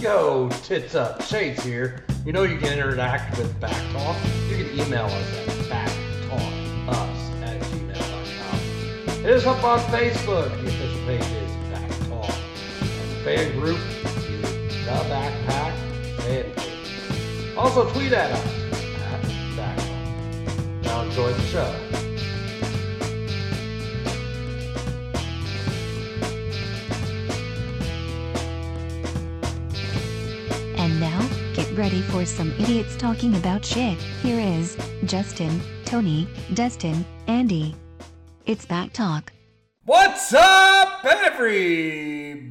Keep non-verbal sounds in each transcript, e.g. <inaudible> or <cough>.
Yo, tits up, Shades here. You know you can interact with BACC Talk. You can email us at BACCtalkus at gmail.com. Hit us up on Facebook. The official page is BACC Talk. And the fan group is The Backpack Fan Page. Also tweet at us at BACC Talk. Now enjoy the show. Ready for some idiots talking about shit. Here is Justin, Tony, Destin, Andy. It's BACC Talk. What's up, everybody?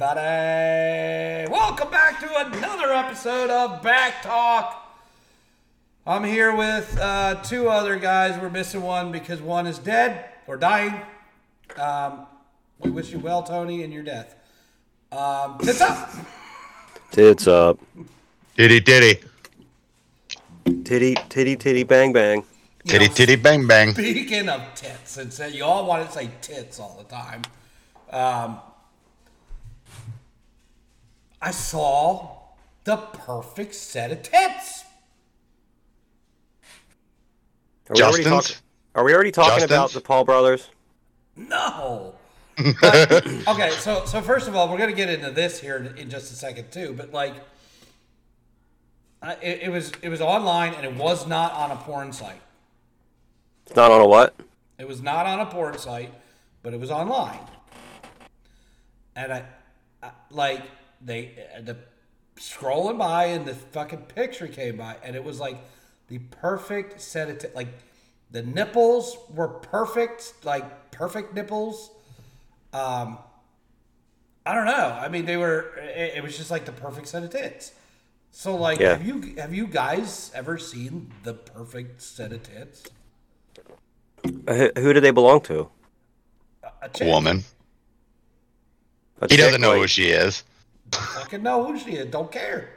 Welcome back to another episode of BACC Talk. I'm here with uh, two other guys. We're missing one because one is dead or dying. Um, we wish you well, Tony, in your death. Um, tits up. Tits up. Titty titty. Titty, titty, titty, bang, bang. You Titty know, titty bang bang. Speaking of tits, and say you all want to say tits all the time. Um, I saw the perfect set of tits. Are we already, talk- are we already talking Justin's? about the Paul brothers? No. <laughs> But- okay, so so first of all, we're gonna get into this here in, in just a second too. But like, It, it was it was online and it was not on a porn site. It's not on a what? It was not on a porn site, but it was online. And I, I like they the scrolling by and the fucking picture came by and it was like the perfect set of t- like the nipples were perfect, like perfect nipples. Um I don't know. I mean, they were. It, it was just like the perfect set of tits. So, like, Yeah. have you have you guys ever seen the perfect set of tits? Uh, Who, who do they belong to? A chick. Woman. A He doesn't know like, who she is. fucking know who she is. Don't care.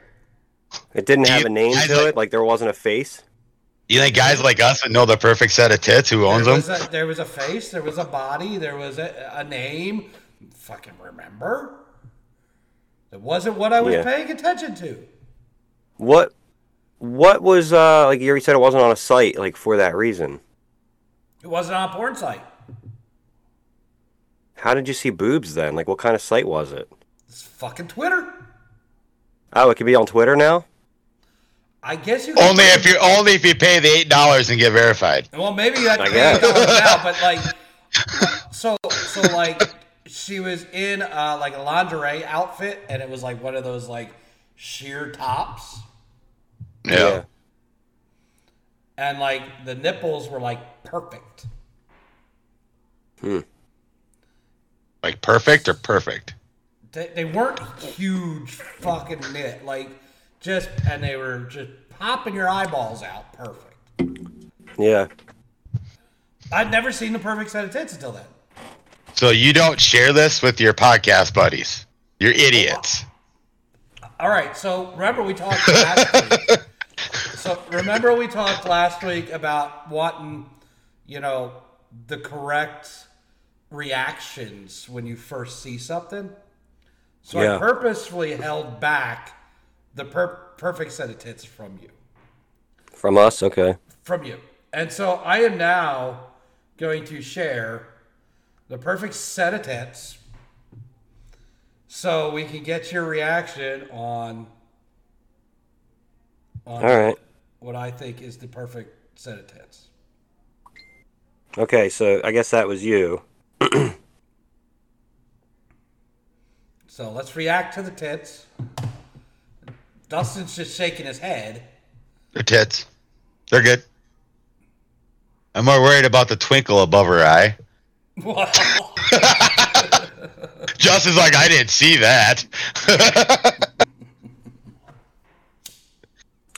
It didn't Do have you a name to like- it. Like there wasn't a face. You think guys like us would know the perfect set of tits? Who owns There them? was, a, there was a face. There was a body. There was a, a name. Fucking remember? It wasn't what I was Yeah. paying attention to. What? What was uh like you already said it wasn't on a site like for that reason. It wasn't on a porn site. How did you see boobs then? Like what kind of site was it? It's fucking Twitter. Oh, it could be on Twitter now. I guess you. Only if you only if you pay the eight dollars and get verified. Well, maybe you have to I pay guess. dollars now, but <laughs> like, so so like, she was in uh, like a lingerie outfit, and it was like one of those like sheer tops, Yeah. and like the nipples were like perfect. Hmm. Like perfect or perfect? They, they weren't huge fucking nit, like just, and they were just popping your eyeballs out perfect. Yeah. I'd never seen the perfect set of tits until then. So you don't share this with your podcast buddies. You're idiots. All right, so remember we talked last <laughs> week. So remember we talked last week about wanting, you know, the correct reactions when you first see something. So I purposefully held back the per- perfect set of tits from you, From us, okay. from you, and so I am now going to share the perfect set of tits, so we can get your reaction on on All right. what I think is the perfect set of tits. Okay, so I guess that was you. So let's react to the tits. Dustin's just shaking his head. They're tits. They're good. I'm more worried about the twinkle above her eye. Wow. <laughs> Justin's like, I didn't see that. <laughs>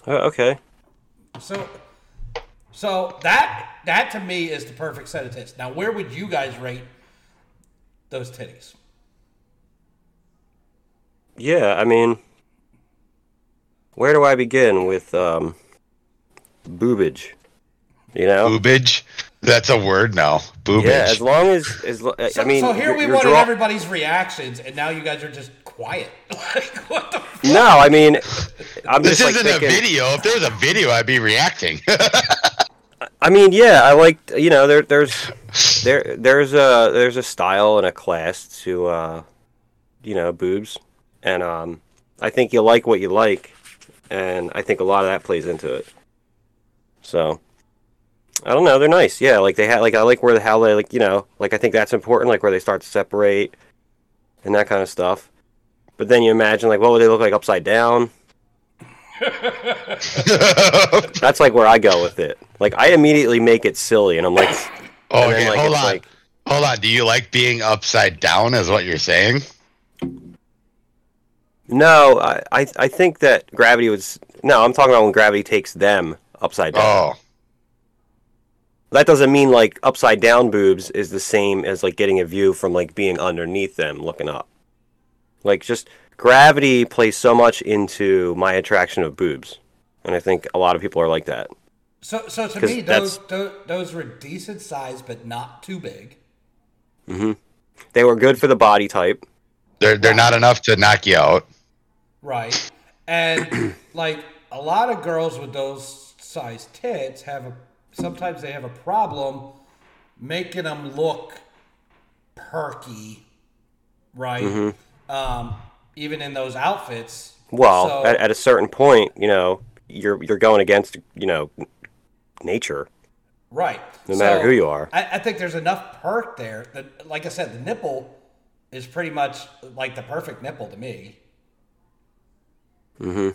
Uh, okay. so, so that that to me is the perfect set of tits. Now, where would you guys rate those titties? Yeah, I mean, where do I begin with um, boobage? You know? Boobage. That's a word now. Boobage. Yeah, as long as as lo- So, I mean, so here we you're wanted draw- everybody's reactions, and now you guys are just quiet. <laughs> like what the? F- No, I mean, I'm This just isn't thinking. a video. If there was a video, I'd be reacting. <laughs> I mean, yeah, I like you know there there's there there's a there's a style and a class to uh, you know boobs, and um, I think you like what you like, and I think a lot of that plays into it. So, I don't know, they're nice, yeah. Like they had like I like where the how they like you know like I think that's important, like where they start to separate, and that kind of stuff. But then you imagine like what would they look like upside down? <laughs> That's like where I go with it. Like I immediately make it silly, and I'm like, <laughs> oh, okay, like, hold on. like- Hold on. Do you like being upside down? Is what you're saying? no, I, I, I think that gravity was no. I'm talking about when gravity takes them upside down. Oh, That doesn't mean like upside down boobs is the same as like getting a view from like being underneath them looking up. Like just gravity plays so much into my attraction of boobs, and I think a lot of people are like that. So, so to 'Cause me, those, those those were decent size, but not too big. Mm-hmm. They were good for the body type. they're they're not enough to knock you out. Right. And <clears throat> like a lot of girls with those size tits have a sometimes they have a problem making them look perky, right? Um, even in those outfits. Well, So- at, at a certain point, you know, you're you're going against you know nature. Right. No matter who you are. I, I think there's enough perk there that, like I said, the nipple is pretty much like the perfect nipple to me. Mm-hmm.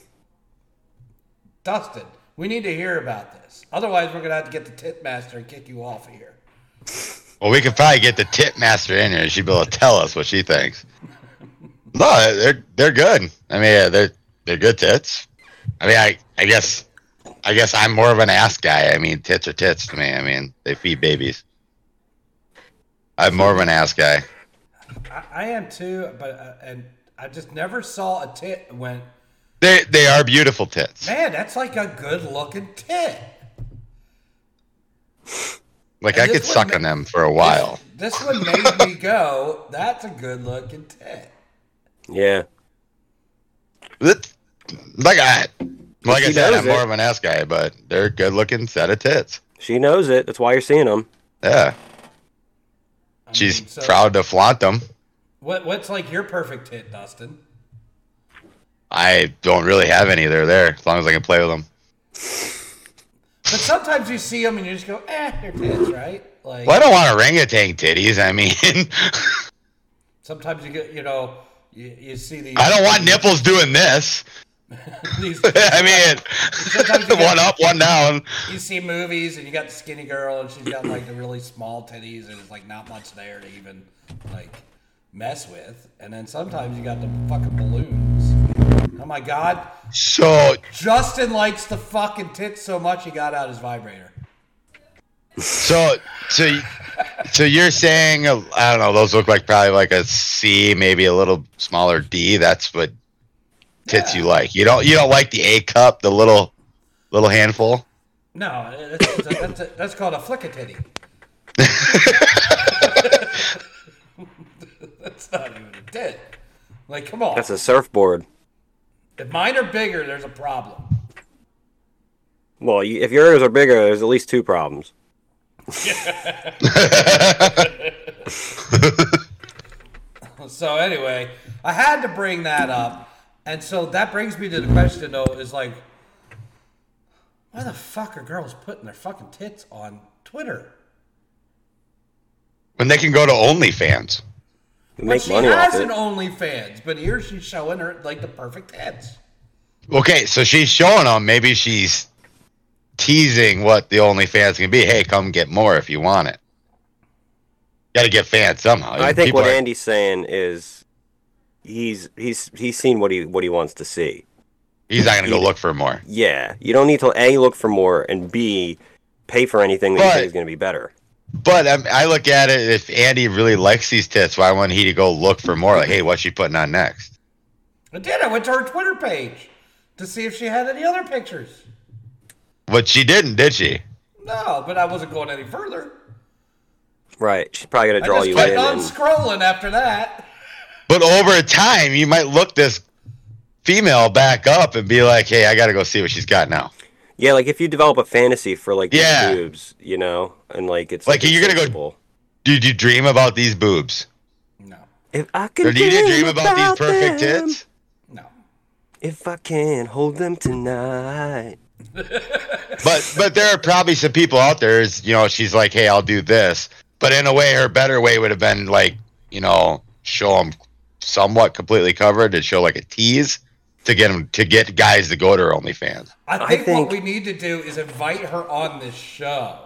Dustin, we need to hear about this. Otherwise, we're gonna have to get the tit master and kick you off of here. Well, we could probably get the tit master in here. And she'd be able to tell us what she thinks. No, they're they're good. I mean, yeah, they're they're good tits. I mean, I I guess I guess I'm more of an ass guy. I mean, tits are tits to me. I mean, they feed babies. I'm more of an ass guy. I, I am too, but uh, and I just never saw a tit went, They they are beautiful tits. man, that's like a good looking tit. Like And I could suck ma- on them for a while. This one made me go, that's a good looking tit. Yeah. That- Like I like I said, I'm more of an ass guy, but they're a good looking set of tits. She knows it. That's why you're seeing them. Yeah, I she's mean, so- proud to flaunt them. What what's like your perfect tit, Dustin? I don't really have any. They're there as long as I can play with them. But sometimes you see them and you just go, eh, they're tits, right? Like Well, I don't want orangutan titties. I mean, <laughs> sometimes you get, you know, you, you see these. I don't want nipples doing this. <laughs> These, <laughs> I mean, Sometimes <laughs> one up, one down. you see movies and you got the skinny girl and she's got like the really small titties and it's like not much there to even like mess with. And then sometimes you got the fucking balloons. Oh my god, So, Justin likes the fucking tits so much he got out his vibrator. So, so, so you're saying uh, I don't know? Those look like probably like a C, maybe a little smaller D. That's what tits you like. You don't, you don't like the A cup, the little, little handful. No, that's, that's, that's, that's called a flick a titty. <laughs> that's not even a tit. Like, come on. That's a surfboard. if mine are bigger, there's a problem. Well, you, if yours are bigger, there's at least two problems. So anyway, I had to bring that up, and so that brings me to the question though: is like, why the fuck are girls putting their fucking tits on Twitter? When they can go to OnlyFans. You But make she money off has it. an OnlyFans, but here she's showing her like the perfect tits. Okay, so she's showing them. Maybe she's teasing what the OnlyFans can be. Hey, come get more if you want it. Got to get fans somehow. I think People what are- Andy's saying is he's he's he's seen what he what he wants to see. he's not going to go look for more. Yeah, you don't need to a look for more and b pay for anything that you think is going to be better. But um, I look at it. If Andy really likes these tits, why wouldn't he to go look for more? Like, hey, what's she putting on next? I did. I went to her Twitter page to see if she had any other pictures. But she didn't, did she? No, but I wasn't going any further. Right, she's probably gonna draw just you kept in. on And, scrolling after that. But over time, you might look this female back up and be like, "Hey, I got to go see what she's got now." Yeah, like if you develop a fantasy for like these Yeah. boobs, you know, and like it's Like, you're gonna go- insatiable. Did you dream about these boobs, No, If I can or do you dream about these perfect them, tits? no. If I can hold them tonight. <laughs> But but there are probably some people out there. Is you know, she's like, "Hey, I'll do this," but in a way, her better way would have been like, you know, show them somewhat completely covered and show like a tease to get them to get guys to go to her OnlyFans. I I think, think- what we need to do is invite her on this show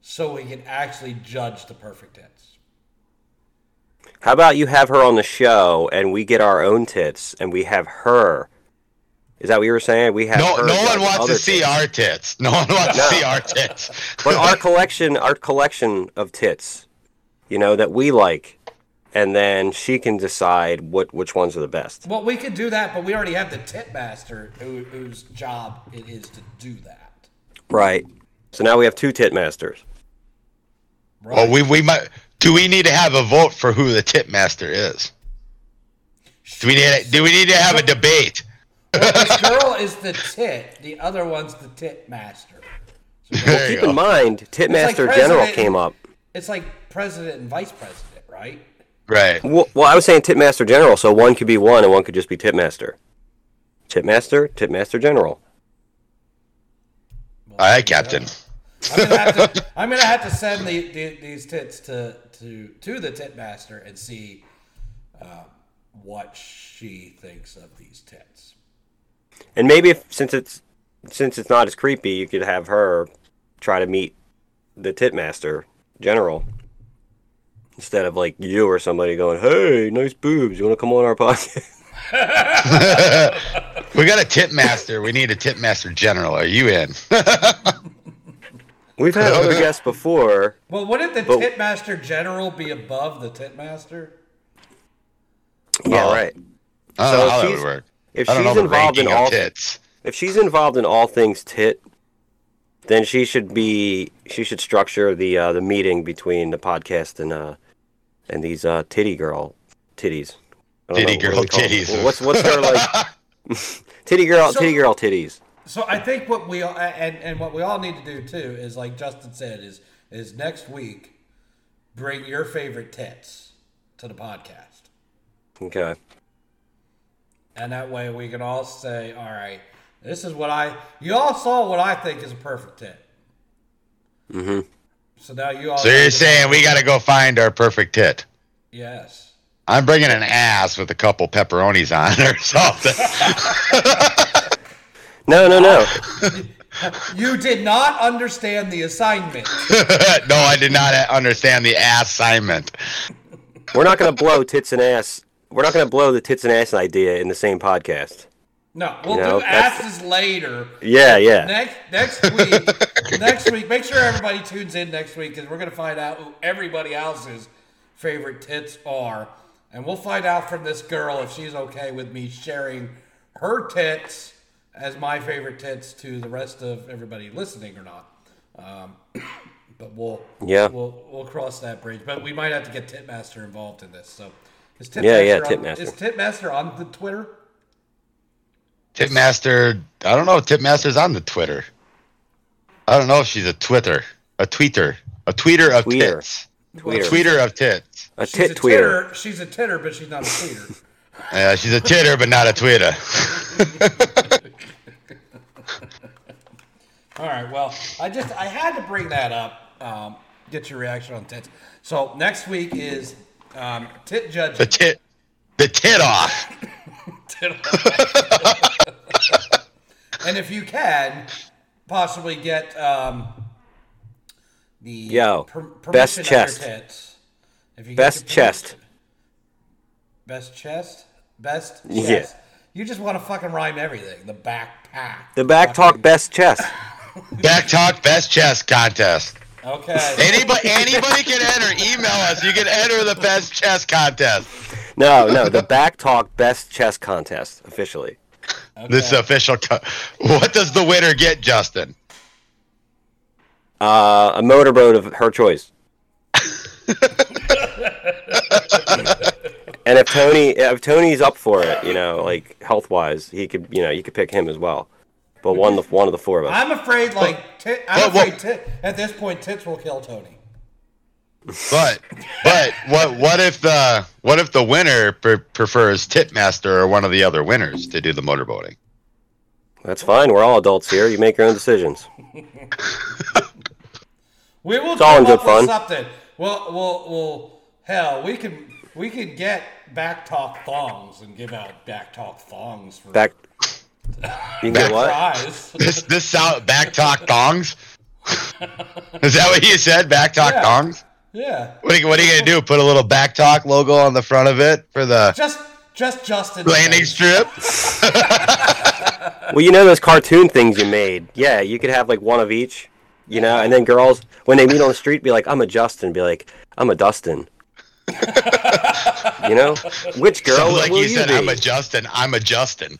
so we can actually judge the perfect tits. How about you have her on the show and we get our own tits and we have her? Is that what you were saying? We have No, no one wants other to see tits. our tits. No one wants No. to see our tits. <laughs> but our collection, our collection of tits, you know, that we like, and then she can decide what which ones are the best. Well, we could do that, but we already have the tit master who, whose job it is to do that. Right. So now we have two tit masters. Right? well, we we might. Do we need to have a vote for who the tit master is? Do we need? Do we need to have a debate? This girl is the tit, the other one's the tit master. So There you Keep in go. mind, like Titmaster General came up. it's like president and vice president, right? Right. Well, well, I was saying tit master General, so one could be one and one could just be Titmaster. Titmaster, Titmaster General. Well, All right, Captain. I'm gonna have to. <laughs> I'm gonna have to send the, the, these tits to to to the tit master and see uh, what she thinks of these tits. And maybe if since it's since it's not as creepy, you could have her try to meet the Titmaster General instead of like you or somebody going, "Hey, nice boobs. You want to come on our podcast?" <laughs> We got a tip master. We need a tip master general. Are you in? <laughs> We've had other <laughs> guests before. Well, wouldn't the But- tit master general be above the tit master? Yeah, Oh. right. I don't So know how that would work. If I don't she's know involved in all tits. if she's involved in all things tit, then she should be she should structure the uh, the meeting between the podcast and uh and these uh titty girl titties. Titty know, what do girl we titties. What's what's their like <laughs> titty girl So- titty girl titties? So I think what we all, and and what we all need to do too is like Justin said is is next week bring your favorite tits to the podcast, Okay. And that way we can all say, all right, this is what I you all saw what I think is a perfect tit. Mm-hmm. So now you all. So you're saying we got to go find our perfect tit? yes. I'm bringing an ass with a couple pepperonis on or <laughs> something. No, no, no. <laughs> You did not understand the assignment. <laughs> no, I did not understand the assignment. We're not gonna blow tits and ass. We're not gonna blow the tits and ass idea in the same podcast. No, we'll You know, do asses later. Yeah, yeah. Next next week, <laughs> next week. Make sure everybody tunes in next week because we're gonna find out who everybody else's favorite tits are, and we'll find out from this girl if she's okay with me sharing her tits as my favorite tits to the rest of everybody listening or not. Um, <coughs> but we'll Yeah. we'll we'll cross that bridge. But we might have to get Titmaster involved in this. So is Titmaster Yeah, yeah, on, Titmaster. is Titmaster on the Twitter? Titmaster, I don't know. if Titmaster's on the Twitter. I don't know if she's a Twitter, a tweeter, a tweeter of Tweeter. tits, Tweeter. tweeter of tits. A She's tit a tweeter. titter. She's a titter, but she's not a tweeter. <laughs> Yeah, she's a titter, but not a tweeter. <laughs> All right. Well, I just I had to bring that up. Um, get your reaction on tits. So next week is um, tit the judging. tit, the tit off. and if you can, possibly get um, the Yo, per- permission best chest. Your tits. If you Best the chest. Best chest. Best chest. Yeah. You just want to fucking rhyme everything. The backpack. The back talk best chest. <laughs> Back talk best chest contest. Okay. Anybody, anybody can enter. Email us. You can enter the best chess contest. No, no, the back talk best chess contest officially. This is official. Co- what does the winner get, Justin? Uh, a motorboat of her choice. <laughs> And if Tony, if Tony's up for it, you know, like health wise, he could, you know, you could pick him as well. But one, of the one of the four of us. I'm afraid, like, tit, I'm Well, well- afraid at this point, tits will kill Tony. But but what what if the what if the winner pre- prefers Titmaster or one of the other winners to do the motorboating? That's fine. We're all adults here. You make your own decisions. We will It's all come in good up with fun. something. Well, well, well. Hell, we can we could get back talk thongs and give out back talk thongs for Back. You can get what? <laughs> This this sound back talk thongs. <laughs> Is that what you said? Back talk Yeah. thongs. yeah, What are, you, what are you gonna do? Put a little back talk logo on the front of it for the just just Justin. landing strip? Well, you know those cartoon things you made. Yeah, you could have like one of each. You know, and then girls when they meet on the street, be like, "I'm a Justin." Be like, "I'm a Dustin." <laughs> you know, which girl So, will like you, you said, be? I'm a Justin. I'm a Justin.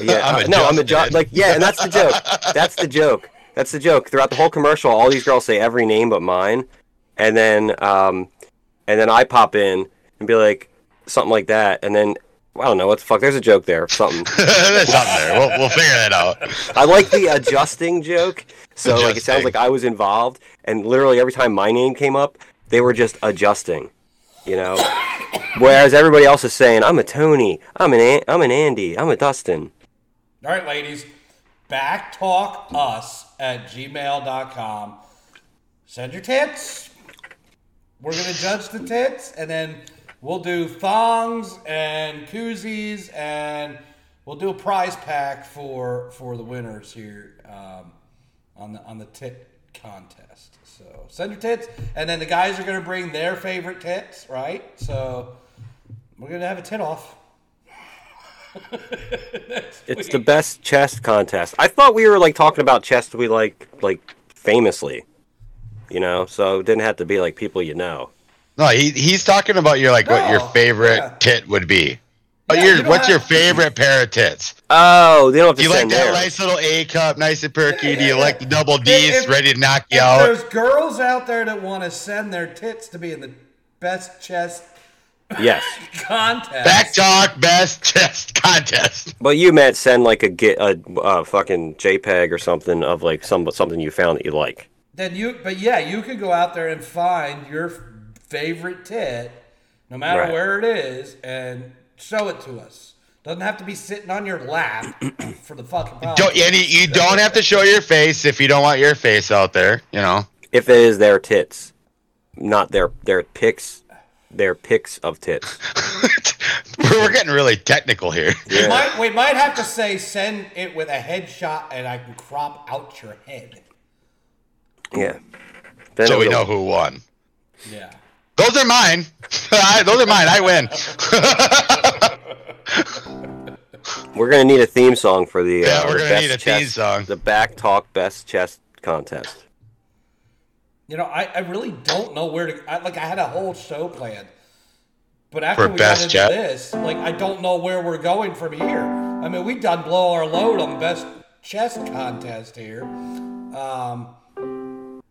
Yeah, <laughs> I'm uh, a no, I'm a Justin. jo- like yeah, and that's the joke. That's the joke. That's the joke. Throughout the whole commercial, all these girls say every name but mine, and then um, and then I pop in and be like something like that, and then I don't know what the fuck. There's a joke there, something. <laughs> There's something there. We'll, we'll figure that out. I like the adjusting joke. So like it sounds like I was involved, and literally every time my name came up, they were just adjusting. You know, whereas everybody else is saying, "I'm a Tony, I'm an I'm an Andy, I'm a Dustin." All right, ladies, BACCtalkus at gmail.com. Send your tits. We're to judge the tits, and then we'll do thongs and koozies, and we'll do a prize pack for for the winners here um, on the on the tit contest. So send your tits, and then the guys are going to bring their favorite tits, right? So we're going to have a tit off. <laughs> It's the best chest contest. I thought we were like talking about chest we like like famously. You know, so it didn't have to be like people you know. No, he, he's talking about your like what your favorite yeah. tit would be. Oh, Yeah, your, you don't what's your have- favorite pair of tits? Oh, they don't have to Do you like that theirs. nice little A cup, nice and perky? Yeah, Do you yeah, like the double D's If- ready to knock you If out? there's girls out there that want to send their tits to be in the best chest Yes, <laughs> contest, Back talk best chest contest. but you meant send like a get a, a fucking JPEG or something of like some something you found that you like. then you, but yeah, you could go out there and find your favorite tit, no matter Right. where it is, and show it to us. Doesn't have to be sitting on your lap <coughs> for the fucking podcast. Don't, and you, you don't have to show your face if you don't want your face out there. You know. If it is their tits, not their their pics, their pics of tits. we're, <laughs> we're getting really technical here. We might, we might have to say send it with a headshot, and I can crop out your head. Yeah. Then So we was a- know who won. Yeah. Those are mine. <laughs> I- Those are mine. I win. <laughs> <laughs> We're gonna need a theme song for the. Yeah, uh, we're gonna best need a theme chest- song. The back talk best chest contest. You know, I, I really don't know where to. I, like, I had a whole show planned, but after For we best got into jet? this, like, I don't know where we're going from here. I mean, we done blow our load on the best chess contest here. Um, <laughs>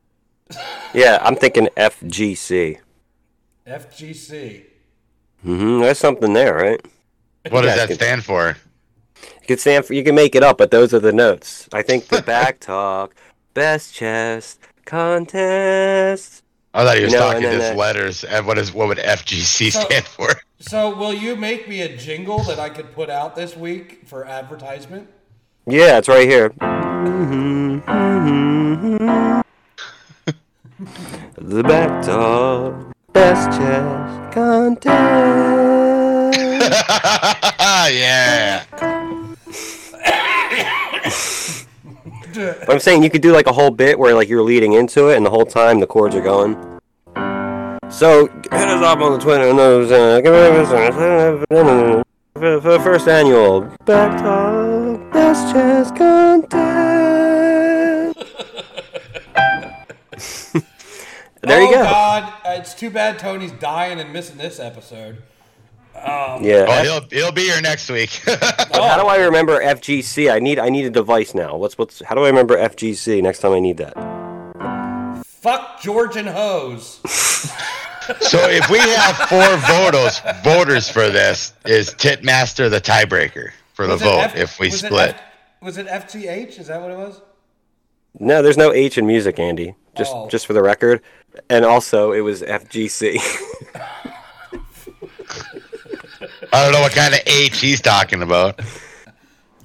Yeah, I'm thinking FGC. FGC. Mm-hmm. There's something there, right? What does that can- stand for? You can stand for, you can make it up, but those are the notes. I think the <laughs> back talk best chest contest. I thought he was You know, talking and then just that- letters. And what is what would FGC So- stand for? So, will you make me a jingle that I could put out this week for advertisement? Yeah, it's right here. <laughs> the back talk best chest contest. <laughs> yeah. But I'm saying you could do like a whole bit where like you're leading into it, and the whole time the chords are going. So hit us up on the Twitter. and those, For for the first annual BACC Talk Best Chess Contest. there you oh, go. God. It's too bad Tony's dying and missing this episode. Um, yeah. Oh, F- he'll he'll be here next week. <laughs> how do I remember FGC? I need I need a device now. What's what's how do I remember FGC next time I need that? Fuck Georgian hose. <laughs> So if we have four voters voters for this, is Titmaster the tiebreaker for the Was it vote F- if we was it split? F- was it FTH? Is that what it was? No, there's no H in music, Andy. Just Oh. just for the record. And also, it was FGC. <laughs> I don't know what kind of H he's talking about. <laughs>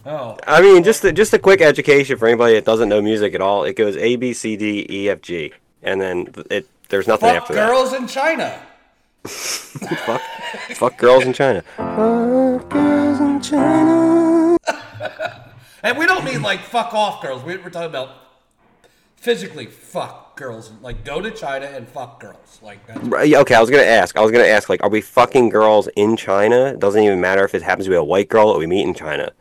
Oh, I mean, just a, just a quick education for anybody that doesn't know music at all. It goes A B C D E F G, and then it there's nothing after that. fuck after girls in China. <laughs> Fuck, fuck girls in China. Fuck girls in China. <laughs> And we don't mean like fuck off girls. We- We're talking about physically fuck girls. Like go to China and fuck girls. Like that's Right, Okay, I was gonna ask. I was gonna ask, like, are we fucking girls in China? It doesn't even matter if it happens to be a white girl that we meet in China,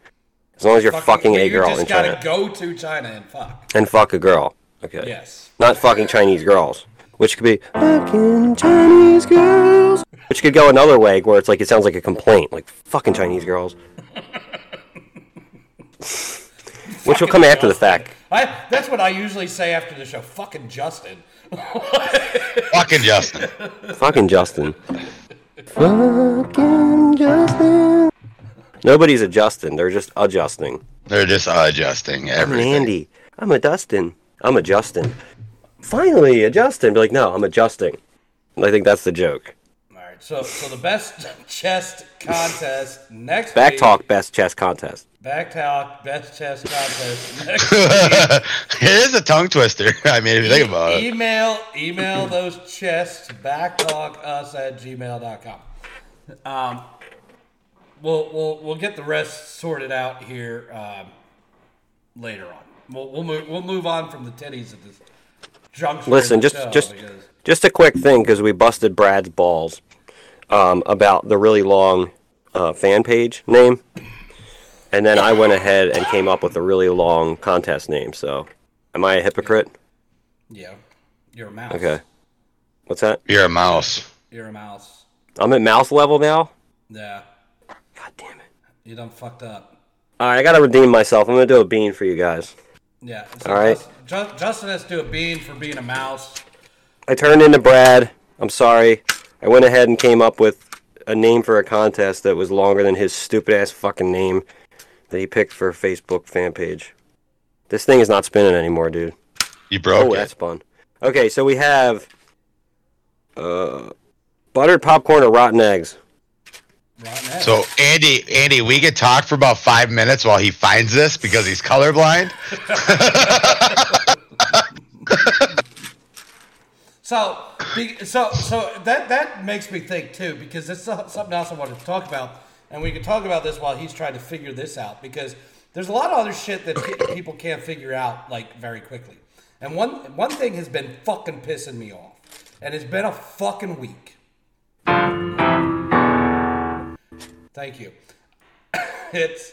as long as you're fucking, a you girl just in gotta China go to China and fuck. and fuck a girl. Okay. Yes. Not fucking Chinese girls, which could be fucking Chinese girls, which could go another way where it's like it sounds like a complaint, like fucking Chinese girls, <laughs> which will come after the fact. I, that's what I usually say after the show. Fucking Justin. <laughs> Fucking Justin. Fucking Justin. Fucking Justin. Nobody's adjusting. They're just adjusting. They're just adjusting everything. I'm. Andy. I'm a Dustin. I'm a Justin. Finally, a Justin. Be like, no, I'm adjusting. I think that's the joke. All right. So, so the best <laughs> chest contest next Back week. talk, best chess contest. Back talk. Best chest contest <laughs> next it is a tongue twister. <laughs> I mean, if you think about it. email email <clears throat> those chests back talk BACCtalkus at gmail.com um we'll we'll we'll get the rest sorted out here um, later on we'll we'll move we'll move on from the titties at this juncture Listen, just just because- just a quick thing because we busted Brad's balls um, about the really long uh, fan page name, and then I went ahead and came up with a really long contest name. So, am I a hypocrite? yeah you're a mouse Okay. What's that? You're a mouse. you're a mouse I'm at mouse level now. yeah God damn it! you done fucked up All right, I gotta redeem myself. I'm gonna do a bean for you guys. yeah so All right. Just- justin has to do a bean for being a mouse I turned into Brad. I'm sorry. I went ahead and came up with a name for a contest that was longer than his stupid ass fucking name that he picked for a Facebook fan page. This thing is not spinning anymore, dude. You broke Oh, it. that's fun. Okay, so we have uh, buttered popcorn or rotten eggs. Rotten egg. So Andy, Andy, we could talk for about five minutes while he finds this because he's colorblind. <laughs> <laughs> So, so, so that that makes me think too, because it's something else I wanted to talk about, and we can talk about this while he's trying to figure this out, because there's a lot of other shit that people can't figure out like very quickly. And one one thing has been fucking pissing me off, and it's been a fucking week. Thank you. <laughs> it's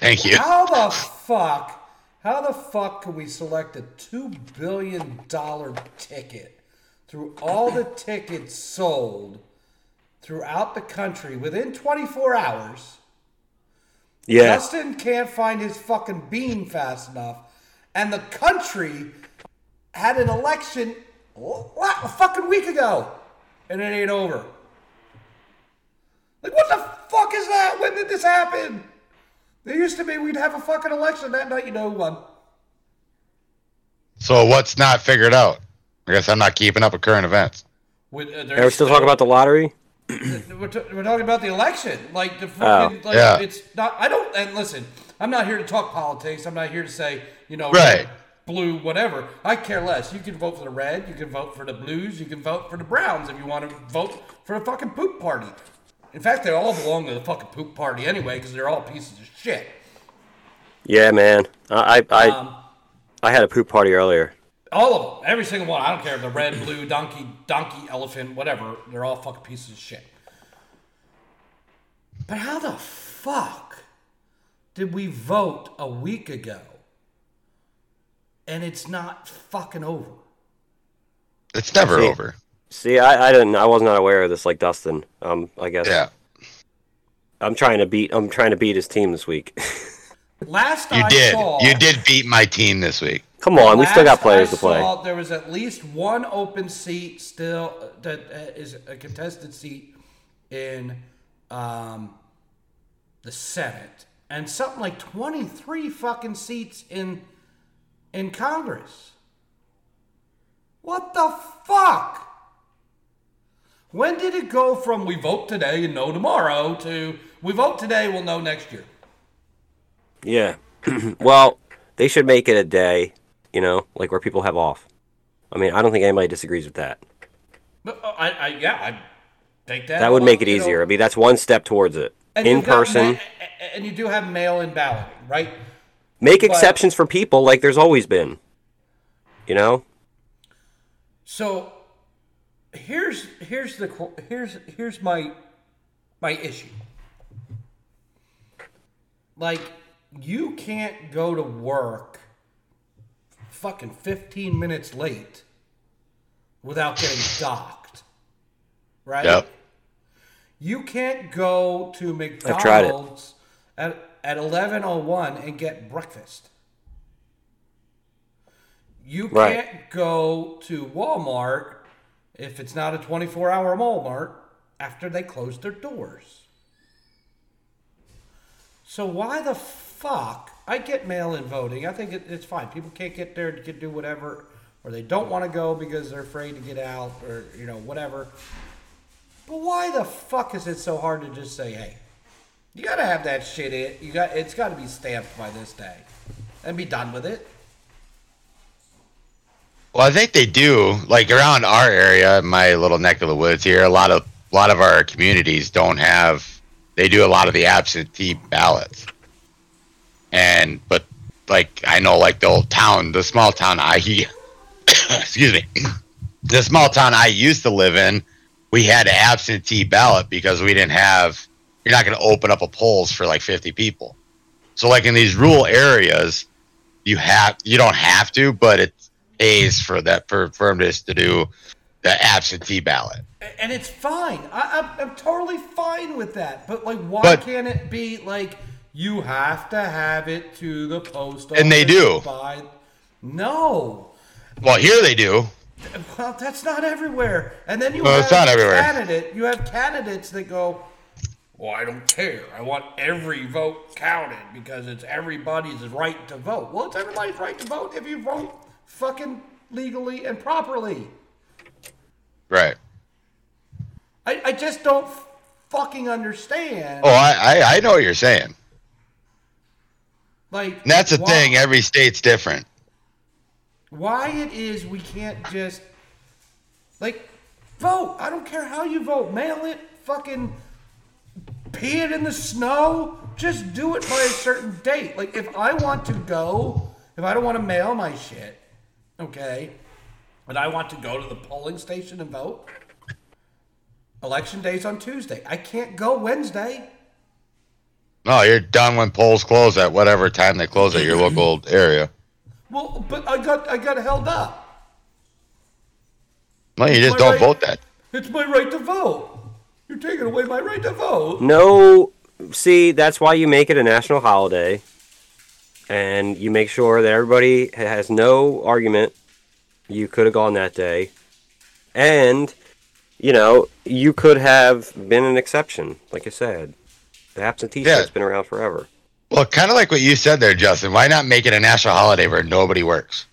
Thank you. how the fuck, how the fuck can we select a two billion dollar ticket through all the tickets sold throughout the country within 24 hours? Yeah. Justin can't find his fucking bean fast enough, and the country had an election a fucking week ago, and it ain't over. Like, what the fuck is that? When did this happen? There used to be we'd have a fucking election that night. You know who won? So what's not figured out? I guess I'm not keeping up with current events. With, uh, Are we there's still talking about the lottery? <clears throat> we're, t- we're talking about the election. Like the Oh. like Yeah. it's not. I don't. And listen, I'm not here to talk politics. I'm not here to say you know Right. blue whatever. I care less. You can vote for the red. You can vote for the blues. You can vote for the browns if you want to vote for the fucking poop party. In fact, they all belong to the fucking poop party anyway because they're all pieces of shit. Yeah, man. I I I, Um, I had a poop party earlier. All of them, every single one. I don't care if they're red, blue, donkey, donkey, elephant, whatever. They're all fucking pieces of shit. But how the fuck did we vote a week ago and it's not fucking over? It's never See. over. See, I, I didn't I was not aware of this like Dustin. Um, I guess Yeah. I'm trying to beat I'm trying to beat his team this week. <laughs> Last You I did. saw, You did beat my team this week. Come on, we still got players I to play. saw, there was at least one open seat still that is a contested seat in um, the Senate, and something like twenty three fucking seats in in Congress. What the fuck? When did it go from we vote today and know tomorrow to we vote today, we'll know next year? Yeah. <clears throat> well, they should make it a day, you know, like where people have off. I mean, I don't think anybody disagrees with that. But uh, I, I yeah, I take that. That would make it you know, easier. I mean, that's one step towards it. In person. ma- and you do have mail-in balloting, right? Make but- exceptions for people like there's always been. You know? So here's here's the here's here's my my issue. Like you can't go to work fucking 15 minutes late without getting docked. Right? Yep. You can't go to I've tried it. McDonald's at at 11:01 and get breakfast. You Right. can't go to Walmart if it's not a 24-hour Walmart after they close their doors. So why the fuck? I get mail-in voting. I think it, it's fine. People can't get there to do whatever, or they don't want to go because they're afraid to get out, or you know whatever. But why the fuck is it so hard to just say, hey, you gotta have that shit in. You got it's got to be stamped by this day, and be done with it. Well, I think they do. Like around our area, my little neck of the woods here, a lot of a lot of our communities don't have. They do a lot of the absentee ballots, and but like I know, like the old town, the small town I, <coughs> excuse me, <coughs> the small town I used to live in, we had an absentee ballot because we didn't have. You're not going to open up a polls for like 50 people. So like in these rural areas, you have you don't have to, but it pays for that for for them to do the absentee ballot. And it's fine. I, I'm, I'm totally fine with that. But like, why But- can't it be like you have to have it to the post office? And they do. By... No. Well, here they do. Well, that's not everywhere. And then you Well, have it's not everywhere. candidate. You have candidates that go, "Well, I don't care. I want every vote counted because it's everybody's right to vote." Well, it's everybody's right to vote if you vote fucking legally and properly. Right. I, I just don't fucking understand. Oh, I I, I know what you're saying. Like And that's the why- thing. Every state's different. Why it is we can't just like vote. I don't care how you vote. Mail it. Fucking pee it in the snow. Just do it by a certain date. Like if I want to go, if I don't want to mail my shit, okay, and I want to go to the polling station and vote. Election day's on Tuesday. I can't go Wednesday. No, you're done when polls close at whatever time they close at your local area. Well, but I got I got held up. No, you just don't right- vote that. It's my right to vote. You're taking away my right to vote. No, see, that's why you make it a national holiday, and you make sure that everybody has no argument. You could have gone that day, and you know you could have been an exception, like I said. The absentee Yeah. shit's been around forever. Well, kind of like what you said there, Justin. Why not make it a national holiday where nobody works?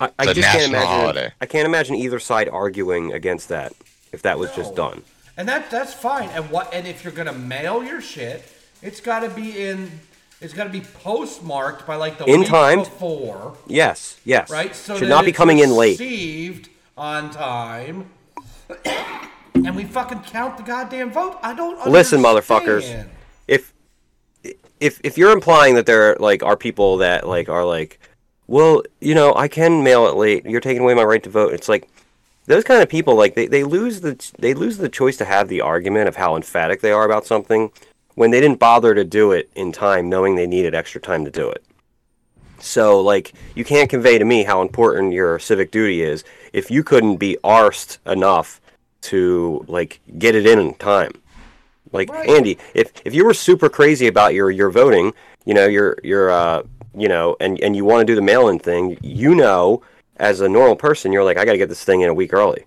I, I just can't imagine. holiday. I can't imagine either side arguing against that if that was just done. And that that's fine. And what and if you're gonna mail your shit, it's gotta be in it's gotta be postmarked by like the In week time. before. Yes, yes. Right? So should not be coming in late. Received on time. <coughs> and we fucking count the goddamn vote. I don't Listen, motherfuckers. If if you're implying that there like are people that like are like, well, you know, I can mail it late. You're taking away my right to vote. It's like those kind of people like they, they lose the they lose the choice to have the argument of how emphatic they are about something when they didn't bother to do it in time knowing they needed extra time to do it. So like you can't convey to me how important your civic duty is if you couldn't be arsed enough to like get it in time. Like Right. Andy, if if you were super crazy about your your voting, you know, your your uh you know, and and you want to do the mail-in thing, you know, as a normal person, you're like, I got to get this thing in a week early,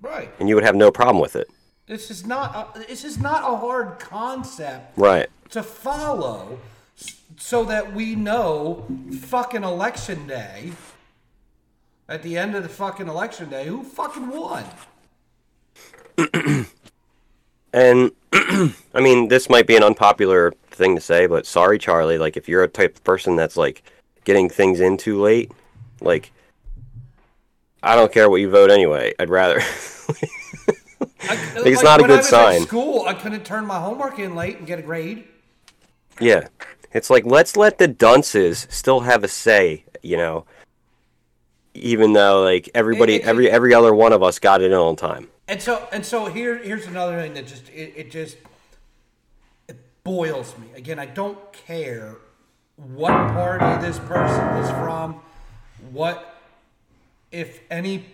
Right. and you would have no problem with it, This is not. A, this is not a hard concept right? to follow, so that we know fucking election day. At the end of the fucking election day, who fucking won? <clears throat> And <clears throat> I mean, this might be an unpopular thing to say, but sorry, Charlie. Like, if you're a type of person that's like getting things in too late, like, I don't care what you vote anyway. I'd rather. <laughs> I, it's not a good sign. At school, I couldn't turn my homework in late and get a grade. yeah, it's like let's let the dunces still have a say. You know, even though like everybody, It- it- every every other one of us got it in on time. And so and so here here's another thing that just it, it just it boils me. Again, I don't care what party this person is from, what if any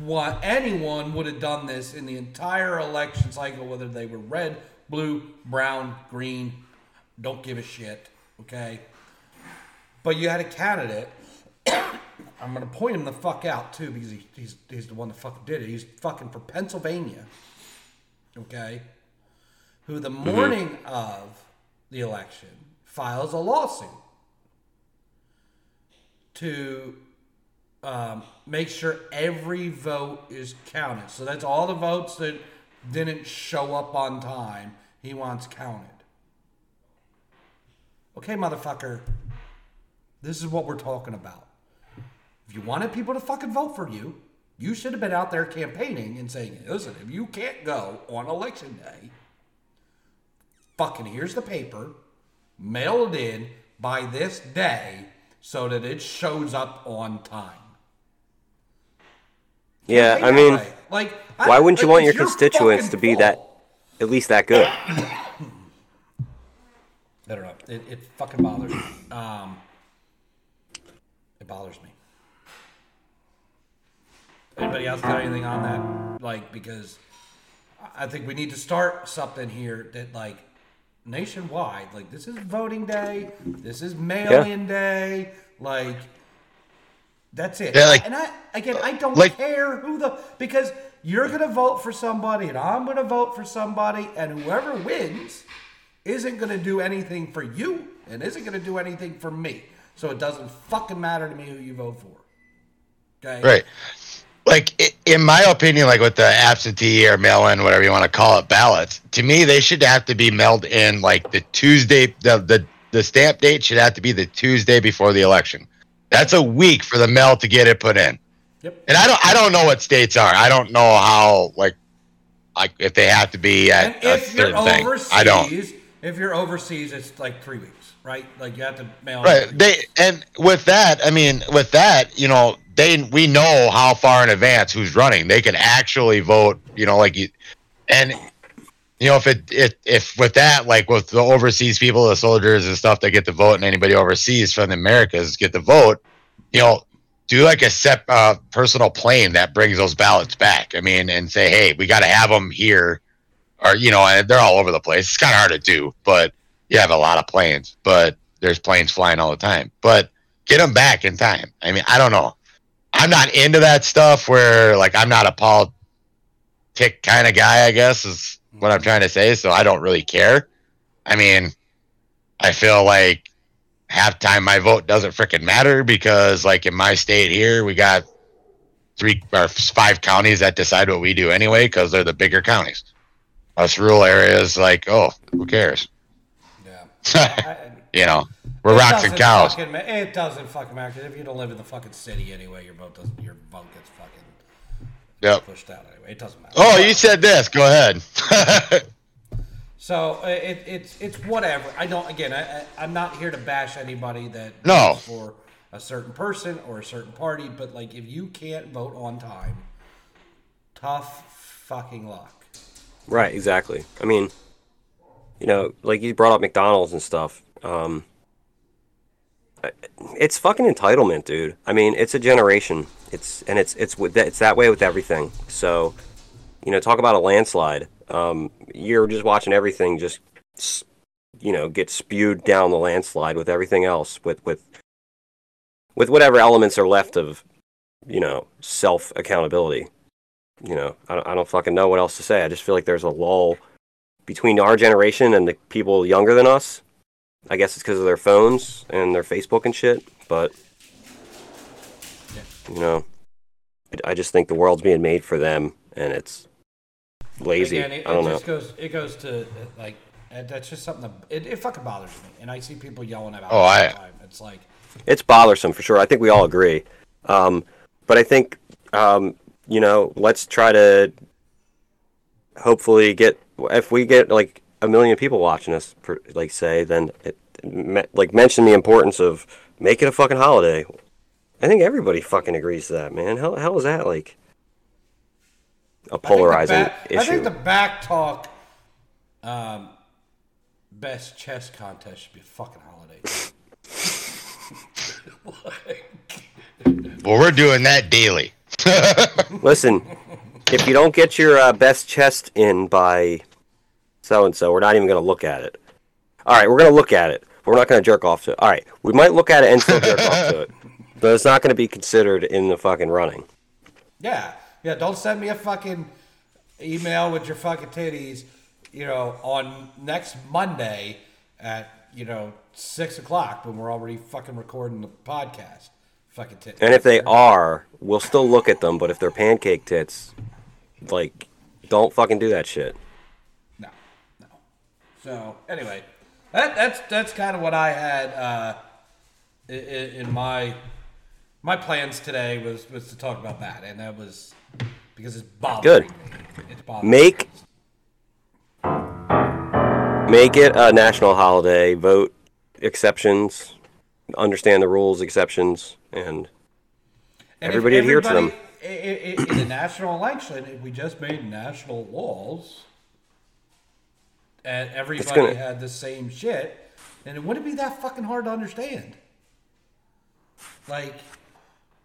what anyone would have done this in the entire election cycle, whether they were red, blue, brown, green, don't give a shit. Okay. But you had a candidate I'm gonna point him the fuck out too because he, he's he's the one that fucking did it. He's fucking for Pennsylvania, okay? Who the morning of the election files a lawsuit to um, make sure every vote is counted. So that's all the votes that didn't show up on time. He wants counted. Okay, motherfucker. This is what we're talking about. If you wanted people to fucking vote for you, you should have been out there campaigning and saying, listen, if you can't go on election day, fucking here's the paper, mail it in by this day so that it shows up on time. Yeah, I mean, way. like, I- why wouldn't you like, want your constituents to be that at least that good? <coughs> I don't know. It, it fucking bothers me. Um, it bothers me. Anybody else got anything on that? Like, because I- think we need to start something here that, like, nationwide, like, this is voting day, this is mail-in day, like, that's it. Yeah, like- and I again, I don't like- care who the because you're gonna vote for somebody and I'm gonna vote for somebody, and whoever wins isn't going to do anything for you and isn't going to do anything for me. So it doesn't fucking matter to me who you vote for. Okay? Right. Like in my opinion, like with the absentee or mail-in, whatever you want to call it, ballots. To me, they should have to be mailed in like the Tuesday. The the the stamp date should have to be the Tuesday before the election. That's a week for the mail to get it put in. Yep. And I don't I don't know what states are. I don't know how like like if they have to be And at a if you're certain thing. overseas, I don't. if you're overseas, it's like three weeks, right? Like you have to mail. Right. They and with that, I mean, with that, you know, they we know how far in advance who's running. They can actually vote. You know, like you, and you know, if it, it if with that, like with the overseas people, the soldiers and stuff that get to vote, and anybody overseas from the Americas get to vote, you know, do like a sep uh, personal plane that brings those ballots back. I mean, and say, hey, we got to have them here, or you know, and they're all over the place. It's kind of hard to do, but you have a lot of planes, but there's planes flying all the time. But get them back in time. I mean, I don't know. I'm not into that stuff where like I'm not a politic kind of guy, I guess is what I'm trying to say. So I don't really care. I mean, I feel like half time my vote doesn't freaking matter because like in my state here, we got three or five counties that decide what we do anyway because they're the bigger counties. Us rural areas, like, oh, who cares? Yeah. <laughs> you know, we're It rocks and cows. fucking ma- it doesn't fucking matter 'cause if you don't live in the fucking city anyway, your vote doesn't. Your vote gets fucking Yep. pushed out anyway. It doesn't matter. Oh, you said this. Go ahead. <laughs> So uh, it, it's it's whatever. I don't. Again, I, I I'm not here to bash anybody that No. for a certain person or a certain party. But like, if you can't vote on time, tough fucking luck. Right, exactly. I mean, you know, like you brought up McDonald's and stuff. Um, I- it's fucking entitlement, dude. I mean, it's a generation. It's and it's it's with that, it's that way with everything. So, you know, talk about a landslide. Um, you're just watching everything just, you know, get spewed down the landslide with everything else with with with whatever elements are left of, you know, self accountability. You know, I I don't fucking know what else to say. I just feel like there's a lull between our generation and the people younger than us. I guess it's because of their phones and their Facebook and shit, but you know, I- I just think the world's being made for them, and it's lazy. Again, it, I don't it know. goes. It goes to uh, like uh, that's just something that it, it fucking bothers me, and I see people yelling about Oh, it all I- the time. It's like It's bothersome for sure. I think we all agree. Um, but I think, um, you know, let's try to hopefully get, if we get like a million people watching us, per, like say, then it, like mention the importance of make it a fucking holiday. I think everybody fucking agrees to that, man. How, how is that like a think the polarizing back- issue? I think the BACC Talk, um, best chess contest should be a fucking holiday. Well, we're doing that daily. <laughs> Listen, if you don't get your uh, best chest in by so and so, we're not even going to look at it. All right, we're going to look at it. We're not going to jerk off to it. All right, we might look at it and still jerk off to it, <laughs> but it's not going to be considered in the fucking running. Yeah, yeah. Don't send me a fucking email with your fucking titties. You know, on next Monday at you know six o'clock when we're already fucking recording the podcast. Fucking titties. And if they are, we'll still look at them. But if they're pancake tits, like, don't fucking do that shit. So anyway, that that's that's kind of what I had uh, in, in my my plans today was was to talk about that, and that was because it's bothering Good. me. It's bothering Make make it a national holiday. Vote exceptions. Understand the rules, exceptions, and And Everybody adhere to them. everybody- i- i- In the national election, if we just made national laws and everybody gonna- had the same shit, and it wouldn't be that fucking hard to understand. Like,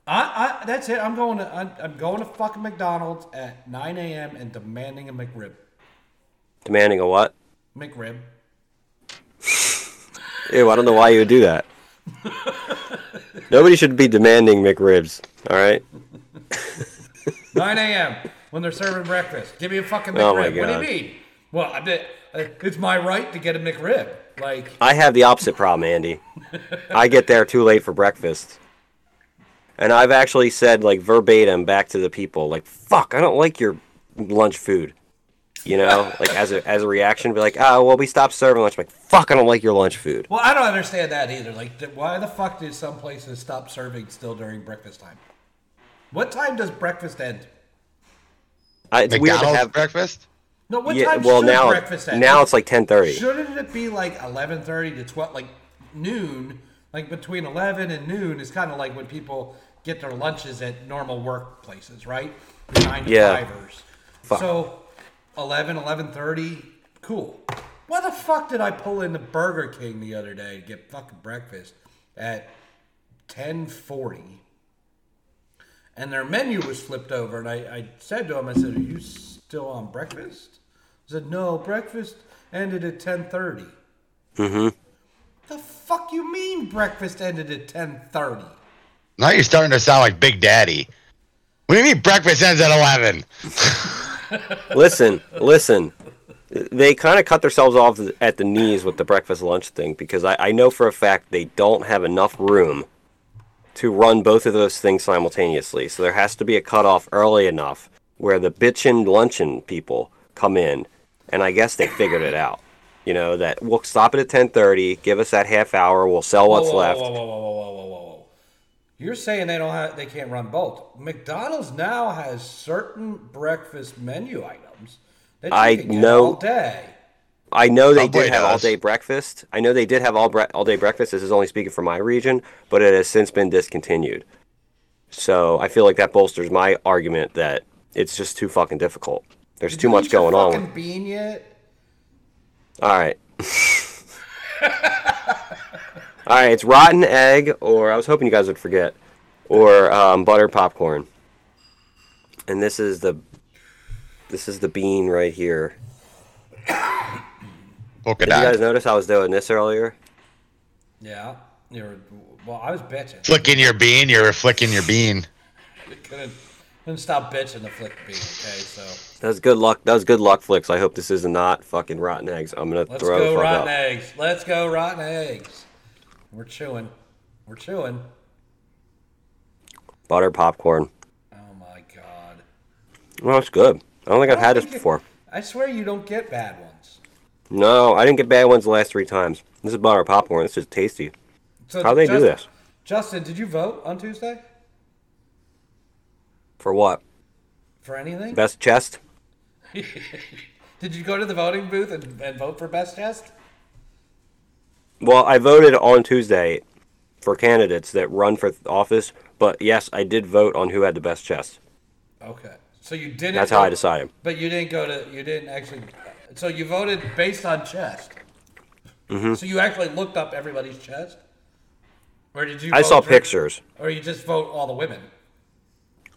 I, I that's it. I'm going to I'm, I'm going to fucking McDonald's at 9 a.m. and demanding a McRib. demanding a what? McRib. Ew, I don't know why you would do that. Nobody should be demanding McRibs. All right. <laughs> 9 a.m. when they're serving breakfast. Give me a fucking oh McRib. Oh what do you mean? Well, I did, it's my right to get a McRib. Like, I have the opposite problem, Andy. I get there too late for breakfast. And I've actually said like verbatim back to the people, like, fuck, I don't like your lunch food. You know? Like as a as a reaction, be like, oh well we stopped serving lunch. I'm like, fuck, I don't like your lunch food. Well, I don't understand that either. Like, why the fuck do some places stop serving still during breakfast time? What time does breakfast end? I, it's weird to have breakfast? No, what yeah, time well should now breakfast end? now it's like ten thirty. Shouldn't it be like eleven thirty to twelve, like noon? Like between eleven and noon is kind of like when people get their lunches at normal workplaces, right? The Nine to Yeah. fivers. Fuck. So 11, 11.30, cool. Why the fuck did I pull into Burger King the other day to get fucking breakfast at ten forty? And their menu was flipped over, and I, I said to him, I said, "Are you still on breakfast?" He said, "No, breakfast ended at ten thirty. Mm-hmm. The fuck you mean breakfast ended at ten thirty? Now you're starting to sound like Big Daddy. What do you mean breakfast ends at 11? <laughs> listen, listen. They kind of cut themselves off at the knees with the breakfast lunch thing because I, I know for a fact they don't have enough room to run both of those things simultaneously. So there has to be a cutoff early enough where the bitchin' luncheon people come in, and I guess they figured it out. You know that we'll stop it at ten thirty, give us that half hour, we'll sell what's whoa, whoa, left. Whoa, whoa, whoa, whoa, whoa, whoa, whoa, whoa! You're saying they don't have, they can't run both. McDonald's now has certain breakfast menu items that you I can get know- all day. I know they Subway did have all day breakfast. I know they did have all bre- all day breakfast. This is only speaking for my region, but it has since been discontinued. So I feel like that bolsters my argument that it's just too fucking difficult. There's Did too much going on. Fucking bean yet? All right. all right, it's rotten egg, or I was hoping you guys would forget, or um, buttered popcorn. And this is the this is the bean right here. Polka Did you guys dot. notice I was doing this earlier? Yeah. You're, Well, I was bitching. Flicking your bean, you're flicking your bean. <laughs> Couldn't stop bitching flick the bean. Okay, so That was good luck. That was good luck, flicks. I hope this is not fucking rotten eggs. I'm gonna let's throw the go rotten eggs. Let's go rotten eggs. We're chewing. We're chewing. Butter popcorn. Oh my god. Well, it's good. I don't think I've I had don't this it- before. I swear you don't get bad ones. No, I didn't get bad ones the last three times. This is butter popcorn. This is tasty. So How they do this? Justin, did you vote on Tuesday For what? for anything? Best chest? <laughs> Did you go to the voting booth and, and vote for best chest? Well, I voted on Tuesday for candidates that run for office, but yes, I did vote on who had the best chest. Okay, so you didn't. That's how I decided. But you didn't go to. You didn't actually. So you voted based on chest. Mm-hmm. So you actually looked up everybody's chest, or did you? I saw for- pictures. Or you just vote all the women.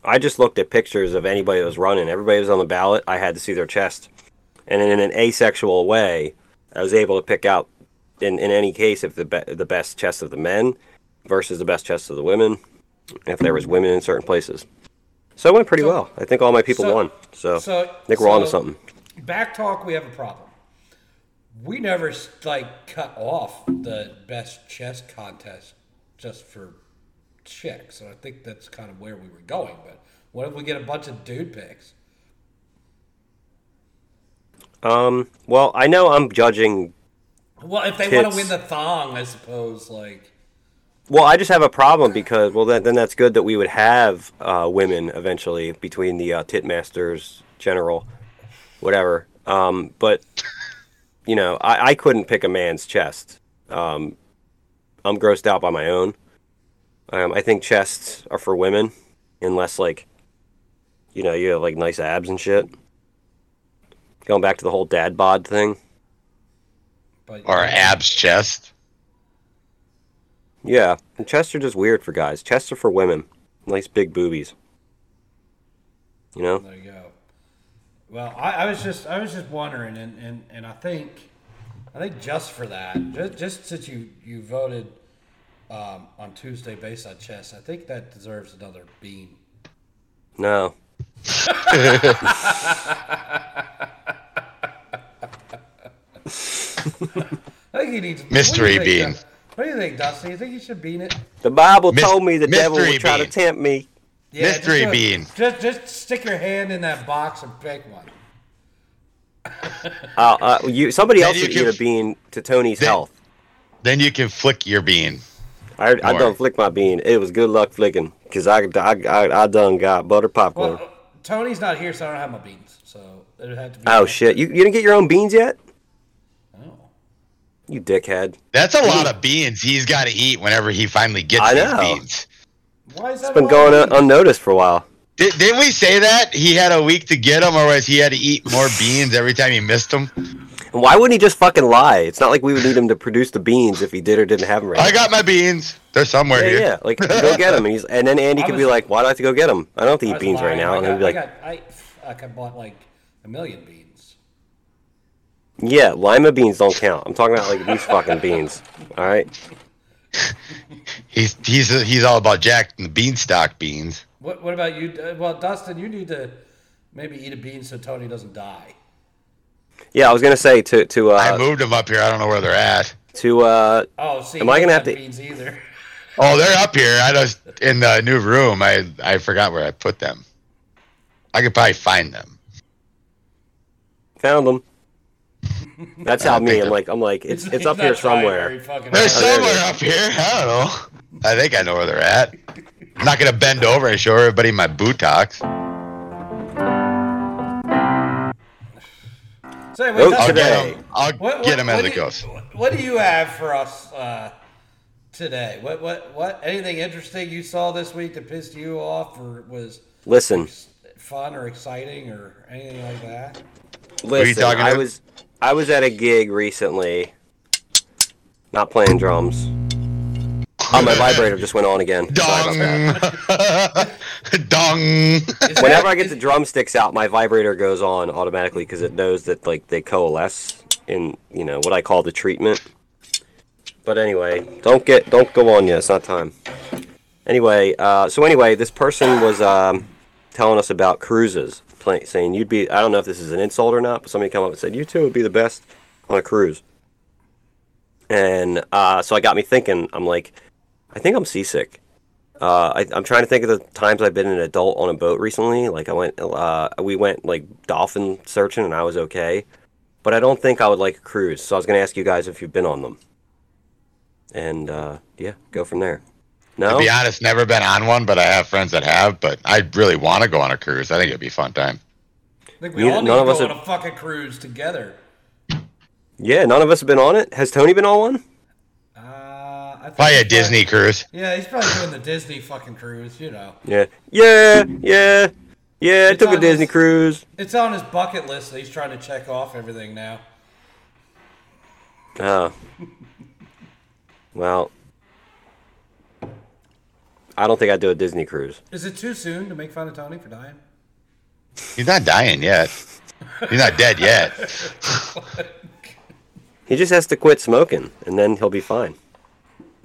I just looked at pictures of anybody that was running. Everybody was on the ballot. I had to see their chest. And in an asexual way, I was able to pick out, in, in any case, if the be- the best chest of the men versus the best chest of the women, if there was women in certain places. So it went pretty So- well. I think all my people so- won. So, so- I think we're on to something. BACC Talk, we have a problem. We never like cut off the best chess contest just for chicks, so I think that's kind of where we were going. But what if we get a bunch of dude picks? Um, well, I know I'm judging Well, if they want to win the thong, I suppose. Like, Well, I just have a problem because well, then, then that's good that we would have uh, women eventually between the uh, Titmasters, general, whatever. Um, but you know, I, I couldn't pick a man's chest. Um, I'm grossed out by my own. Um, I think chests are for women, unless like, you know, you have like nice abs and shit. Going back to the whole dad bod thing. but Or abs chest. Yeah, and chests are just weird for guys. Chests are for women. Nice big boobies. You know? There you go. Well, I, I was just I was just wondering, and, and, and I think I think just for that, just, just since you you voted um, on Tuesday based on chess, I think that deserves another bean. No. <laughs> I think he needs Mystery what do you think, bean. Dustin? What do you think, Dusty? You think you should bean it? The Bible Mys- told me the devil mystery would try to tempt me. Yeah, Mystery do it. bean. Just just stick your hand in that box and pick one. Uh, uh, you, somebody Then else you should can- eat a bean to Tony's Then- health. Then you can flick your bean. I, I More. done flick my bean. It was good luck flicking. Because I, I, I, I done got butter popcorn. Well, Tony's not here, so I don't have my beans. So it would have to be. oh, shit. You, you didn't get your own beans yet? Oh. You dickhead. That's a lot of beans he's got to eat whenever he finally gets I these know. beans. Why is that? It's been going un- unnoticed for a while. Did, didn't we say that he had a week to get them, or was he had to eat more beans every time he missed them? And why wouldn't he just fucking lie? It's not like we would need him to produce the beans if he did or didn't have them right I now. got my beans. They're somewhere Yeah, here. yeah. Like, <laughs> go get them. And, he's, and then Andy I could be like, why do I have to go get them? I don't have to eat was beans right now. I And got, he'd be like, I got, I, I bought like a million beans. yeah, lima beans don't count. I'm talking about like these fucking beans. <laughs> All right. He's he's he's all about Jack and the beanstalk beans. What What about you? Uh, Well, Dustin, you need to maybe eat a bean so Tony doesn't die. Yeah, I was gonna say to to Uh, I moved them up here. I don't know where they're at. to uh, Oh, see, Am I gonna have to- beans either? Oh, they're up here. I just in the new room. I I forgot where I put them. I could probably find them. found them. That's how <laughs> me. I'm like I'm like it's it's up here somewhere. They're hard. somewhere up here. I don't know. I think I know where they're at. I'm not gonna bend over and show everybody my buttocks. So anyway, Vote I'll today. get them. I'll what- get what- them as what it do you- goes. What do you have for us uh, today? What what what? Anything interesting you saw this week that pissed you off, or was Listen, fun or exciting, or anything like that? are you listen. talking I was I was at a gig recently, not playing drums. Oh, my vibrator just went on again. Sorry about that. <laughs> Dong. Dong. Whenever I get the drumsticks out, my vibrator goes on automatically because it knows that like they coalesce in you know what I call the treatment. But anyway, don't get don't go on yet. It's not time. Anyway, uh, so anyway, this person was um, telling us about cruises, play, saying you'd be. I don't know if this is an insult or not, but somebody come up and said you two would be the best on a cruise. And uh, so I got me thinking. I'm like, I think I'm seasick. Uh, I, I'm trying to think of the times I've been an adult on a boat recently. Like I went, uh, we went like dolphin searching, and I was okay. But I don't think I would like a cruise. So I was going to ask you guys if you've been on them. And uh, yeah, go from there. No, To be honest, never been on one, but I have friends that have. But I really want to go on a cruise. I think it'd be a fun time. I think we We- all need none to of go us on have- a fucking cruise together. yeah, none of us have been on it. Has Tony been on one? I Probably a he's Disney cruise. Yeah, he's probably doing the Disney fucking cruise. You know, Yeah, yeah, yeah, yeah. I took a Disney this- cruise. it's on his bucket list. That he's trying to check off everything now. Oh. Well, I don't think I'd do a Disney cruise. Is it too soon to make fun of Tony for dying? He's not dying yet. He's not dead yet. <laughs> He just has to quit smoking, and then he'll be fine.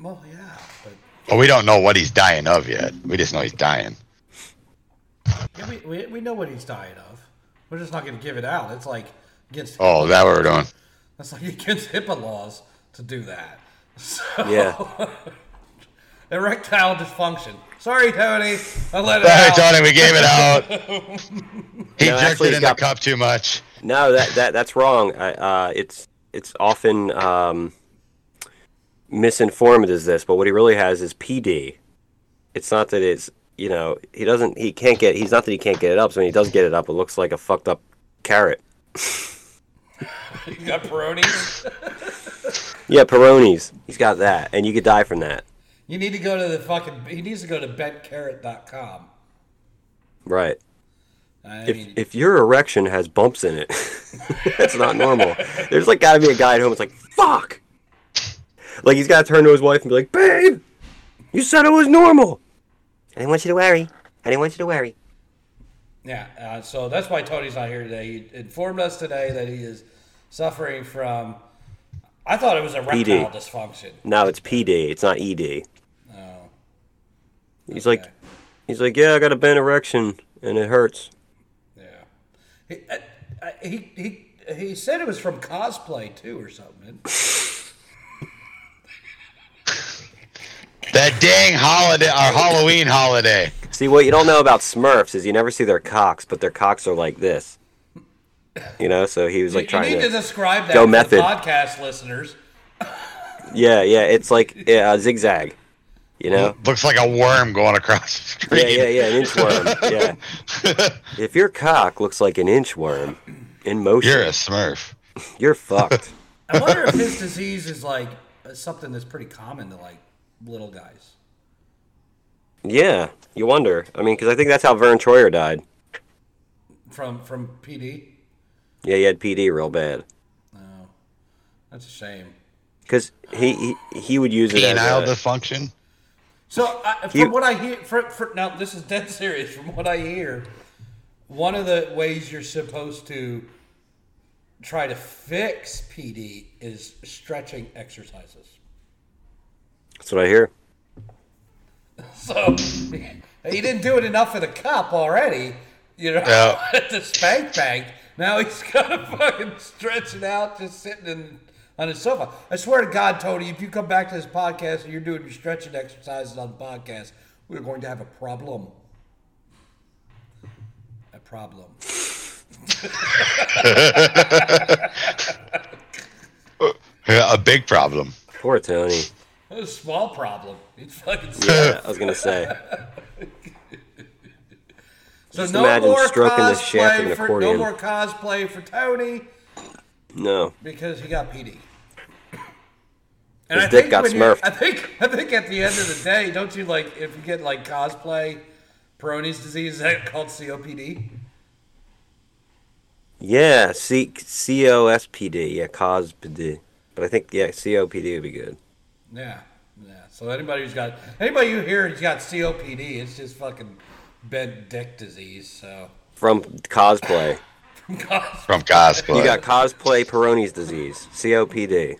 Well, yeah, but Well, we don't know what he's dying of yet. We just know he's dying. yeah, we, we, we know what he's dying of. We're just not going to give it out. It's like against Oh, is that what we're doing? that's like against HIPAA laws to do that. So, Yeah. <laughs> erectile dysfunction. Sorry, Tony. I let it Sorry, out. Tony, we gave it out. <laughs> He No, jerked actually, it in got- the cup too much. No, that that that's wrong. I, uh, it's it's often um, misinformed as this, but what he really has is PD. It's not that it's you know he doesn't he can't get he's not that he can't get it up. So when he does get it up, it looks like a fucked up carrot. You got Peyronie's. Yeah, Peyronie's. He's got that, and you could die from that. you need to go to the fucking. He needs to go to bentcarrot.com. Right. I If mean, if your erection has bumps in it, <laughs> that's not normal. There's like got to be a guy at home. It's like fuck. Like he's got to turn to his wife and be like, "Babe, you said it was normal." I didn't want you to worry. I didn't want you to worry. yeah. Uh, so that's why Tony's not here today. He informed us today that he is suffering from. I thought it was erectile PD. dysfunction. No, it's PD. It's not ED. Oh, He's like, he's like, yeah, I got a bent erection and it hurts. yeah. He, uh, uh, he he he said it was from cosplay too, or something. <laughs> That dang holiday, our Halloween holiday. See, what you don't know about Smurfs is you never see their cocks, but their cocks are like this. You know, so he was like you trying need to to. describe that go for the method. podcast listeners. Yeah, yeah, it's like yeah, a zigzag. You know. Looks like a worm going across the Yeah, street. yeah, yeah, an inchworm. Yeah. If your cock looks like an inchworm in motion, You're a Smurf. you're, fucked. I wonder if his disease is like uh, something that's pretty common to like little guys. Yeah, you wonder. I mean, because I think that's how Vern Troyer died. From from PD. Yeah, he had PD real bad. Oh, that's a shame. Because he, he he would use it Penile as a, dysfunction. So uh, from You- what I hear, for, for, now this is dead serious. From what I hear, one of the ways you're supposed to try to fix PD is stretching exercises. That's what I hear. So he didn't do it enough for the cup already, you know, Yeah. <laughs> at the spank bank. Now he's <laughs> got to fucking stretch it out just sitting in, on his sofa. I swear to God, Tony, if you come back to this podcast and you're doing your stretching exercises on the podcast, we're going to have a problem. A problem. <laughs> Yeah, a big problem. Poor Tony. A small problem. It's fucking Yeah, I was gonna say. <laughs> So Just no imagine more stroking the shaft of cosplay an for, no more cosplay for Tony. No. because he got PD. And His dick got when you- smurfed. I think I think at the end of the day, don't you like if you get like cosplay, Peyronie's disease, is that called COPD? Yeah, C C O S P D. Yeah, COSPD. But I think yeah, COPD would be good. Yeah, yeah. So anybody who's got anybody you hear who's got COPD, it's just fucking bed dick disease. So From cosplay. Cos- From cosplay. You got cosplay Peyronie's disease, COPD.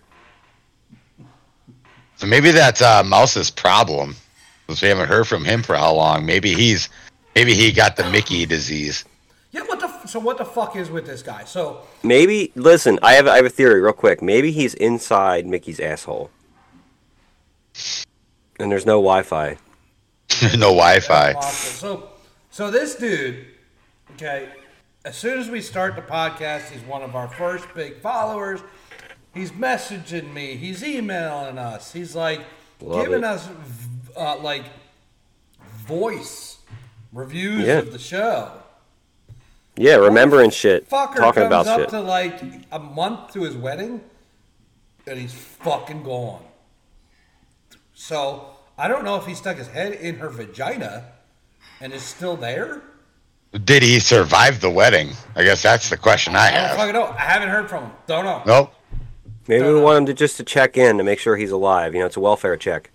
So maybe that's uh, Mouse's problem. Since we haven't heard from him for how long. Maybe he's maybe he got the Mickey disease. Yeah, what the f- so what the fuck is with this guy? So Maybe listen, I have I have a theory real quick. Maybe he's inside Mickey's asshole. And there's no Wi-Fi. <laughs> no Wi-Fi. So so this dude, okay, as soon as we start the podcast, he's one of our first big followers. He's messaging me. He's emailing us. He's like Love giving it. us uh, like voice reviews Yeah. of the show. Yeah, remembering shit, Fucker talking comes about up shit. to like a month to his wedding, and he's fucking gone. So I don't know if he stuck his head in her vagina and is still there. Did he survive the wedding? I guess that's the question I I don't have. fucking know. I haven't heard from him. Don't know. Nope. Maybe we want him to just to check in to make sure he's alive. You know, it's a welfare check.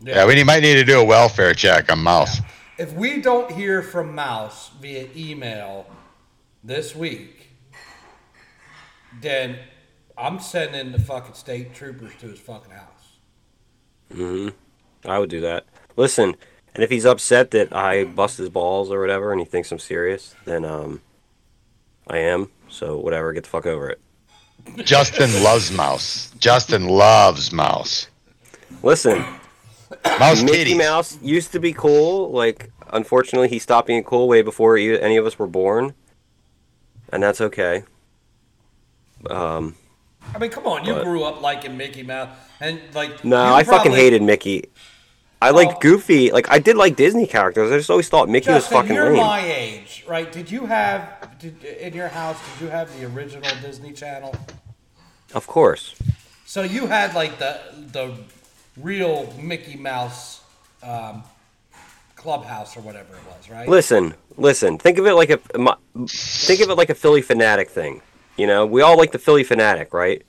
Yeah, we might need to do a welfare check on Mouse. If we don't hear from Mouse via email this week, then I'm sending the fucking state troopers to his fucking house. I would do that. Listen, and if he's upset that I bust his balls or whatever, and he thinks I'm serious, then um, I am. So whatever, get the fuck over it. Justin loves Mouse. Justin loves Mouse. Listen, Mouse Mickey titties. Mouse used to be cool. Like, unfortunately, he stopped being cool way before e- any of us were born, and that's okay. Um, I mean, come on, you But- grew up liking Mickey Mouse, and like no, I fucking hated Mickey. I liked Oh. Goofy. Like, I did like Disney characters. I just always thought Mickey was Justin, fucking you're lame. my age, right? Did you have did, in your house? Did you have the original Disney Channel? Of course. So you had like the the real Mickey Mouse um, clubhouse or whatever it was, right? Listen, listen. Think of it like a think of it like a Phillie Phanatic thing. You know, we all like the Phillie Phanatic, right?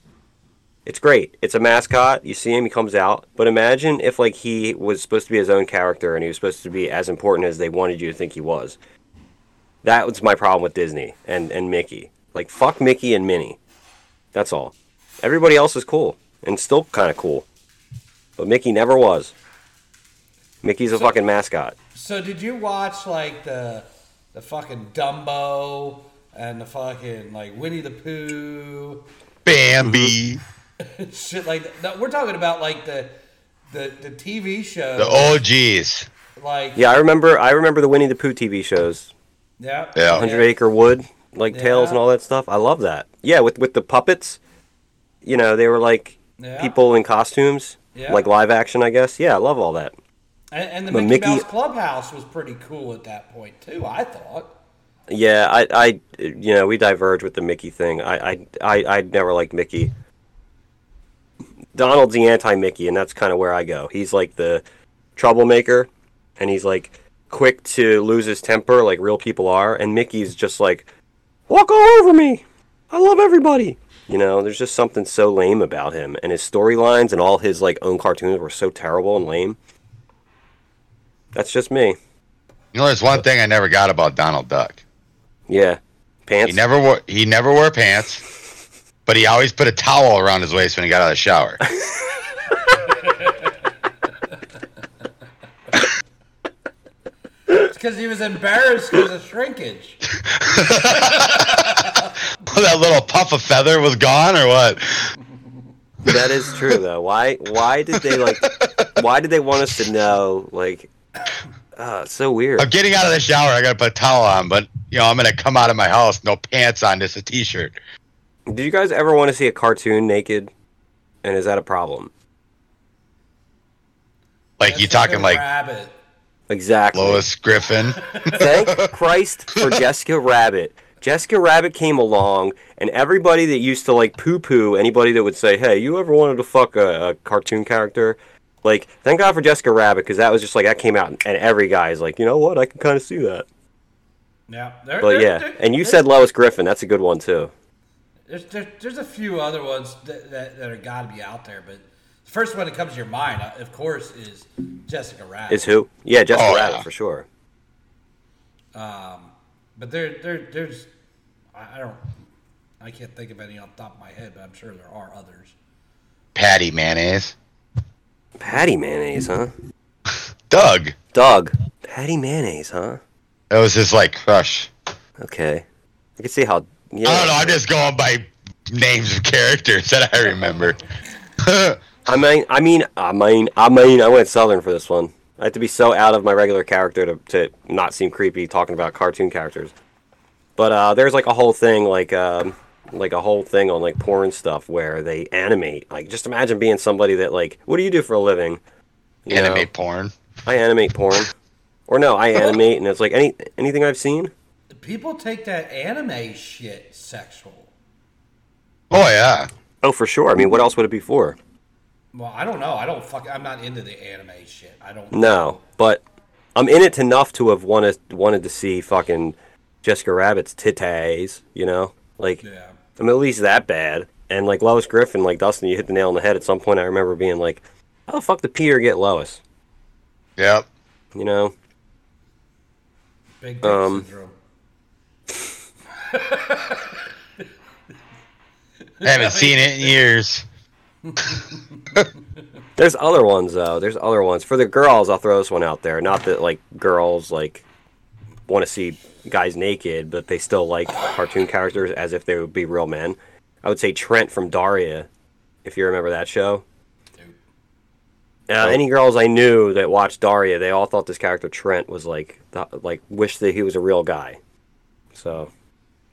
It's great. It's a mascot. You see him, he comes out. But imagine if like he was supposed to be his own character and he was supposed to be as important as they wanted you to think he was. That was my problem with Disney and and Mickey. Like fuck Mickey and Minnie. That's all. Everybody else is cool and still kind of cool. But Mickey never was. Mickey's a So- fucking mascot. So did you watch like the the fucking Dumbo and the fucking like Winnie the Pooh, Bambi. Mm-hmm. <laughs> shit like that? No, we're talking about like the the the TV show. The OGs. like Yeah, I remember. I remember the Winnie the Pooh TV shows, yeah, Yeah. Hundred Acre Wood, like Tales and all that stuff. I love that. Yeah, with with the puppets. You know, they were like Yeah. people in costumes, Yeah. like live action, I guess. Yeah, I love all that. And, and the But Mickey, Mickey- Mouse Clubhouse was pretty cool at that point too. I thought. Yeah, I, I, you know, we diverge with the Mickey thing. I, I, I, I never liked Mickey. Donald's the anti-Mickey, and that's kind of where I go. He's like the troublemaker, and he's like quick to lose his temper, like real people are. And Mickey's just like, walk all over me. I love everybody. You know, there's just something so lame about him, and his storylines and all his like own cartoons were so terrible and lame. That's just me. You know, there's one thing I never got about Donald Duck. Yeah, pants. He never wore he never wore pants, but he always put a towel around his waist when he got out of the shower. <laughs> It's because he was embarrassed because of shrinkage. <laughs> that little puff of feather was gone, or what? That is true though. Why why did they like why did they want us to know like uh it's so weird. I'm getting out of the shower. I gotta put a towel on, but you know I'm gonna come out of my house no pants on, just a t-shirt. Did you guys ever want to see a cartoon naked? And is that a problem? Like you That's like talking like rabbit. Exactly. Lois Griffin. <laughs> Thank Christ for <laughs> Jessica Rabbit. Jessica Rabbit came along, and everybody that used to like poo poo anybody that would say, "Hey, you ever wanted to fuck a, a cartoon character?" Like, thank God for Jessica Rabbit because that was just like that came out, and every guy's like, you know what, I can kind of see that. Yeah, there, But there- yeah, there- and you said Lois Griffin. That's a good one too. There's, there, there's a few other ones that, that, that are got to be out there, but the first one that comes to your mind, uh, of course, is Jessica Rabbit. Is who? Yeah, Jessica Oh, Rabbit yeah. for sure. Um, but there, there, there's, I, I don't, I can't think of any off the top of my head, but I'm sure there are others. Patti Mayonnaise. Patti Mayonnaise, huh? <laughs> Doug. Doug. Patti Mayonnaise, huh? That was his like crush. Okay. I can see how. Yeah. I don't know. I'm just going by names of characters that I remember. <laughs> I mean, I mean, I mean, I mean, I went southern for this one. I have to be so out of my regular character to, to not seem creepy talking about cartoon characters. But uh, there's like a whole thing, like um, like a whole thing on like porn stuff where they animate. Like, just imagine being somebody that like, what do you do for a living? You know? Animate porn. I animate porn, or no, I <laughs> animate, and it's like any anything I've seen. People take that anime shit sexual. Oh yeah. Oh, for sure. I mean, what else would it be for? Well, I don't know. I don't fuck. I'm not into the anime shit. I don't. No, but I'm in it enough to have wanted wanted to see fucking Jessica Rabbit's titties. You know, like Yeah. I'm at least that bad. And like Lois Griffin, like Dustin, you hit the nail on the head. At some point, I remember being like, "How the fuck did Peter get Lois?" Yep. You know, Big dick Um, syndrome. I haven't seen it in years. <laughs> there's other ones though. There's other ones for the girls. I'll throw this one out there. Not that like girls like want to see guys naked, but they still like cartoon characters as if they would be real men. I would say Trent from Daria, if you remember that show. Uh, any girls I knew that watched Daria, they all thought this character Trent was like, the, like, wished that he was a real guy. So,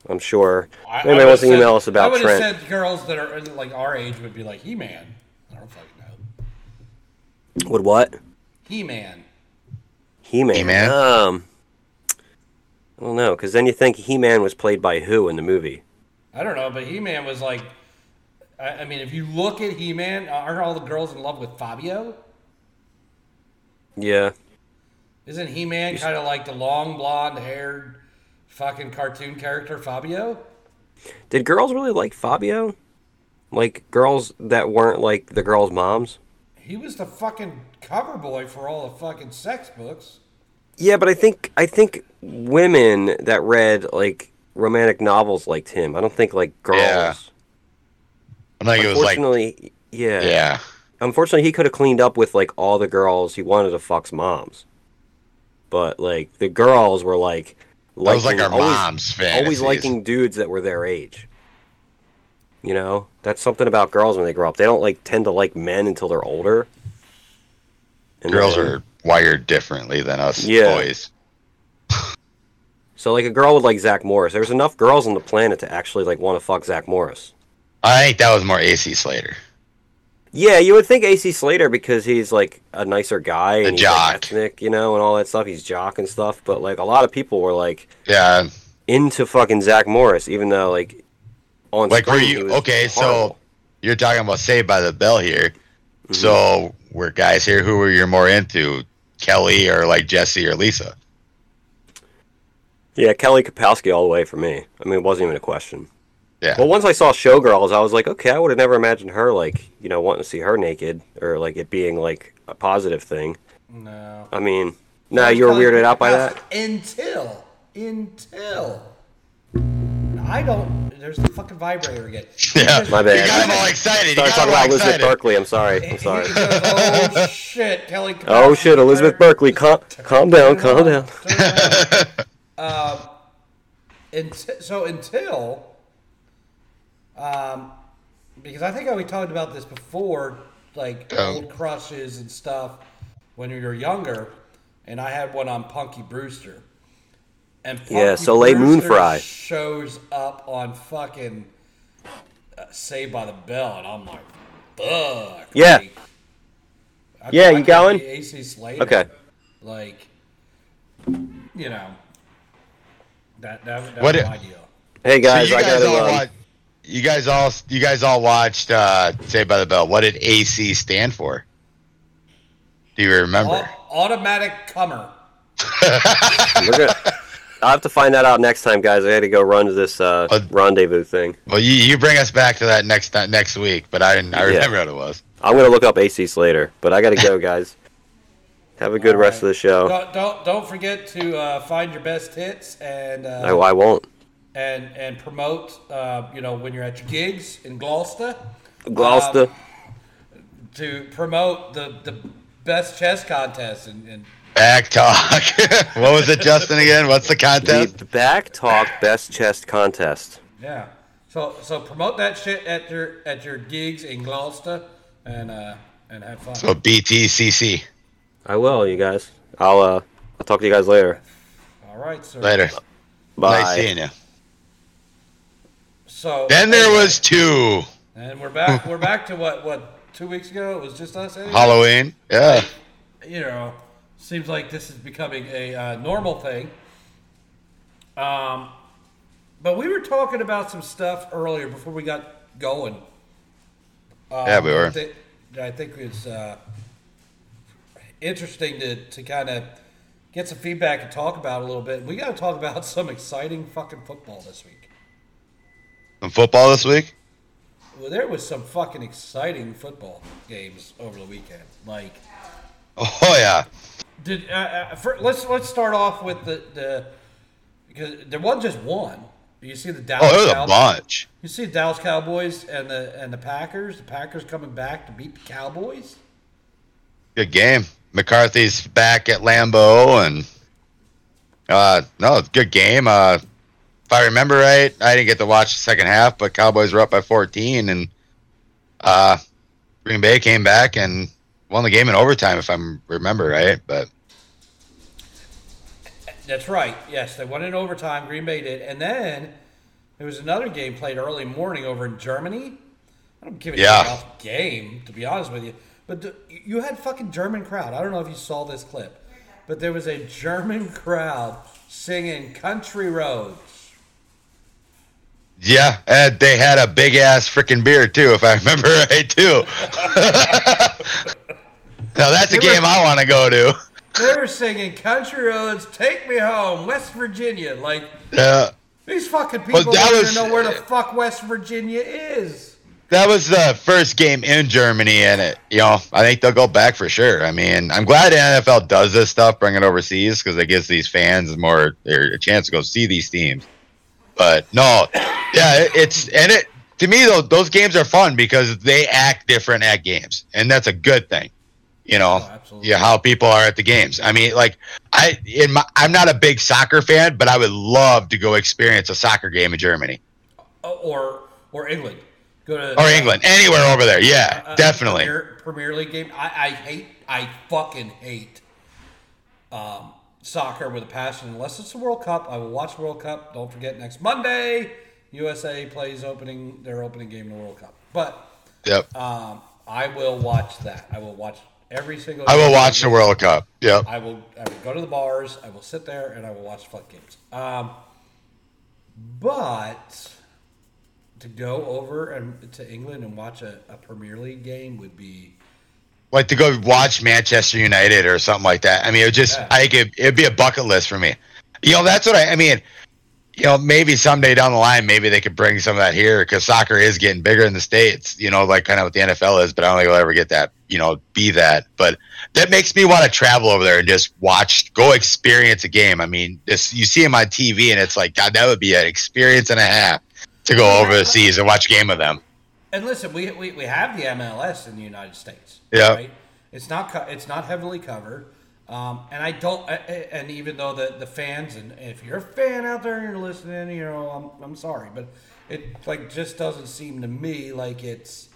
I'm sure I- I anybody would've wants to email us about I about would have said girls that are like our age would be like He Man. I don't fucking know. Would what? He Man. He-Man. He-Man? Um, I don't know, because then you think He-Man was played by who in the movie? I don't know, but He Man was like. I, I mean, if you look at He Man, aren't all the girls in love with Fabio? Yeah. Isn't He Man kind of like the long blonde haired fucking cartoon character Fabio? Did girls really like Fabio? Like girls that weren't like the girls' moms? He was the fucking cover boy for all the fucking sex books. Yeah, but I think I think women that read like romantic novels liked him. I don't think like girls. Yeah. I think it was like, Unfortunately, yeah. yeah. Unfortunately, he could have cleaned up with like all the girls he wanted to fuck's moms. But like the girls were like, That was like our always, mom's always liking dudes that were their age. You know, that's something about girls when they grow up. They don't like tend to like men until they're older. And Girls then- are wired differently than us Yeah. boys. so like a girl would like Zach Morris. There's enough girls on the planet to actually like want to fuck Zach Morris. I think that was more AC Slater. Yeah, you would think AC Slater because he's like a nicer guy A and like, jock. ethnic, you know, and all that stuff. He's jock and stuff. But like a lot of people were like Yeah. into fucking Zach Morris, even though like on Like, were you okay? So you're talking about Saved by the Bell here. Mm-hmm. So we're guys here who are you more into, Kelly or like Jesse or Lisa? yeah, Kelly Kapowski all the way for me. I mean, it wasn't even a question. Yeah. Well, once I saw Showgirls, I was like, okay, I would have never imagined her like you know wanting to see her naked or like it being like a positive thing. No. I mean, no, you were weirded out by that. Until, until. I don't. There's the fucking vibrator again. Yeah. My bad. You got him all excited. You Started got talking him all about Elizabeth excited. Berkley. I'm sorry. I'm sorry. He goes, oh shit, Kelly. Oh shit, Elizabeth Berkley, calm, calm down, calm down. um, until, so until, um, because I think we talked about this before, like Oh. old crushes and stuff when you were younger, and I had one on Punky Brewster. And Punky Yeah, Soleil Brewster Moon Frye. shows up on fucking uh, Saved by the Bell, and I'm like, fuck. Yeah. like, I- Yeah, I you could going? AC Slater. Okay. Like, you know, that that, that What was it- my deal. Hey guys, you I guys gotta. all Um, watch, you guys all you guys all watched uh, Saved by the Bell. What did AC stand for? Do you remember? Au- automatic comer. <laughs> we're. I'll have to find that out next time, guys. I had to go run to this uh, Uh, rendezvous thing. Well, you, you bring us back to that next uh, next week, but I didn't. I Yeah. remember what it was. I'm gonna look up AC Slater, but I gotta go, <laughs> guys. Have a good All rest right. of the show. Don't don't, don't forget to uh, find your best hits and uh, I, I won't. And and promote. Uh, you know when you're at your gigs in Gloucester. Gloucester. to promote the the best chess contest and, and BACC Talk. <laughs> what was it, Justin? Again, what's the The, contest? the BACC Talk best chest contest. yeah. So so promote that shit at your at your gigs in Gloucester and uh and have fun. So BTCC. I will, you guys. I'll uh, I'll talk to you guys later. All right, sir. Later. Bye. Nice seeing you. So Then there anyway, was two. and we're back. We're back to what what two weeks ago? It was just us. Anyway? Halloween. Yeah. you know, seems like this is becoming a uh, normal thing. Um, but we were talking about some stuff earlier before we got going. Um, Yeah, we were. That, that I think is uh, interesting to, to kind of get some feedback and talk about a little bit. We got to talk about <laughs> some exciting fucking football this week. Some football this week. Well, there was some fucking exciting football games over the weekend. Like, Oh yeah. Did uh, uh, for, let's let's start off with the the because there wasn't just one. You see the Dallas. Oh, there was a bunch. You see the Dallas Cowboys and the and the Packers. The Packers coming back to beat the Cowboys. Good game. McCarthy's back at Lambeau, and uh, no, good game. Uh, if I remember right, I didn't get to watch the second half, but Cowboys were up by 14, and uh, Green Bay came back and won the game in overtime, if I remember right. But That's right. Yes, they won in overtime. Green Bay did, and then there was another game played early morning over in Germany. I don't give a Yeah. shit game, to be honest with you. But you had fucking German crowd. I don't know if you saw this clip, but there was a German crowd singing "Country Roads." Yeah, and they had a big ass freaking beer too, if I <laughs> remember right too. <laughs> now that's a They were- game I want to go to. They were singing "Country Roads, Take Me Home, West Virginia." Like Yeah. these fucking people Well, don't was- know where the fuck West Virginia is. That was the first game in Germany, and it, you know, I think they'll go back for sure. I mean, I'm glad the NFL does this stuff, bring it overseas, because it gives these fans more a chance to go see these teams. But no, yeah, it- it's and it to me though, those games are fun because they act different at games, and that's a good thing. You know, Oh, absolutely. yeah, how people are at the games. I mean, like I in my, I'm not a big soccer fan, but I would love to go experience a soccer game in Germany Uh, or or England. Go to or uh, England, anywhere over there. Yeah, uh, definitely. Premier, Premier League game. I, I hate. I fucking hate um, soccer with a passion. Unless it's the World Cup, I will watch the World Cup. Don't forget next Monday, USA plays opening their opening game in the World Cup. But Yep. um, I will watch that. I will watch every single. I will watch the World Cup. Yep. I will. I will go to the bars. I will sit there and I will watch fuck games. Um, but to go over and to England and watch a, a Premier League game would be Like to go watch Manchester United or something like that. I mean, it would just, Yeah. I think it, it'd be a bucket list for me. You know, that's what I, I mean, you know, maybe someday down the line, maybe they could bring some of that here because soccer is getting bigger in the States, you know, like kind of what the NFL is, but I don't think we'll ever get that, you know, be that. But that makes me want to travel over there and just watch, go experience a game. I mean, this, you see them on TV and it's like, God, that would be an experience and a half to go over overseas and watch a game of them. And listen, we, we, we have the MLS in the United States. Yeah. Right? It's not co- it's not heavily covered. Um, and I don't. And even though the, the fans and if you're a fan out there and you're listening, you know, I'm, I'm sorry, but it like just doesn't seem to me like it's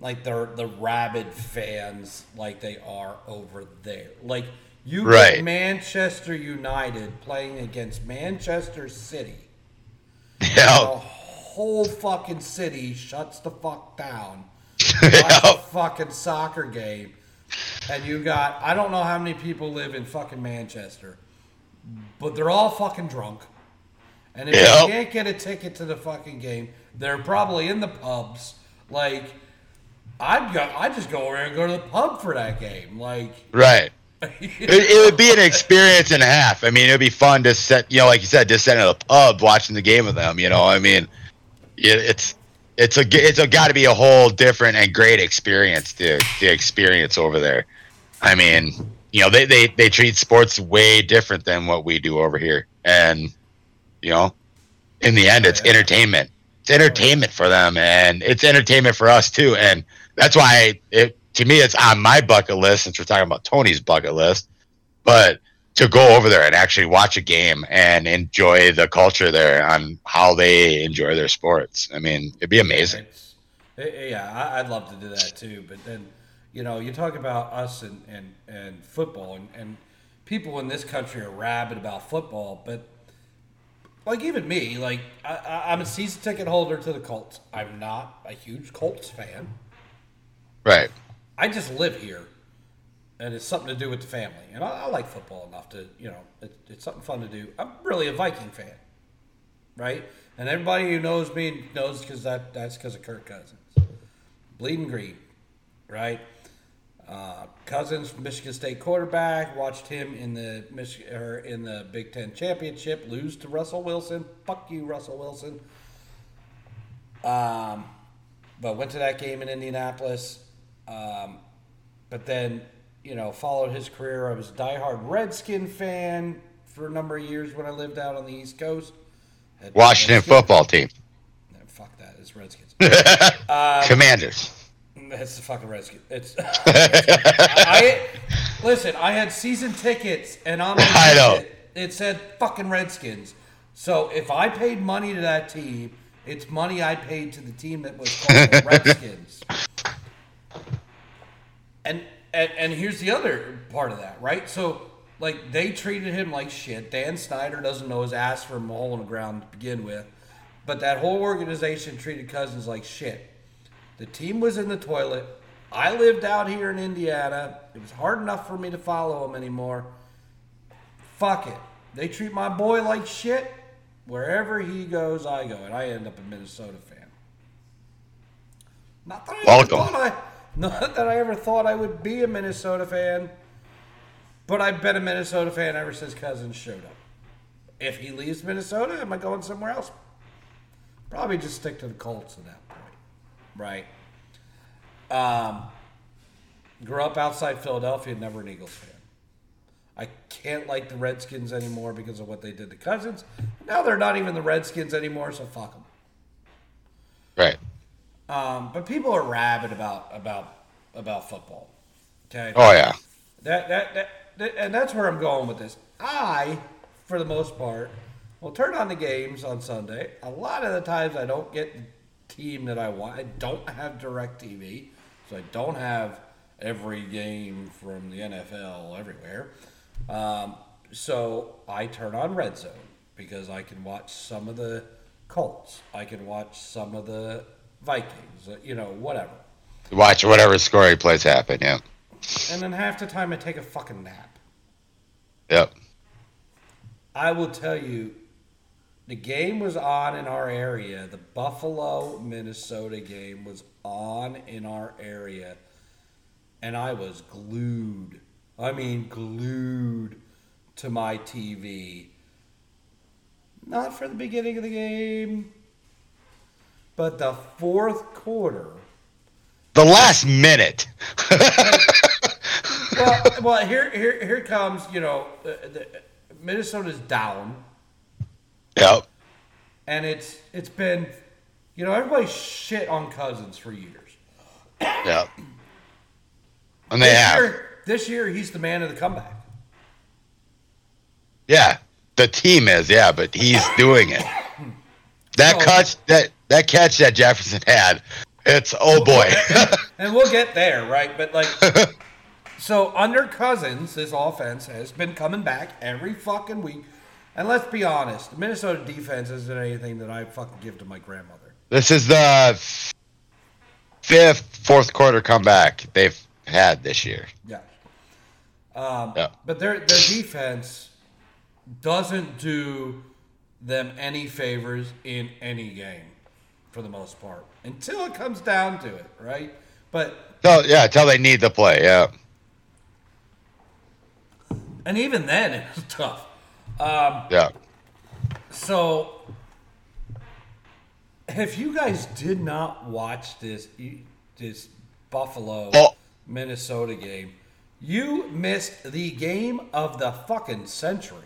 like they're the rabid fans like they are over there. Like you Right. get Manchester United playing against Manchester City Yeah. Whole fucking city shuts the fuck down. <laughs> A yeah. fucking soccer game, and you got I don't know how many people live in fucking Manchester, but they're all fucking drunk. And if Yep. you can't get a ticket to the fucking game, they're probably in the pubs. Like, I'd go, I'd just go over there and go to the pub for that game. Like, Right. <laughs> It, it would be an experience and a half. I mean, it would be fun to set, you know, like you said, just sit in a pub watching the game with them. You know, I mean, it, it's it's a it's a got to be a whole different and great experience to to experience over there. I mean, you know, they they they treat sports way different than what we do over here, and you know, in the end, it's yeah. entertainment. It's entertainment for them, and it's entertainment for us too, and that's why it to me, it's on my bucket list since we're talking about Tony's bucket list. But to go over there and actually watch a game and enjoy the culture there on how they enjoy their sports. I mean, it'd be amazing. It's, yeah, I'd love to do that too. But then, you know, you talk about us and, and, and football, and, and people in this country are rabid about football. But, like, even me, like, I, I, I'm a season ticket holder to the Colts. I'm not a huge Colts fan. Right. I just live here, and it's something to do with the family. And I, I like football enough to, you know, it, it's something fun to do. I'm really a Viking fan, right? And everybody who knows me knows because that that's because of Kirk Cousins, bleeding green, right? Uh, Cousins, Michigan State quarterback, watched him in the Mich- or in the Big Ten championship lose to Russell Wilson. Fuck you, Russell Wilson. Um, but went to that game in Indianapolis. Um, but then, you know, followed his career. I was a diehard Redskin fan for a number of years when I lived out on the East Coast. Had Washington Redskin- football team. No, fuck that. It's Redskins. <laughs> Um, Commanders. It's the fucking Redskins. It's. <laughs> I, listen, I had season tickets, and on my <laughs> I know. it said fucking Redskins. So if I paid money to that team, it's money I paid to the team that was called the Redskins. And, and and here's the other part of that, right? So like they treated him like shit. Dan Snyder doesn't know his ass from a hole in the ground to begin with, but that whole organization treated Cousins like shit. The team was in the toilet. I lived out here in Indiana. It was hard enough for me to follow him anymore. Fuck it. They treat my boy like shit. Wherever he goes, I go, and I end up a Minnesota fan. Not that I Welcome. thought I, not that I ever thought I would be a Minnesota fan, but I've been a Minnesota fan ever since Cousins showed up. If he leaves Minnesota, am I going somewhere else? Probably just stick to the Colts at that point, right? Um, grew up outside Philadelphia, never an Eagles fan. I can't like the Redskins anymore because of what they did to Cousins. Now they're not even the Redskins anymore, so fuck them. Right. Um, but people are rabid about about about football. Okay. Oh yeah. That, that, that, that, and that's where I'm going with this. I, for the most part, will turn on the games on Sunday. A lot of the times I don't get the team that I want. I don't have direct TV, so I don't have every game from the NFL everywhere. Um, so I turn on Red Zone because I can watch some of the Colts. I can watch some of the Vikings, uh, you know, whatever. Watch whatever scoring plays happen. Yeah. And then half the time I take a fucking nap. Yep. I will tell you, the game was on in our area. The Buffalo, Minnesota game was on in our area. And I was glued. I mean, glued to my TV. Not for the beginning of the game, but the fourth quarter. The last minute. <laughs> Well, well here, here, here comes, you know, the, the, Minnesota's down. yep. and it's it's been you know everybody shit on Cousins for years. Yep. And they this have. year, this year he's the man of the comeback. Yeah. The team is, yeah, but he's doing it. That So- catch that that catch that Jefferson had, it's oh boy. <laughs> And we'll get there, right? But like, so under Cousins, this offense has been coming back every fucking week. And let's be honest, the Minnesota defense isn't anything that I fucking give to my grandmother. this is the fifth fourth quarter comeback they've had this year. Yeah. Um, Yeah. But their their defense doesn't do them any favors in any game, for the most part, until it comes down to it, right? But So yeah, until they need the play, yeah. and even then, <laughs> it was tough. Um, Yeah. So, if you guys did not watch this this Buffalo Oh. Minnesota game, you missed the game of the fucking century.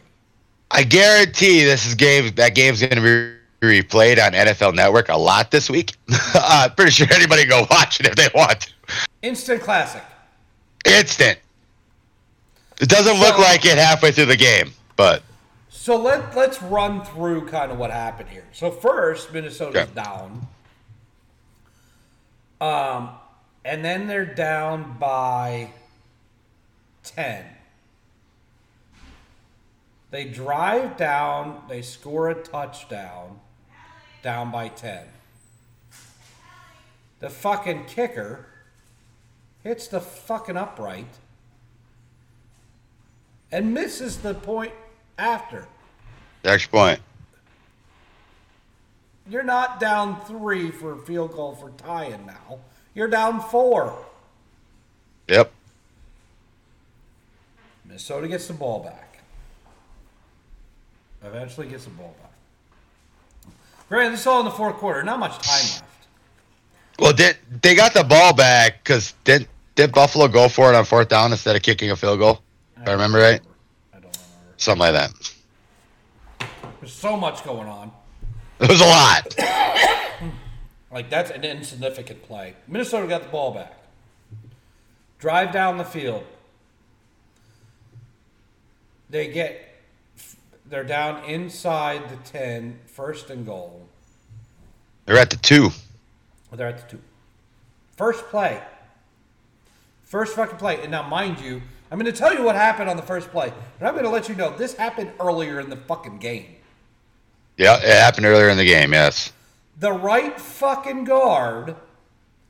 I guarantee this is game that game's gonna be replayed on NFL Network a lot this week. <laughs> uh, pretty sure anybody can go watch it if they want to. Instant classic. Instant. It doesn't look like it halfway through the game, but So let let's run through kind of what happened here. So first, Minnesota's Okay. down. Um, and then they're down by ten. They drive down, they score a touchdown, down by ten. The fucking kicker hits the fucking upright and misses the point after. next point. You're not down three for a field goal for tying now. You're down four. Yep. Minnesota gets the ball back. Eventually gets the ball back. Granted, this is all in the fourth quarter. Not much time left. Well, did they got the ball back because did did Buffalo go for it on fourth down instead of kicking a field goal? If I remember right, I don't remember. something like that. There's so much going on. It was a lot. <coughs> Like that's an insignificant play. Minnesota got the ball back. Drive down the field. They get they're down inside the 10, first and goal. They're at the two. They're at the two. First play. First fucking play. And now mind you, I'm gonna tell you what happened on the first play, but I'm gonna let you know this happened earlier in the fucking game. Yeah, it happened earlier in the game. Yes. the right fucking guard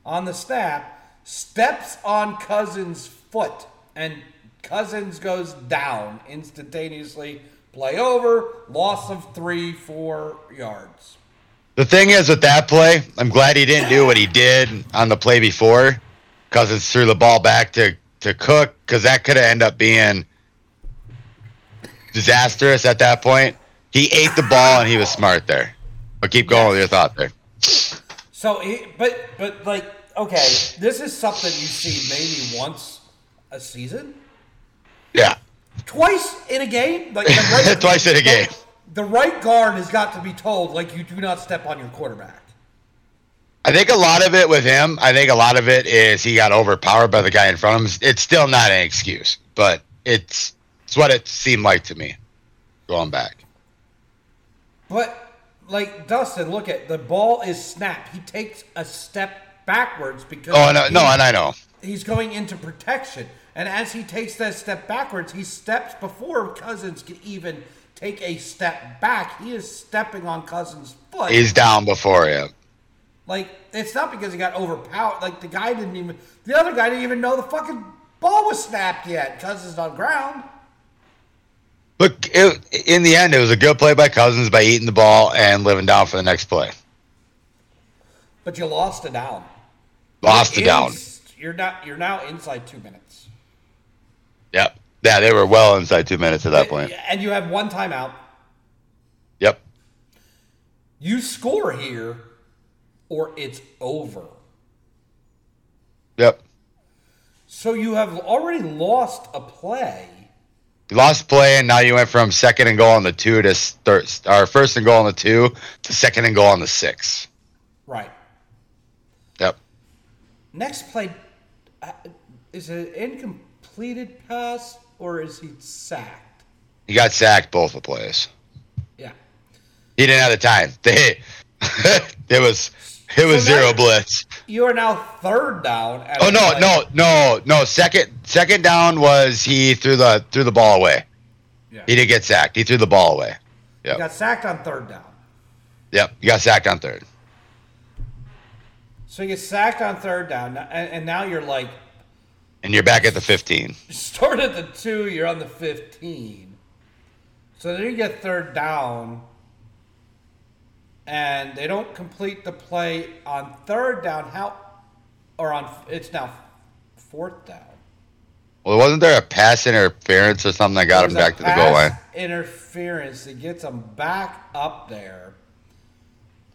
on the snap steps on Cousins' foot, and Cousins goes down instantaneously. Play over, loss of three, four yards. The thing is with that play, I'm glad he didn't do what he did on the play before, because it's threw the ball back to to Cook, because that could have ended up being disastrous at that point. He ate the ball and he was smart there. But keep going with your thought there. So, he, but but like, okay, this is something you see maybe once a season, Yeah, twice in a game. Like the <laughs> right, Twice in a game. The right guard has got to be told, like, you do not step on your quarterback. I think a lot of it with him, I think a lot of it is he got overpowered by the guy in front of him. It's still not an excuse, but it's it's what it seemed like to me going back. But like Dustin, look at the ball is snapped. He takes a step backwards because Oh no, no, he- and I know. he's going into protection. And as he takes that step backwards, he steps before Cousins can even take a step back. He is stepping on Cousins' foot. He's down before him. like it's not because he got overpowered. Like the guy didn't even the other guy didn't even know the fucking ball was snapped yet. Cousins on ground. Look, it, in the end, it was a good play by Cousins by eating the ball and living down for the next play. But you lost a down. Lost Ins- down. You're not. You're now inside two minutes. Yep. Yeah, they were well inside two minutes at that point. And you have one timeout. Yep. You score here, or it's over. Yep. So you have already lost a play. You lost play, and now you went from second and goal on the two to third, or first and goal on the two to second and goal on the six. Right. Yep. Next play, uh, is an an incompleted pass or is he sacked? He got sacked both the plays. Yeah. He didn't have the time. <laughs> They, it was it was So zero blitz. You are now third down. At Oh no, play. no, no, no. Second second down was he threw the threw the ball away. Yeah. He didn't get sacked. He threw the ball away. He got sacked on third down. Yep. You got sacked on third. So you get sacked on third down, and, and now you're like, And you're back at the 15. you <laughs> start at the two, you're on the 15. So then you get third down, and they don't complete the play on third down. How, or on, it's now fourth down. Well, wasn't there a pass interference or something that got him back to the goal line? Interference that gets them back up there.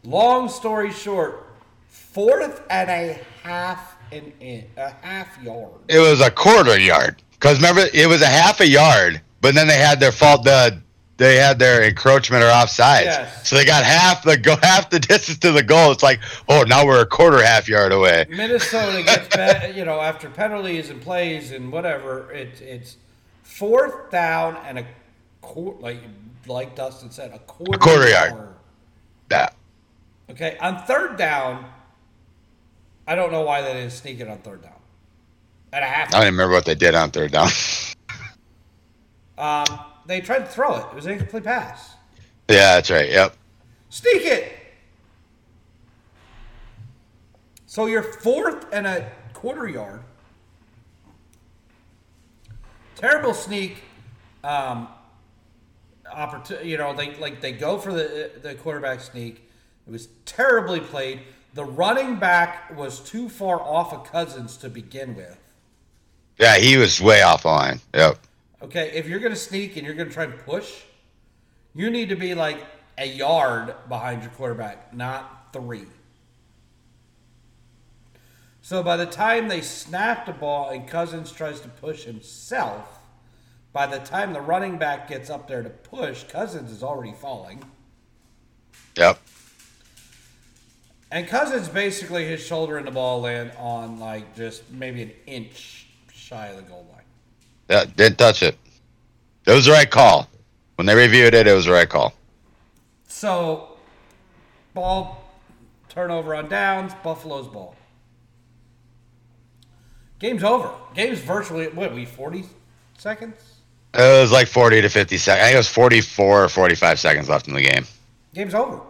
Long story short, fourth and a half an in, a half yard. It was a quarter yard. Because remember, it was a half a yard, but then they had their fault. The they had their encroachment or offsides. Yes. So they got half the go <laughs> half the distance to the goal. It's like, oh, now we're a quarter half yard away. Minnesota <laughs> gets back, you know, after penalties and plays and whatever. It's it's fourth down and a quarter, like like Dustin said, a quarter, quarter yard. Yeah. Okay, on third down, I don't know why they didn't sneak it on third down. At a half, I don't even remember what they did on third down. um, they tried to throw it. It was an incomplete pass. yeah, that's right. Yep. Sneak it. So you're fourth and a quarter yard. Terrible sneak. Um, opportunity. You know, they like they go for the the quarterback sneak. It was terribly played. The running back was too far off of Cousins to begin with. Yeah, he was way off line. Yep. Okay, if you're going to sneak and you're going to try and push, you need to be like a yard behind your quarterback, not three. So by the time they snap the ball and Cousins tries to push himself, by the time the running back gets up there to push, Cousins is already falling. Yep. And Cousins basically his shoulder and the ball land on like just maybe an inch shy of the goal line. Yeah, didn't touch it. It was the right call. When they reviewed it, it was the right call. So, ball turnover on downs, Buffalo's ball. Game's over. Game's virtually what we forty seconds. It was like 40 to 50 seconds. I think it was 44 or 45 seconds left in the game. Game's over.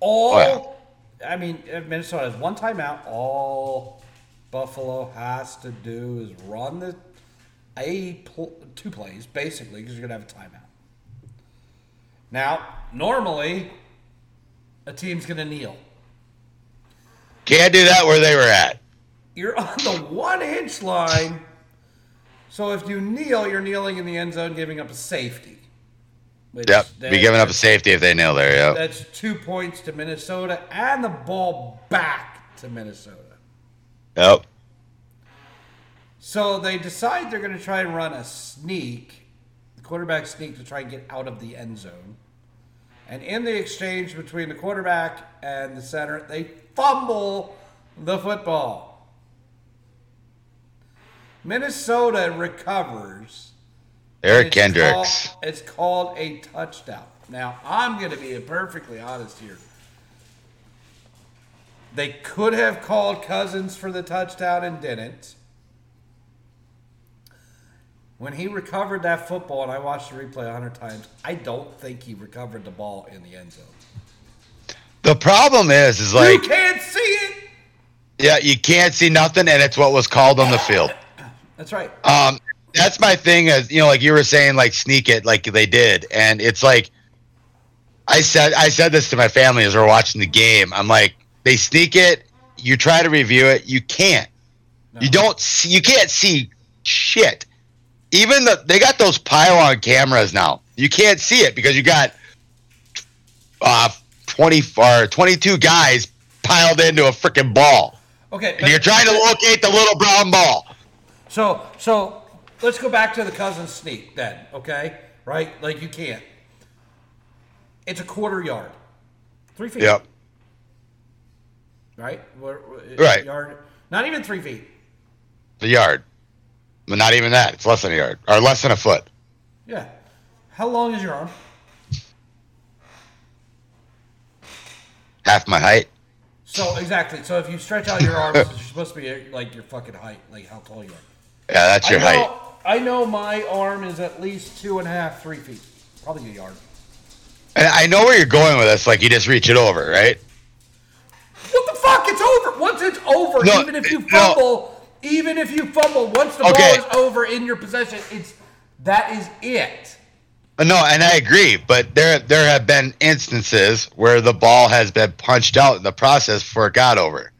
All Oh, I mean, Minnesota has one timeout. All Buffalo has to do is run the a pl- two plays basically because you're gonna have a timeout. Now, normally, a team's gonna kneel. Can't do that where they were at. You're on the one inch line. So if you kneel, you're kneeling in the end zone, giving up a safety. Which Yep. Be giving up a safety if they nail there. Yep. That's two points to Minnesota and the ball back to Minnesota. Yep. So they decide they're going to try and run a sneak, the quarterback sneak to try and get out of the end zone. And in the exchange between the quarterback and the center, they fumble the football. Minnesota recovers. Eric It's Kendricks. called- it's called a touchdown. Now, I'm going to be perfectly honest here. They could have called Cousins for the touchdown and didn't. When he recovered that football, and I watched the replay a hundred times, I don't think he recovered the ball in the end zone. The problem is, is like, you can't see it. yeah, you can't see nothing, and it's what was called on the field. That's right. Um, that's my thing. As you know, like you were saying, like sneak it, like they did, and it's like, I said, I said this to my family as we're watching the game. I'm like, they sneak it. You try to review it, you can't. You don't see. You can't see shit. Even the they got those pylon cameras now. You can't see it because you got uh, twenty or twenty two guys piled into a freaking ball, Okay. and you're trying to locate the little brown ball. So so let's go back to the Cousins sneak then, okay? Right? Like you can't. It's a quarter yard. Three feet. Yep. Right? Where- Right. Yard. Not even three feet. The yard. But not even that. It's less than a yard. Or less than a foot. Yeah. How long is your arm? Half my height. So exactly. So if you stretch out your arms, <laughs> it's supposed to be like your fucking height, like how tall you are. Yeah, that's your I know, height. I know my arm is at least two and a half, three feet, probably a yard. And I know where you're going with this. Like you just reach it over, right? What the fuck? It's over. Once it's over, No, even if you no. fumble, even if you fumble, once the Okay. ball is over in your possession, it's that is it. Uh, No, and I agree. But there, there have been instances where the ball has been punched out in the process before it got over.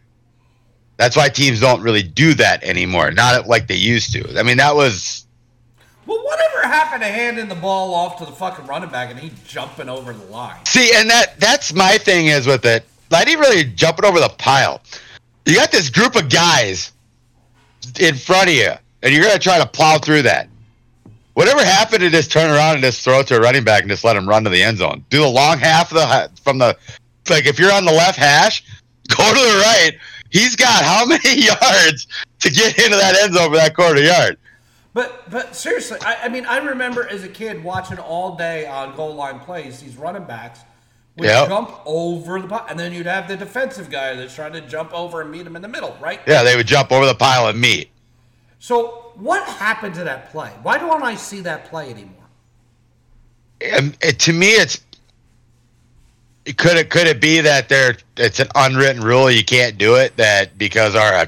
That's why teams don't really do that anymore. Not like they used to. I mean, that was Well, whatever happened to handing the ball off to the fucking running back and he jumping over the line? See, and that that's my thing is with it. Not even really jumping over the pile. You got this group of guys in front of you, and you're gonna try to plow through that. Whatever happened to just turn around and just throw it to a running back and just let him run to the end zone? Do the long half of the from the like if you're on the left hash, <laughs> go to the right. He's got how <laughs> many yards to get into that end zone for that quarter yard? But but seriously, I, I mean, I remember as a kid watching all day on goal line plays. These running backs would Yep. jump over the po- and then you'd have the defensive guy that's trying to jump over and meet him in the middle, right? Yeah, they would jump over the pile and meet. So what happened to that play? Why don't I see that play anymore? And it, to me, it's it could it could it be that there it's an unwritten rule you can't do it that because our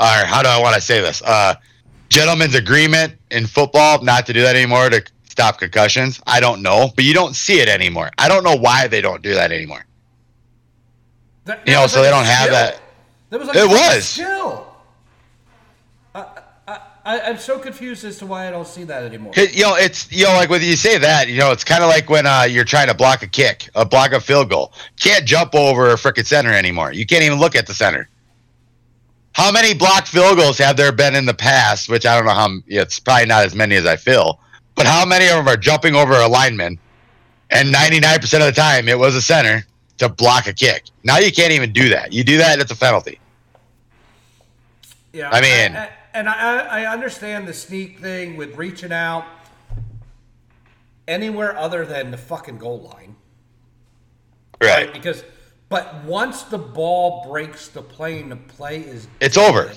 our how do I want to say this uh gentleman's agreement in football not to do that anymore to stop concussions. I don't know, but you don't see it anymore. I don't know why they don't do that anymore. That, You know, so they don't have skill. that. That was like It was. skill. I, I'm so confused as to why I don't see that anymore. You know, it's you know, like when you say that, you know, it's kind of like when uh, you're trying to block a kick, a block a field goal. Can't jump over a frickin' center anymore. You can't even look at the center. How many blocked field goals have there been in the past? Which I don't know how. It's probably not as many as I feel. But how many of them are jumping over a lineman? And 99% of the time, it was a center to block a kick. Now you can't even do that. You do that, it's a penalty. Yeah, I mean- I- I- and I, I understand the sneak thing with reaching out anywhere other than the fucking goal line, Right. Because, but once the ball breaks the plane, the play is It's over.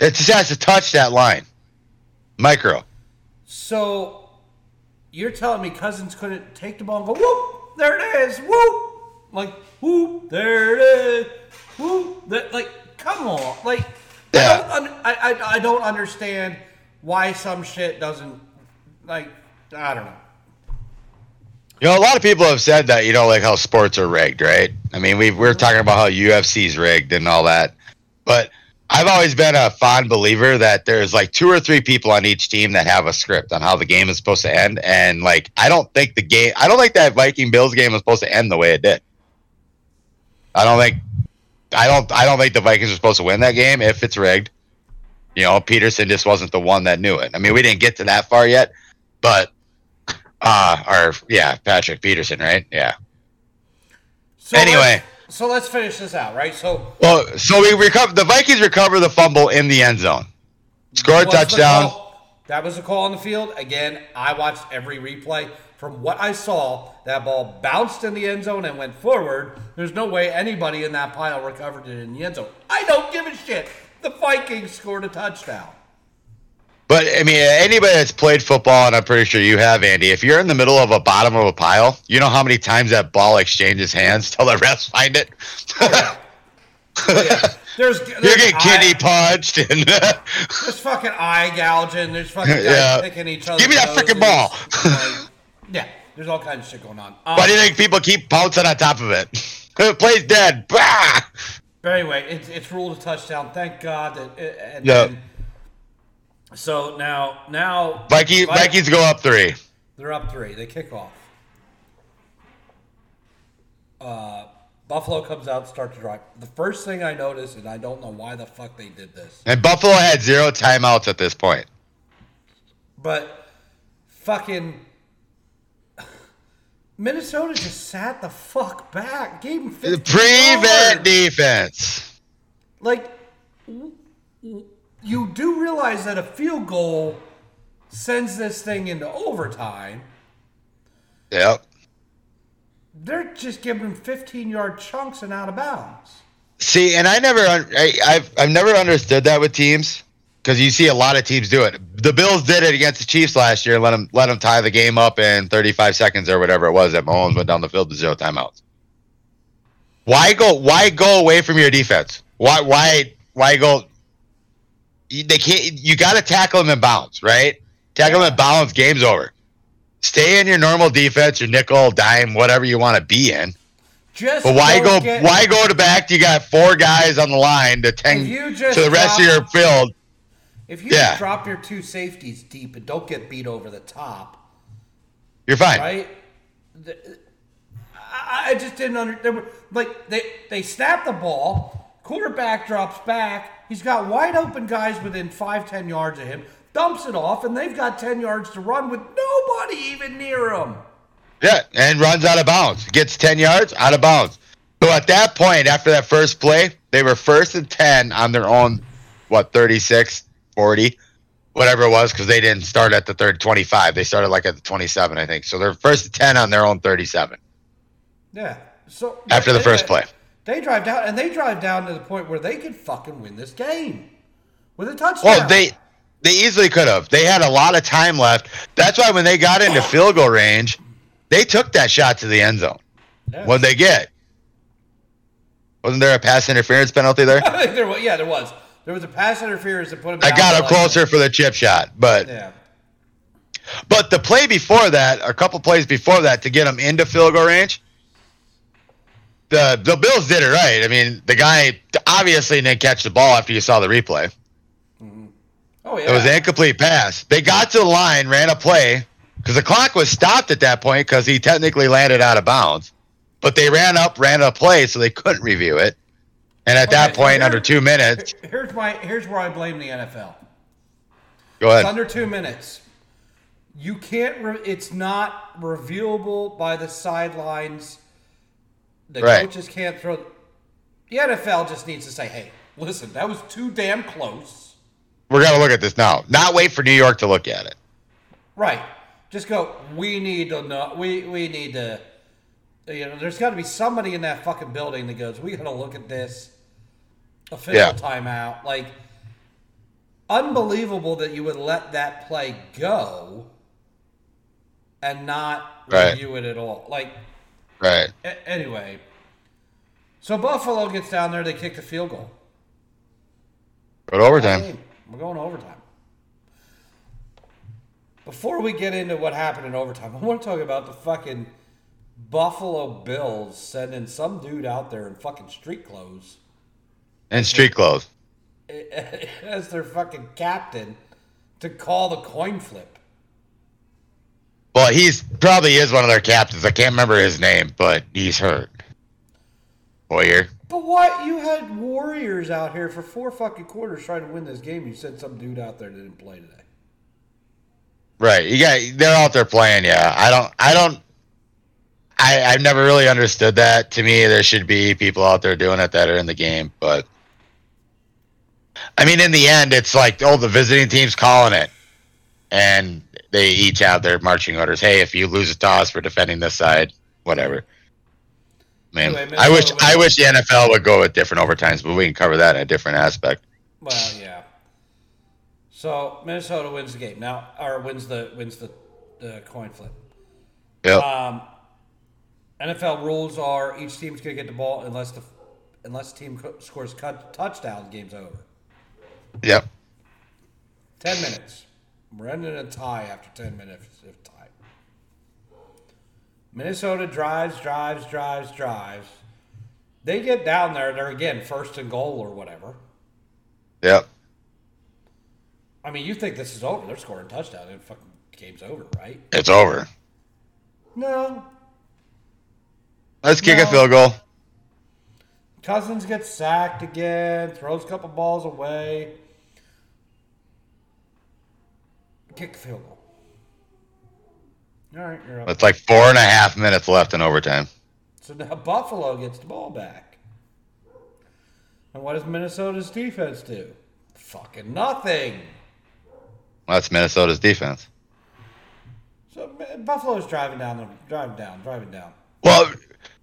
It just has to touch that line. Micro. So you're telling me Cousins couldn't take the ball and go whoop? There it is, whoop! Like whoop, there it is, whoop! That, like, come on, like. I, don't I, I, I don't understand why some shit doesn't like I don't know. You know, a lot of people have said that, you know, like how sports are rigged, right? I mean, we we're talking about how UFC's rigged and all that. But I've always been a fond believer that there's like two or three people on each team that have a script on how the game is supposed to end. And like, I don't think the game, I don't think that Viking Bills game was supposed to end the way it did. I don't think, I don't, I don't think the Vikings are supposed to win that game if it's rigged. You know, Peterson just wasn't the one that knew it. I mean, we didn't get to that far yet, but uh, or yeah, Patrick Peterson, right? Yeah. So Anyway. let's, so let's finish this out, right? So Well, so we recover. The Vikings recover the fumble in the end zone, score a touchdown. that was a call on the field. Again, I watched every replay. From what I saw, that ball bounced in the end zone and went forward. There's no way anybody in that pile recovered it in the end zone. I don't give a shit. The Vikings scored a touchdown. But I mean, anybody that's played football, and I'm pretty sure you have, Andy. If you're in the middle of a bottom of a pile, you know how many times that ball exchanges hands <laughs> till the refs find it. Oh, <laughs> there's, you're there's getting eye- kidney punched, and <laughs> There's fucking eye gouging. There's fucking guys Yeah. picking each other. Give me that frickin' ball. Yeah, there's all kinds of shit going on. Um, why do you think people keep pouncing on top of it? <laughs> The play's dead. Bah! But anyway, it's it's ruled a touchdown. Thank God that. uh, And, Yeah. and so now now Vikings, Vikings go up three. they're up three. They kick off. Uh, Buffalo comes out, start to drive. The first thing I noticed, and I don't know why the fuck they did this, And Buffalo had zero timeouts at this point. but fucking Minnesota just sat the fuck back, gave him 15 Prevent defense. like you do realize that a field goal sends this thing into overtime. Yep. They're just giving him 15 yard chunks and out of bounds. See, and I never, I, I've, I've never understood that with teams because you see a lot of teams do it. The Bills did it against the Chiefs last year. Let them, let them tie the game up in 35 seconds or whatever it was that Mahomes went down the field to zero timeouts. Why go? Why go away from your defense? Why? Why? Why go? you- They can't. You got to tackle them in bounds, right? Tackle them in bounds. Game's over. Stay in your normal defense, your nickel, dime, whatever you want to be in. Just But why go? get- Why go to back? You got four guys on the line to you to the rest of your field. If you Yeah. drop your two safeties deep and don't get beat over the top, You're fine. right? The- I, just didn't understand. Like they they snap the ball. Quarterback drops back. He's got wide open guys within five ten yards of him. dumps it off, and they've got 10 yards to run with nobody even near them. Yeah, and runs out of bounds. Gets 10 yards, out of bounds. So at that point, after that first play, they were first and 10 on their own, what, 36, 40, whatever it was, because they didn't start at the third 25. They started like at the 27, I think. So they're first 10 on their own 37 Yeah. So after the first play. They drive down, and they drive down to the point where they could fucking win this game with a touchdown. Well, they they easily could have. They had a lot of time left. That's why when they got into field goal range, they took that shot to the end zone. Yeah. What'd they get? Wasn't there a pass interference penalty there? I <laughs> think there was, yeah, there was. There was a pass interference that put him. I got like- closer for the chip shot, but Yeah. but the play before that, a couple plays before that, to get him into field goal range, the the Bills did it right. I mean, the guy obviously didn't catch the ball after you saw the replay. Mm-hmm. Oh yeah. It was an incomplete pass. They got to the line, ran a play because the clock was stopped at that point because he technically landed out of bounds. But they ran up, ran a play, so they couldn't review it. And at that Okay, so point, under two minutes, <laughs> Here's my. Here's where I blame the NFL. go It's ahead. under two minutes. You can't. Re- it's not reviewable by the sidelines. The Right. coaches can't throw. The NFL just needs to say, "Hey, listen, that was too damn close." We're gonna look at this now. Not wait for New York to look at it. Right. Just go. We need to know. We we need to. You know, there's got to be somebody in that fucking building that goes. We got to look at this. Official Yeah. timeout. Like, unbelievable that you would let that play go, and not Right. review it at all. Like, Right. a- anyway. So Buffalo gets down there. They kick the field goal. But overtime. Hey, we're going to overtime. Before we get into what happened in overtime, I want to talk about the fucking Buffalo Bills sending some dude out there in fucking street clothes And street clothes. <laughs> as their fucking captain to call the coin flip. Well, he's probably is one of their captains. I can't remember his name, but he's hurt. Warrior. But what? You had Warriors out here for four fucking quarters trying to win this game. You sent some dude out there that didn't play today. Right. You got they're out there playing, yeah. I don't I don't I, I've never really understood that. To me, there should be people out there doing it that are in the game, but I mean, in the end, it's like, oh, the visiting team's calling it, and they each have their marching orders. Hey, if you lose a toss for defending this side, whatever. Man, Anyway, I wish I wish the NFL would go with different overtimes, but we can cover that in a different aspect. Well, yeah. So Minnesota wins the game now, or wins the wins the, the coin flip. Yep. Um, NFL rules are each team's going to get the ball unless the unless the team co- scores cut, touchdowns. Game's over. Yep. Ten minutes. We're ending a tie after ten minutes. If tie. Minnesota drives, drives, drives, drives. They get down there. They're again first and goal or whatever. Yep. I mean, you think this is over? They're scoring touchdown and fucking game's over, right? It's over. No. Let's kick No. a field goal. Cousins gets sacked again, throws a couple balls away. Kick the field goal. All right, you're up. It's like four and a half minutes left in overtime. So now Buffalo gets the ball back. And what does Minnesota's defense do? Fucking nothing. That's Minnesota's defense. So Buffalo's driving down, the, driving down, driving down. Well,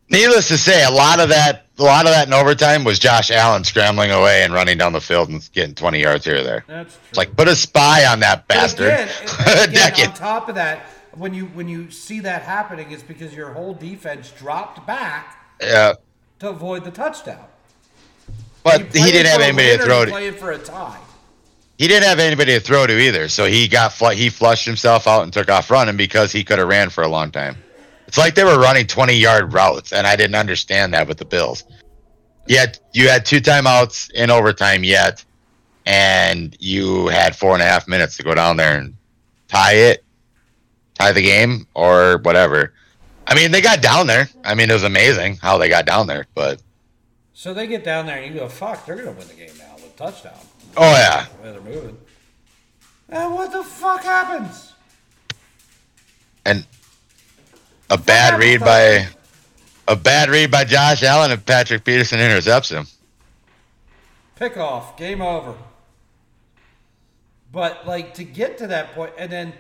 needless to say, a lot of that, a lot of that in overtime was Josh Allen scrambling away and running down the field and getting 20 yards here or there. That's true. It's like put a spy on that bastard. <laughs> Again, again, on top of that, when you when you see that happening, it's because your whole defense dropped back Yeah, to avoid the touchdown. but he didn't have anybody to throw to. Playing for a tie. He didn't have anybody to throw to either, so he got fl- he flushed himself out and took off running because he could have ran for a long time. It's like they were running 20 yard routes, and I didn't understand that with the Bills. Yet you had two timeouts in overtime yet, and you had four and a half minutes to go down there and tie it, tie the game, or whatever. I mean, they got down there. I mean, it was amazing how they got down there, but So they get down there and you go, "Fuck, they're gonna win the game now with a touchdown." oh yeah, The they're moving. And what the fuck happens? And a bad read by a bad read by Josh Allen and Patrick Peterson intercepts him. Pick off, game over. But like to get to that point, and then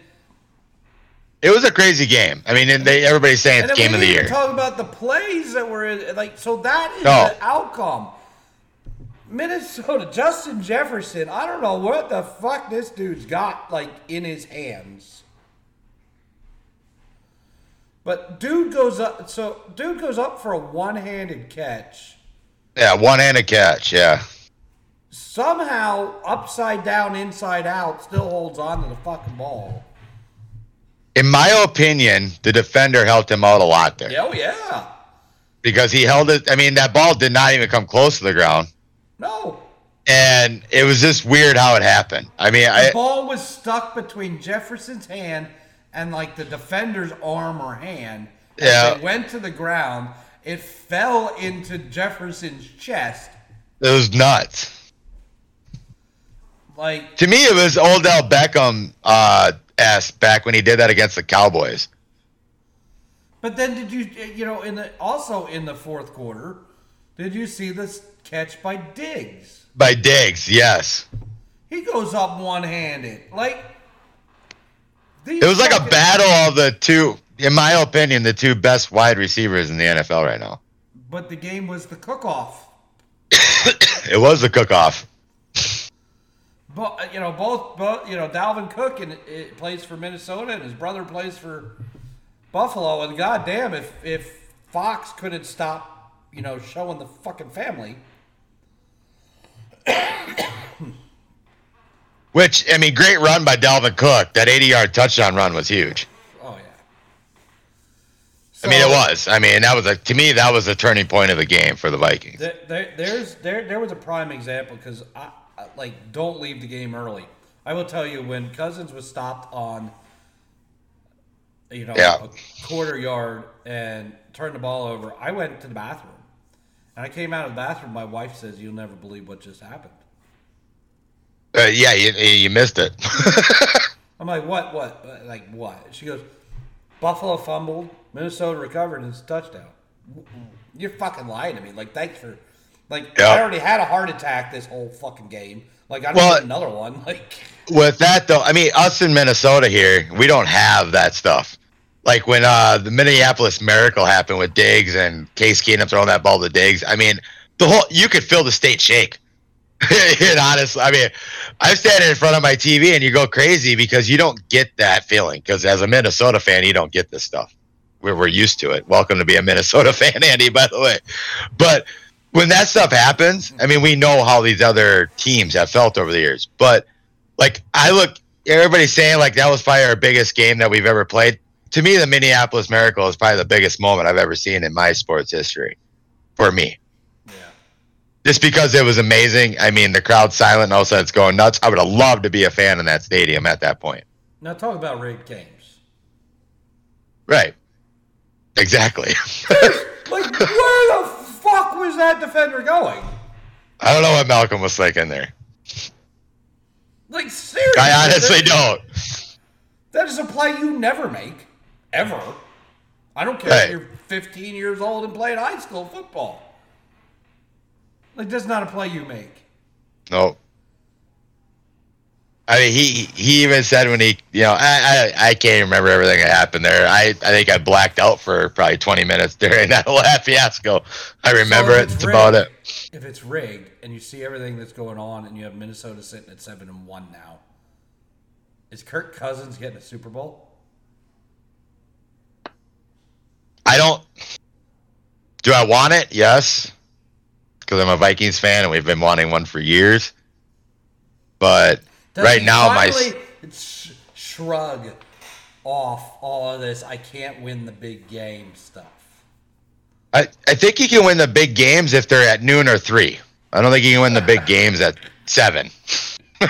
It was a crazy game. I mean, and they, everybody's saying it's game of the year. talk about the plays that were in. Like so, that is No. the outcome. Minnesota, Justin Jefferson. I don't know what the fuck this dude's got like in his hands. But dude goes up. So dude goes up for a one-handed catch. Yeah, one-handed catch. Yeah. Somehow, upside down, inside out, still holds on to the fucking ball. In my opinion, the defender helped him out a lot there Oh yeah. because he held it. I mean, that ball did not even come close to the ground, No. and it was just weird how it happened. I mean, The I ball was stuck between Jefferson's hand and like the defender's arm or hand. Yeah. It went to the ground. It fell into Jefferson's chest. it was nuts. Like To me, it was Odell Beckham uh, s back when he did that against the Cowboys. but then did you you know in the also in the fourth quarter, did you see this catch by Diggs? By Diggs, yes. He goes up one handed. Like It was like a battle of the two, in my opinion, the two best wide receivers in the NFL right now. But the game was the cook off. It was the cook-off. But you know, both, both you know, Dalvin Cook and it plays for Minnesota, and his brother plays for Buffalo. And goddamn, if if Fox couldn't stop, you know, showing the fucking family, Which I mean, great run by Dalvin Cook. That 80-yard touchdown run was huge. oh yeah. I mean, it was. I mean, that was a to me that was a turning point of the game for the Vikings. There, there, there's there there was a prime example because I, I like don't leave the game early. I will tell you when Cousins was stopped on, you know, Yeah. a quarter yard and turned the ball over. I went to the bathroom, and I came out of the bathroom. My wife says, "You'll never believe what just happened." Uh, yeah, you, you missed it. <laughs> I'm like, "What? What? Like what?" She goes, "Buffalo fumbled, Minnesota recovered, and it's a touchdown." You're fucking lying to me. Like, thanks for. Like, Yeah. I already had a heart attack this whole fucking game. Like, I don't Well- need another one. <laughs> Like, With that though, I mean, us in Minnesota here, we don't have that stuff. Like when uh, the Minneapolis Miracle happened with Diggs and Case Keenum throwing that ball to Diggs. I mean, the whole you could feel the state shake. <laughs> and honestly, I mean, I'm standing in front of my TV and you go crazy because you don't get that feeling. Because as a Minnesota fan, you don't get this stuff. We're, we're used to it. Welcome to be a Minnesota <laughs> fan, Andy, by the way. But when that stuff happens, I mean, we know how these other teams have felt over the years. But like, I look, everybody's saying like that was probably our biggest game that we've ever played. To me, the Minneapolis Miracle is probably the biggest moment I've ever seen in my sports history for me. Just because it was amazing. I mean, the crowd's silent and all of a sudden it's going nuts. I would have loved to be a fan in that stadium at that point. Now talk about rigged games. Right. Exactly. <laughs> Like, where the fuck was that defender going? I don't know what Malcolm was thinking there. Like, seriously. I honestly don't. That is a play you never make, ever. I don't care Right. if you're 15 years old and playing high school football. Like, that's not a play you make. No. I mean, he he even said when he, you know, I, I I can't remember everything that happened there. I I think I blacked out for probably 20 minutes <laughs> during that whole fiasco. I remember So it. it's It's about it. If it's rigged and you see everything that's going on and you have Minnesota sitting at 7 and 1 now, is Kirk Cousins getting a Super Bowl? I don't. Do I want it? Yes, because I'm a Vikings fan and we've been wanting one for years. But Does right now, my sh- shrug off all of this I can't win the big game stuff. I, I think he can win the big games if they're at noon or three. I don't think he can win the big <laughs> games at seven. <laughs>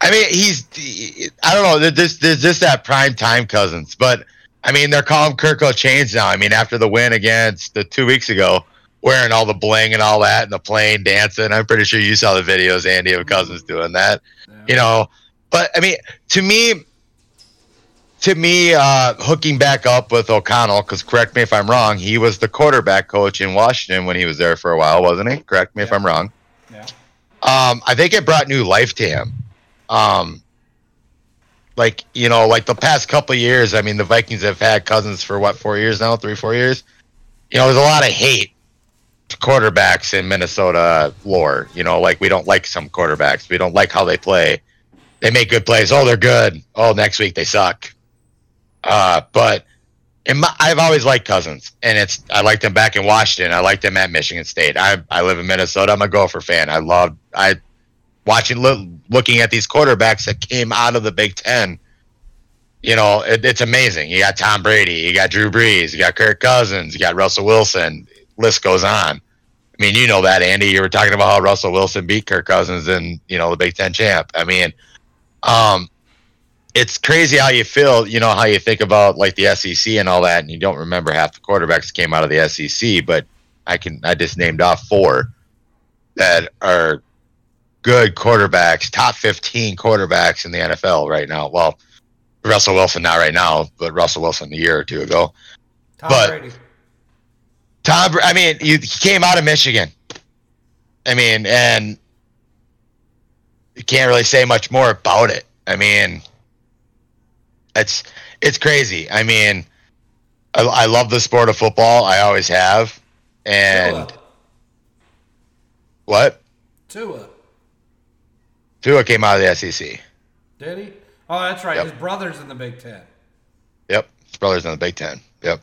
I mean, he's I don't know. There's there's just that prime time cousins, but I mean they're calling Kirk Chains now. I mean after the win against the two weeks ago, wearing all the bling and all that and the plane dancing. I'm pretty sure you saw the videos, Andy, of Cousins doing that. You know, but I mean, to me, to me, uh, hooking back up with O'Connell, because correct me if I'm wrong, he was the quarterback coach in Washington when he was there for a while, wasn't he? Correct me if I'm wrong. Yeah. Um, I think it brought new life to him. Um, like you know, like the past couple years. I mean, the Vikings have had Cousins for what four years now, three, four years. You know, there's a lot of hate to quarterbacks in Minnesota lore. You know, like we don't like some quarterbacks. We don't like how they play. They make good plays. Oh, they're good. Oh, next week they suck. Uh, but my, I've always liked Cousins, and it's I liked him back in Washington. I liked him at Michigan State. I I live in Minnesota. I'm a Gopher fan. I love I watching look, looking at these quarterbacks that came out of the Big Ten. You know, it, it's amazing. You got Tom Brady, you got Drew Brees, you got Kirk Cousins, you got Russell Wilson. List goes on. I mean, you know that, Andy. You were talking about how Russell Wilson beat Kirk Cousins in you know the Big Ten champ. I mean, um, it's crazy how you feel. You know how you think about like the SEC and all that, and you don't remember half the quarterbacks came out of the SEC. But I can I just named off four that are good quarterbacks, top fifteen quarterbacks in the NFL right now. Well, Russell Wilson not right now, but Russell Wilson a year or two ago. Tom But- Brady. Tom, I mean, he came out of Michigan. I mean, and you can't really say much more about it. I mean, it's it's crazy. I mean, I, I love the sport of football. I always have. And Tua. what? Tua. Tua came out of the SEC. Did he? Oh, that's right. Yep. His brother's in the Big Ten. Yep, his brother's in the Big Ten. Yep.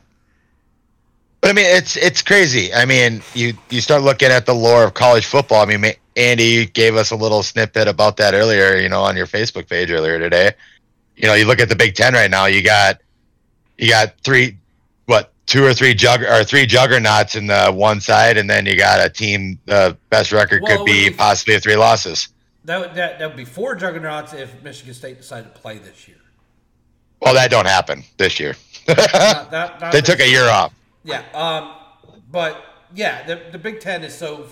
But I mean, it's it's crazy. I mean, you you start looking at the lore of college football. I mean, Andy gave us a little snippet about that earlier. You know, on your Facebook page earlier today. You know, you look at the Big Ten right now. You got you got three, what two or three jug or three juggernauts in the one side, and then you got a team. The best record Well, could be possibly three losses. That would, that that would be four juggernauts if Michigan State decided to play this year. Well, that don't happen this year. Not- <laughs> that- not they took a year off. Yeah, um, but yeah, the the Big Ten is so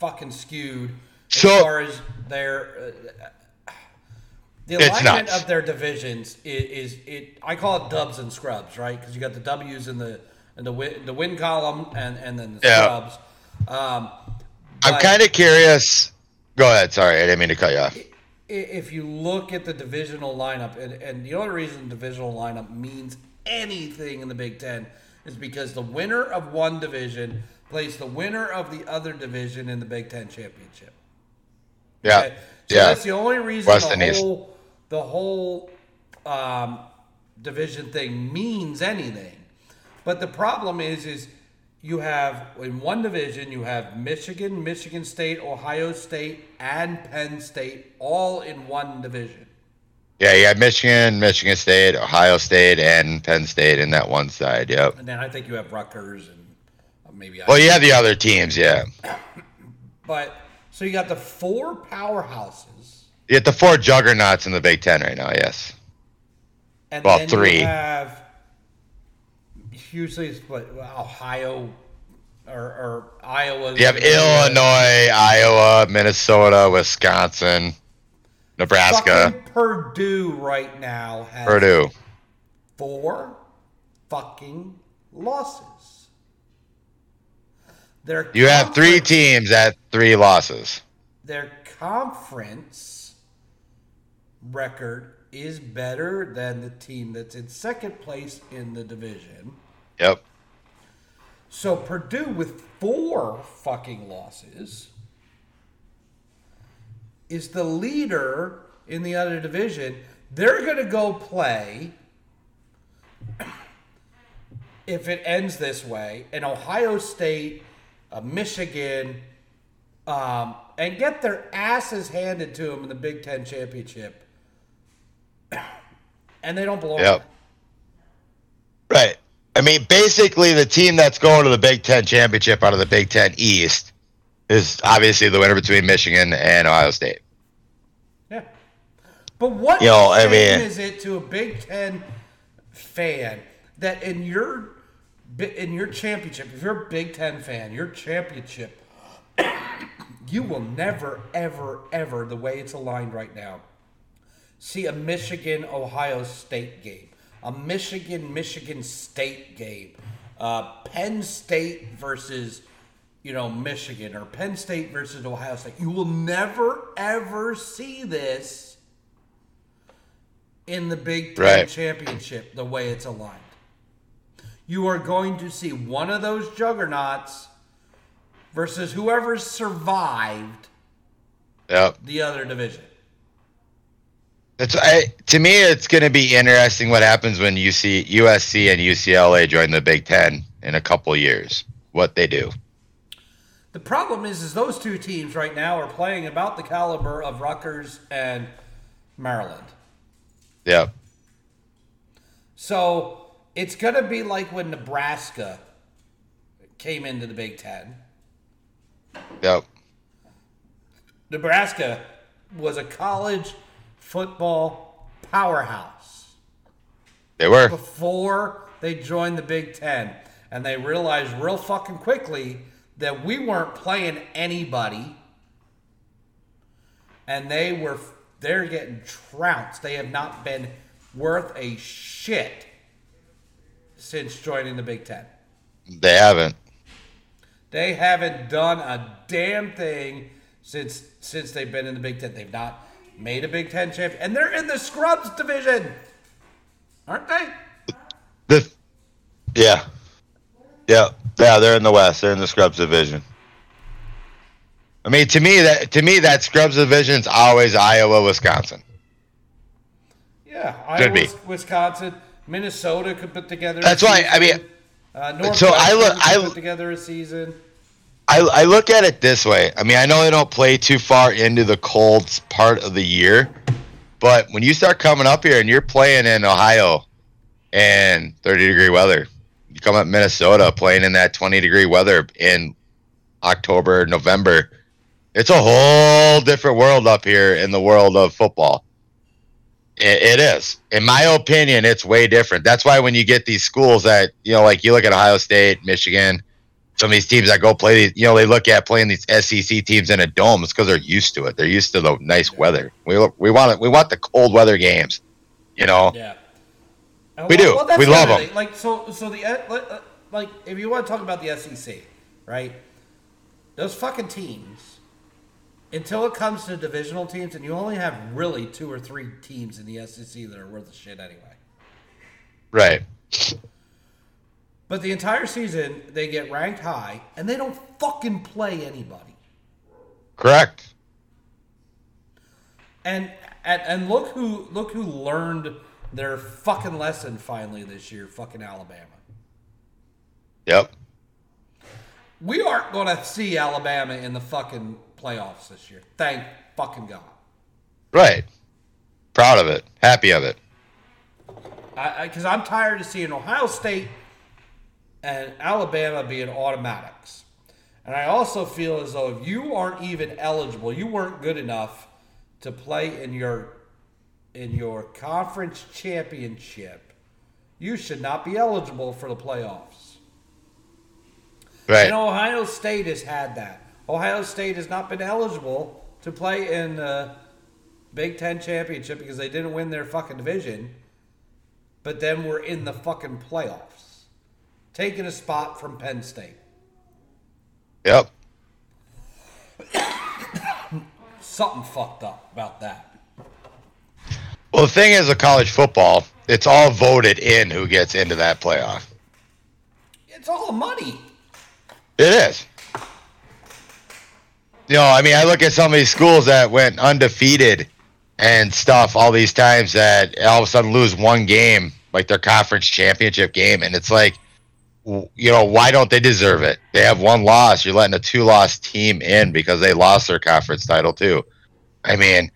fucking skewed as So- far as their uh, the alignment of their divisions is, is it. I call it dubs and scrubs, right? Because you got the W's in the in the win, the win column and and then the Yeah. scrubs. Um, I'm kind of curious. Go ahead. Sorry, I didn't mean to cut you off. if you look at the divisional lineup, and, and the only reason divisional lineup means anything in the Big Ten is because the winner of one division plays the winner of the other division in the Big Ten championship. Yeah, Okay? So yeah. that's the only reason West the and East. whole the whole um, division thing means anything. But the problem is, is you have in one division you have Michigan, Michigan State, Ohio State, and Penn State all in one division. Yeah, you have Michigan, Michigan State, Ohio State, and Penn State in that one side. Yep. And then I think you have Rutgers and uh, maybe. Well, you have the other teams. Yeah, <coughs> But so you got the four powerhouses, you have the four juggernauts in the Big Ten right now. Yes. and Well, then three. you have usually it's what Ohio or, or Iowa. You have Illinois, Iowa, Minnesota, Wisconsin, Nebraska, Fucking Purdue right now has Purdue. four fucking losses. Their You have three teams at three losses. Their conference record is better than the team that's in second place in the division. Yep. So Purdue with four fucking losses is the leader in the other division. They're going to go play <clears throat> if it ends this way an Ohio State, a Michigan, um, and get their asses handed to them in the Big Ten championship, <clears throat> and they don't belong. Yep. Right. I mean, basically, the team that's going to the Big Ten championship out of the Big Ten East is obviously the winner between Michigan and Ohio State. Yeah. But what You know, I mean- is it to a Big Ten fan that in your in your championship, if you're a Big Ten fan, your championship, <coughs> you will never, ever, ever, the way it's aligned right now, see a Michigan Ohio State game, a Michigan Michigan State game, uh, Penn State versus you know Michigan or Penn State versus Ohio State. You will never ever see this in the Big Ten Right. championship the way it's aligned. You are going to see one of those juggernauts versus whoever survived Yep. the other division. It's I, to me, it's going to be interesting what happens when UC, USC and UCLA join the Big Ten in a couple years. What they do. The problem is, is those two teams right now are playing about the caliber of Rutgers and Maryland. Yeah. So it's going to be like when Nebraska came into the Big Ten. Yep. Nebraska was a college football powerhouse They were. before they joined the Big Ten. And they realized real fucking quickly that we weren't playing anybody. And they were, they're getting trounced. They have not been worth a shit since joining the Big Ten. They haven't. They haven't done a damn thing since since they've been in the Big Ten. They've not made a Big Ten champion, and they're in the scrubs division, aren't they? The, yeah. Yeah. Yeah. They're in the West. They're in the Scrubs division. I mean, to me, that to me that Scrubs division's always Iowa, Wisconsin. Yeah, Iowa, be. Wisconsin, Minnesota could put together. a That's why, I mean, uh, so I look- I- put together a season. I, I look at it this way. I mean, I know they don't play too far into the cold part of the year, but when you start coming up here and you're playing in Ohio and 30 degree weather, you come up Minnesota playing in that 20 degree weather in October, November, it's a whole different world up here in the world of football. It, it is. In my opinion, it's way different. That's why when you get these schools that, you know, like you look at Ohio State, Michigan, some of these teams that go play these, you know, they look at playing these SEC teams in a dome. It's because they're used to it. They're used to the nice weather. We we want it. We want the cold weather games. You know. Yeah, We do. that's We the love them. thing. Like so, so the uh, like, uh, like if you want to talk about the SEC, right? Those fucking teams. Until it comes to divisional teams, and you only have really two or three teams in the SEC that are worth a shit anyway. Right. But the entire season, they get ranked high, and they don't fucking play anybody. Correct. And and, and look who look who learned their fucking lesson finally this year. Fucking Alabama. Yep. We aren't going to see Alabama in the fucking playoffs this year. Thank fucking God. Right. Proud of it. Happy of it. Because I'm tired of seeing Ohio State and Alabama being automatics. And I also feel as though if you aren't even eligible, you weren't good enough to play in your in your conference championship, you should not be eligible for the playoffs. Right. And Ohio State has had that. Ohio State has not been eligible to play in the Big Ten championship because they didn't win their fucking division, but then we're in the fucking playoffs, taking a spot from Penn State. Yep. Something fucked up about that. Well, the thing is, with college football, it's all voted in who gets into that playoff. It's all money. It is. You know, I mean, I look at some of these schools that went undefeated and stuff all these times that all of a sudden lose one game, like their conference championship game, and it's like, you know, why don't they deserve it? They have one loss. You're letting a two-loss team in because they lost their conference title too. I mean,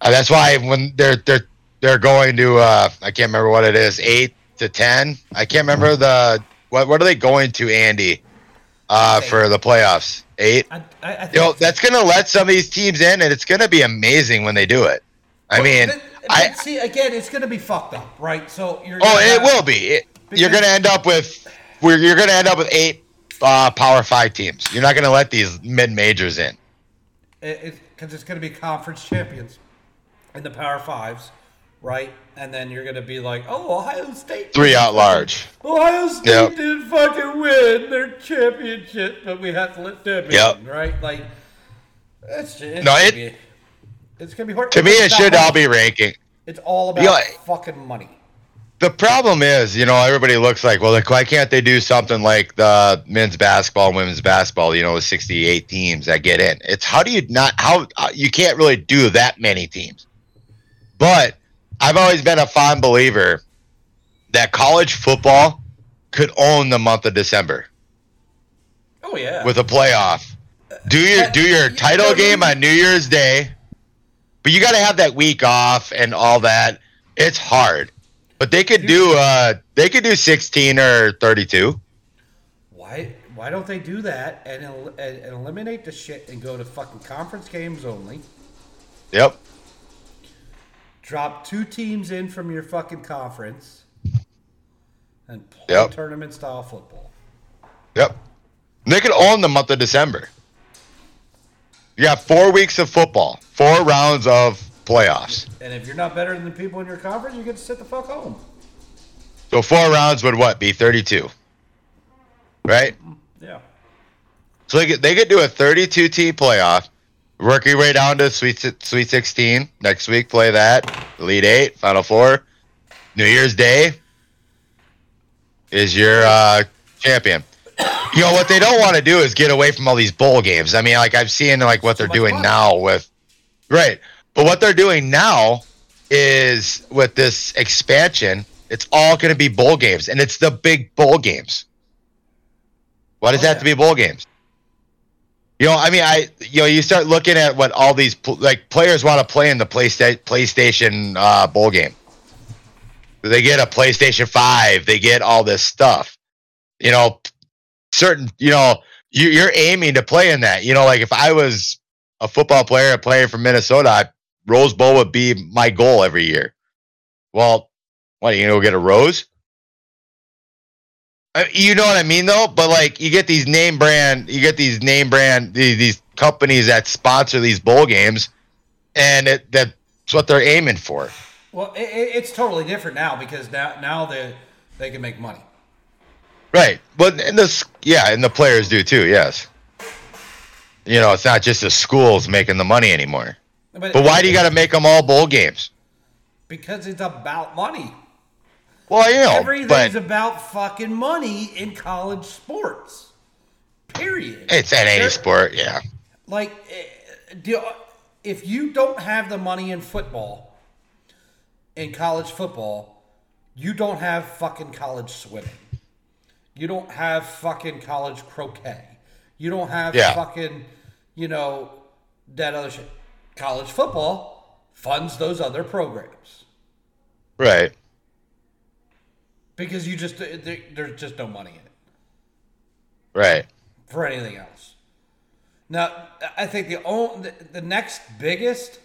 uh, that's why when they're they're they're going to, uh, I can't remember what it is, eight to ten. I can't remember the what. What are they going to, Andy? uh, for the playoffs. Eight. I, I, I think You know, that's going to let some of these teams in, and it's going to be amazing when they do it. I mean, I see again, it's going to be fucked up, right? So you're oh, it have- will be. It, you're going to end up with we're, you're going to end up with eight uh, Power Five teams. You're not going to let these mid majors in. Because it, it's going to be conference champions in the Power Fives, right? And then you're going to be like, oh, Ohio State. Three out large. Ohio State Yep. didn't fucking win their championship, but we have to let them Yep. in, right? Like, it's, just, it's No, it- be, it's going to be hard. To me, it should all be ranking. It's all about Yeah. fucking money. The problem is, you know, everybody looks like, well, like, why can't they do something like the men's basketball and women's basketball, you know, with 68 teams that get in? It's how do you not, how, uh, you can't really do that many teams. But I've always been a fond believer that college football could own the month of December Oh, yeah. with a playoff. Do your do your title game on New Year's Day, but you got to have that week off and all that. It's hard, but they could do uh they could do sixteen or thirty two. Why why don't they do that and, el- and, and eliminate the shit and go to fucking conference games only? Yep, Drop two teams in from your fucking conference and play Yep. tournament style football. yep. They could own the month of December. You got four weeks of football, four rounds of playoffs. And if you're not better than the people in your conference, you get to sit the fuck home. So four rounds would what be thirty two, right? Yeah. So they could they could do a 32 team playoff, work your way down to sweet sweet 16 next week. Play that Elite Eight, Final Four, New Year's Day is your uh, champion. You know what they don't want to do is get away from all these bowl games. I mean, like I've seen like what they're doing now with right, but what they're doing now is with this expansion, it's all going to be bowl games, and it's the big bowl games. Why does Oh, it have to be bowl games? You know, I mean, I you know, you start looking at what all these like players want to play in the Playsta- PlayStation uh, bowl game. They get a PlayStation Five. They get all this stuff. You know, certain. You know, you, you're aiming to play in that. You know, like if I was a football player playing for Minnesota, I, Rose Bowl would be my goal every year. Well, what you gonna go get a rose? I- You know what I mean, though. But like, you get these name brand, you get these name brand, these, these companies that sponsor these bowl games, and it, that's what they're aiming for. Well, it, it, it's totally different now because now now they they can make money. Right. But and the yeah, and the players do too. Yes. You know, it's not just the schools making the money anymore. But why do you got to make them all bowl games? Because it's about money. Well, you know, Everything's but about fucking money in college sports. Period. it's in any sport. Yeah. Like, eh, if you don't have the money in football, in college football, you don't have fucking college swimming. You don't have fucking college croquet. You don't have Yeah. fucking, you know, that other shit. College football funds those other programs Right. because you just there, there's just no money in it. Right. for anything else. Now, I think the only the, the next biggest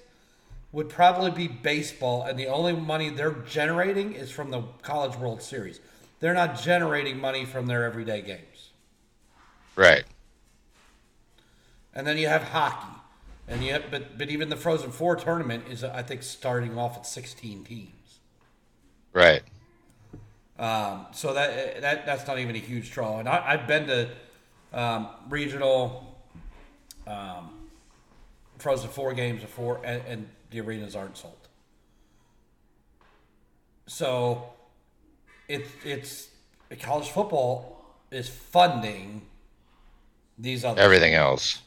would probably be baseball, and the only money they're generating is from the College World Series. They're not generating money from their everyday games. Right. And then you have hockey, and yet, but but even the Frozen Four tournament is I think starting off at 16 teams. Right. Um, so that that that's not even a huge draw. And I, I've been to um, regional um, Frozen Four games before, and, and the arenas aren't sold. So it's it's college football is funding these other Everything else.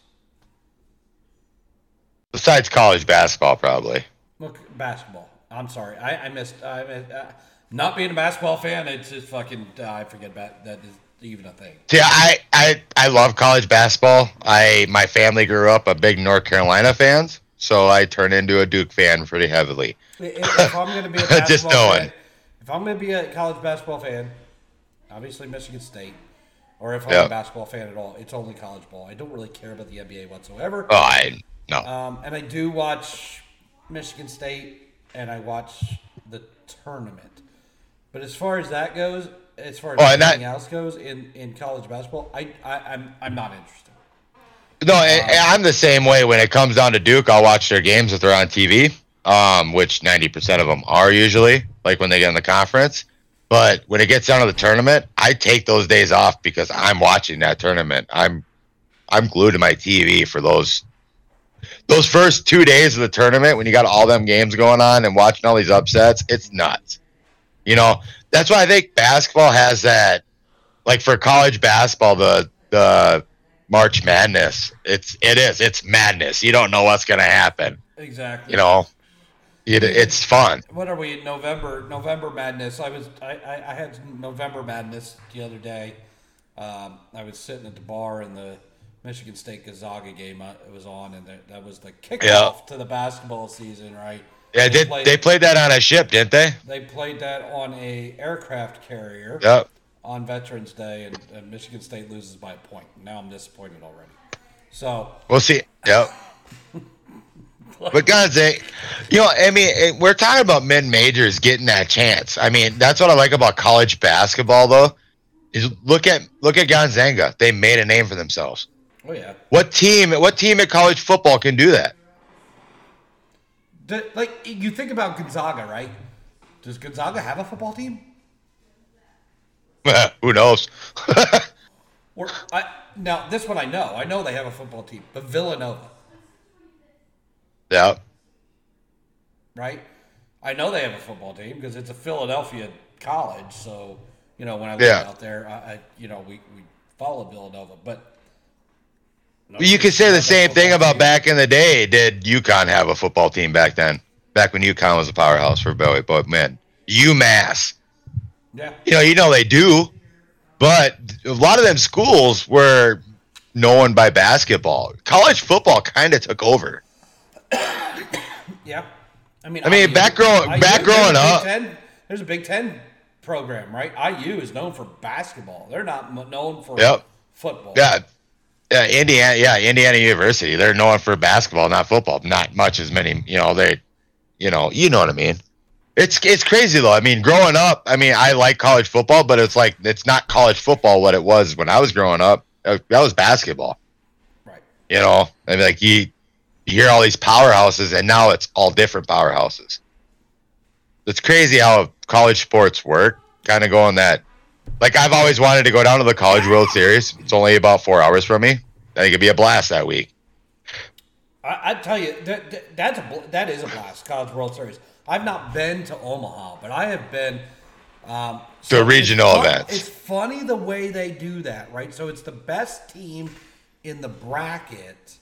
Besides college basketball, probably. Look, basketball. I'm sorry, I, I missed. I uh, not being a basketball fan. It's just fucking. Uh, I forget about that is even a thing. Yeah, I, I I love college basketball. I my family grew up a big North Carolina fans, so I turned into a Duke fan pretty heavily. If if I'm going to be a <laughs> basketball Just knowing. fan, if I'm to be a college basketball fan, obviously Michigan State, or if I'm Yeah. a basketball fan at all, it's only college ball. I don't really care about the NBA whatsoever. Oh, I no. Um, and I do watch Michigan State, and I watch the tournament. But as far as that goes, as far as Oh, and that- anything else goes in, in college basketball, I, I I'm I'm not interested. No, and I'm the same way. When it comes down to Duke, I'll watch their games if they're on TV, um, which 90% of them are usually, like when they get in the conference. But when it gets down to the tournament, I take those days off because I'm watching that tournament. I'm I'm glued to my TV for those those first two days of the tournament when you got all them games going on and watching all these upsets. It's nuts. You know, that's why I think basketball has that. Like for college basketball, the the March Madness. It's it is. It's madness. You don't know what's gonna happen. Exactly. You know, it, it's fun. what are we in November? November Madness. I was I, I, I had November Madness the other day. Um, I was sitting at the bar and the Michigan State Gonzaga game uh, was on, and that, that was the kickoff Yeah. to the basketball season, right? Yeah, They did played- they played that on a ship, didn't they? They played that on a aircraft carrier Yep. on Veterans Day, and, and Michigan State loses by a point. Now I'm disappointed already. So We'll see. Yep. <laughs> But God's sake, you know, I mean, we're talking about men majors getting that chance. I mean, that's what I like about college basketball, though. Is look at look at Gonzaga. They made a name for themselves. Oh yeah, What team? What team at college football can do that? The- like you think about Gonzaga, right? Does Gonzaga have a football team? <laughs> Who knows? <laughs> Or I now this one I know. I know they have a football team, but Villanova, yeah. right? I know they have a football team because it's a Philadelphia college. So you know when I lived Yeah. out there, I, I you know we we follow Villanova, but You could say the same thing about back in the day. Did UConn have a football team back then? Back when UConn was a powerhouse for boy, boy men. UMass. Yeah, You know, you know they do, but a lot of them schools were known by basketball. College football kind of took over. <coughs> yeah. I mean, I mean, IU back growing- IU back growing Big up- Ten- there's a Big Ten program, right? IU is known for basketball. They're not known for Yep. football. Yeah. Yeah, Indiana, yeah, Indiana University. They're known for basketball, not football. Not much as many, you know, they you know, you know what I mean. It's it's crazy though. I mean, growing up, I mean, I like college football, but it's like it's not college football what it was when I was growing up. Uh, That was basketball. Right. You know, I mean, like you, you hear all these powerhouses, and now it's all different powerhouses. It's crazy how college sports work. Kind of going that, like I've always wanted to go down to the College World <laughs> Series. It's only about four hours from me. I think it'd be a blast that week. I, I tell you that, that that's a that is a blast. College World Series. I've not been to Omaha, but I have been um, To it's regional fun- events. It's funny the way they do that, right? So it's the best team in the bracket.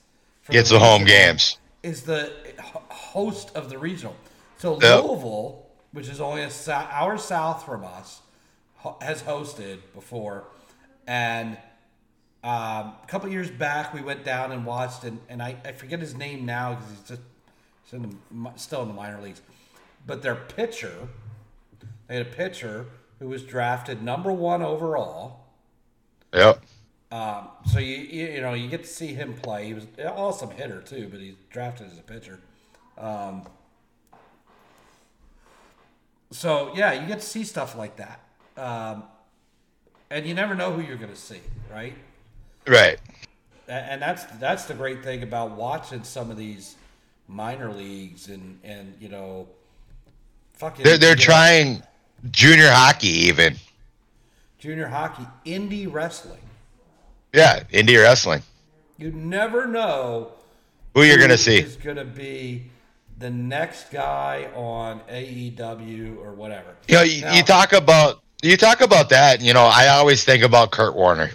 Gets the home games. Is the host of the regional. So Yep. Louisville, which is only a hour south from us, has hosted before, and um, a couple years back, we went down and watched, and, and I, I forget his name now because he's just he's in the, still in the minor leagues. But their pitcher, they had a pitcher who was drafted number one overall. Yep. Um, so you, you you know you get to see him play. He was an awesome hitter too, but he's drafted as a pitcher. Um, so yeah, you get to see stuff like that, um, and you never know who you're going to see, right? Right. And that's that's the great thing about watching some of these minor leagues and and you know fucking They're they're know, trying junior hockey even. junior hockey indie wrestling Yeah, indie wrestling. you never know Who you're gonna see? is going to be the next guy on AEW or whatever You know, you, Now- you talk about you talk about that. You know, I always think about Kurt Warner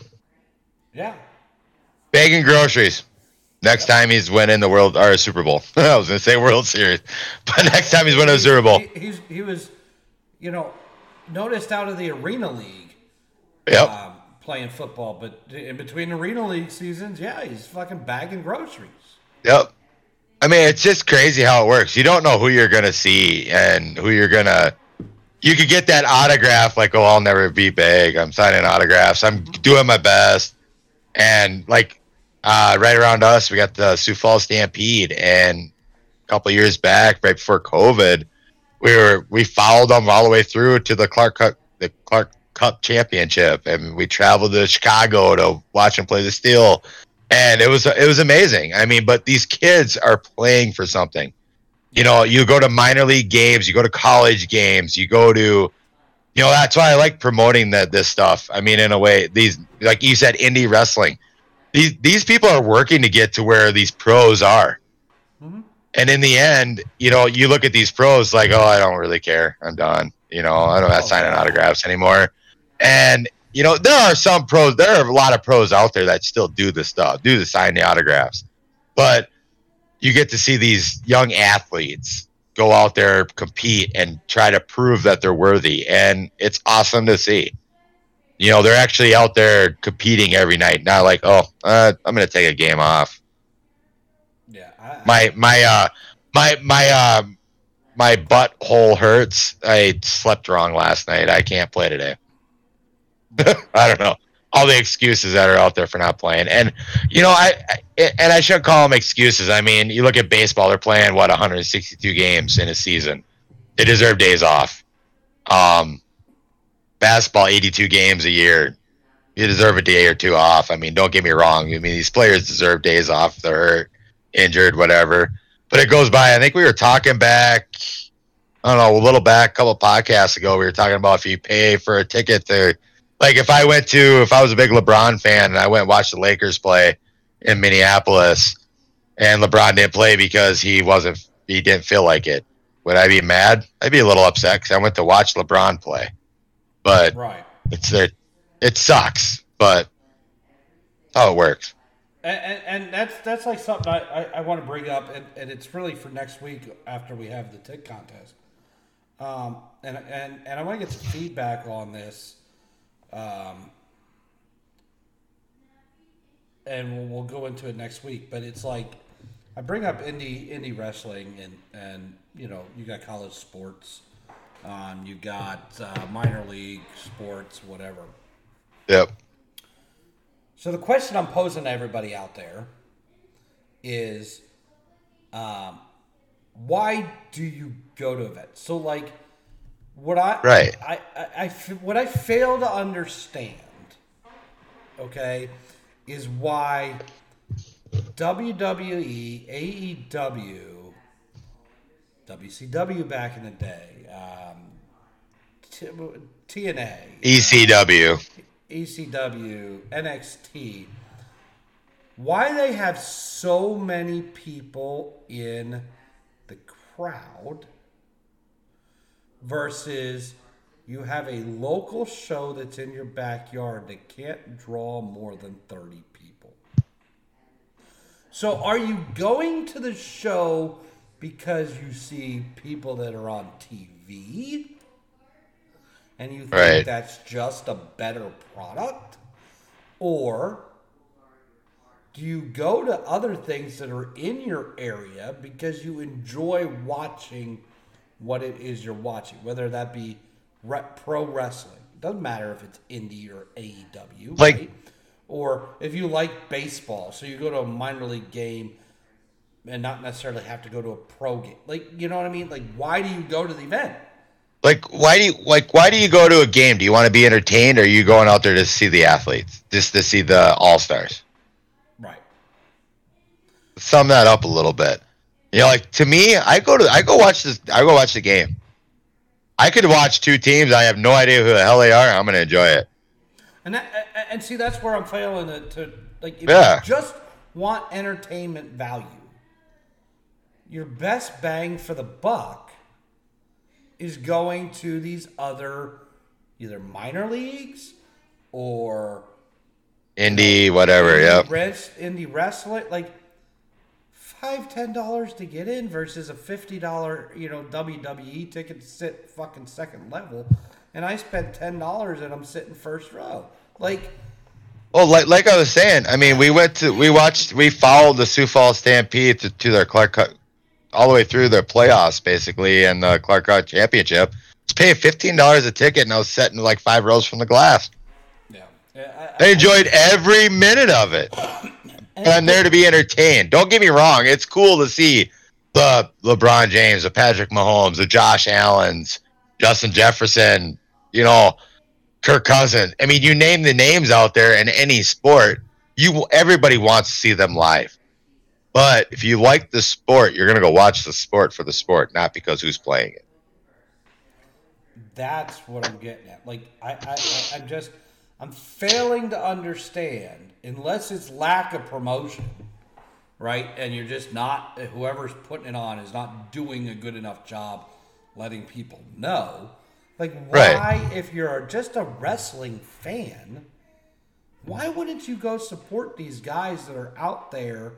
yeah bagging groceries. Next time he's winning the world or Super Bowl. <laughs> I was gonna say World Series, but next time he's winning a Super Bowl. he, he's, he was you know noticed out of the arena league Yep. um, playing football but in between arena league seasons yeah he's fucking bagging groceries Yep. I mean, it's just crazy how it works. You don't know who you're gonna see and who you're gonna. You could get that autograph, like, "Oh, I'll never be big. I'm signing autographs. I'm doing my best." And like, uh, right around us, we got the Sioux Falls Stampede, and a couple years back, right before COVID, we were we followed them all the way through to the Clark Cup, the Clark Cup championship, and we traveled to Chicago to watch them play the Steel, and it was it was amazing. I mean, but these kids are playing for something. You know, you go to minor league games, you go to college games, you go to, you know, that's why I like promoting that this stuff. I mean, in a way, these like you said, indie wrestling. These these people are working to get to where these pros are. Mm-hmm. And in the end, you know, you look at these pros like, oh, I don't really care. I'm done. You know, I don't have Oh, signing autographs anymore. And you know, there are some pros. There are a lot of pros out there that still do the stuff, do the sign the autographs. But you get to see these young athletes go out there, compete, and try to prove that they're worthy. And it's awesome to see. You know, they're actually out there competing every night, not like, oh, uh, I'm going to take a game off Yeah. I, my my uh my my uh my butthole hurts. I slept wrong last night. I can't play today. <laughs> I don't know all the excuses that are out there for not playing, and you know I, I and I shouldn't call them excuses. I mean, you look at baseball; they're playing what 162 games in a season. They deserve days off. Um, basketball 82 games a year. You deserve a day or two off. I mean, don't get me wrong. I mean, these players deserve days off. They're hurt injured, whatever. But it goes by. I think we were talking back, I don't know, a little back, a couple podcasts ago. We were talking about if you pay for a ticket to, like, if I went to, if I was a big LeBron fan and I went and watched the Lakers play in Minneapolis, and LeBron didn't play because he wasn't, he didn't feel like it. Would I be mad? I'd be a little upset because I went to watch LeBron play. But right. it's there, it sucks, but how it works. And, and, and that's that's like something I, I, I want to bring up, and, and it's really for next week after we have the tick contest. Um, and, and, and I want to get some feedback on this. Um, and we'll, we'll go into it next week. But it's like I bring up indie indie wrestling, and and you know you got college sports, um, you got uh, minor league sports, whatever. Yep. So the question I'm posing to everybody out there is, um, why do you go to events? So like, what I Right. I, I, I what I fail to understand, okay, is why WWE, AEW, WCW back in the day, um, T- TNA, ECW. ECW, NXT, why they have so many people in the crowd versus you have a local show that's in your backyard that can't draw more than 30 people. So are you going to the show because you see people that are on TV? and you think Right. that's just a better product? Or do you go to other things that are in your area because you enjoy watching what it is you're watching, whether that be re- pro wrestling? It Doesn't matter if it's indie or AEW, Like- right? Or if you like baseball, so you go to a minor league game and not necessarily have to go to a pro game. Like, you know what I mean? Like, why do you go to the event? Like why do you like why do you go to a game? Do you want to be entertained or are you going out there to see the athletes? Just to see the all stars? Right. Sum that up a little bit. You know, like to me, I go to I go watch this I go watch the game. I could watch two teams, I have no idea who the hell they are, I'm gonna enjoy it. And that, and see, that's where I'm failing to, to like. If Yeah. you just want entertainment value, your best bang for the buck is going to these other, either minor leagues or Indie, whatever, yep. res- indie wrestling. Like five, ten dollars to get in versus a fifty dollar, you know, WWE ticket to sit fucking second level, and I spent ten dollars and I'm sitting first row. Like. Well, like like I was saying, I mean, we went to we watched we followed the Sioux Falls Stampede to, to their Clark Cup all the way through their playoffs, basically, and the Clark Cup championship. I was paying fifteen dollars a ticket, and I was sitting like five rows from the glass. Yeah. Yeah, I enjoyed every minute of it. And I'm there to be entertained. Don't get me wrong; it's cool to see the LeBron James, the Patrick Mahomes, the Josh Allens, Justin Jefferson, you know, Kirk Cousins. I mean, you name the names out there in any sport, you everybody wants to see them live. But if you like the sport, you're gonna go watch the sport for the sport, not because who's playing it. That's what I'm getting at. Like I, I, I I'm just I'm failing to understand unless it's lack of promotion, right? And you're just not whoever's putting it on is not doing a good enough job letting people know. Like why Right. if you're just a wrestling fan, why wouldn't you go support these guys that are out there,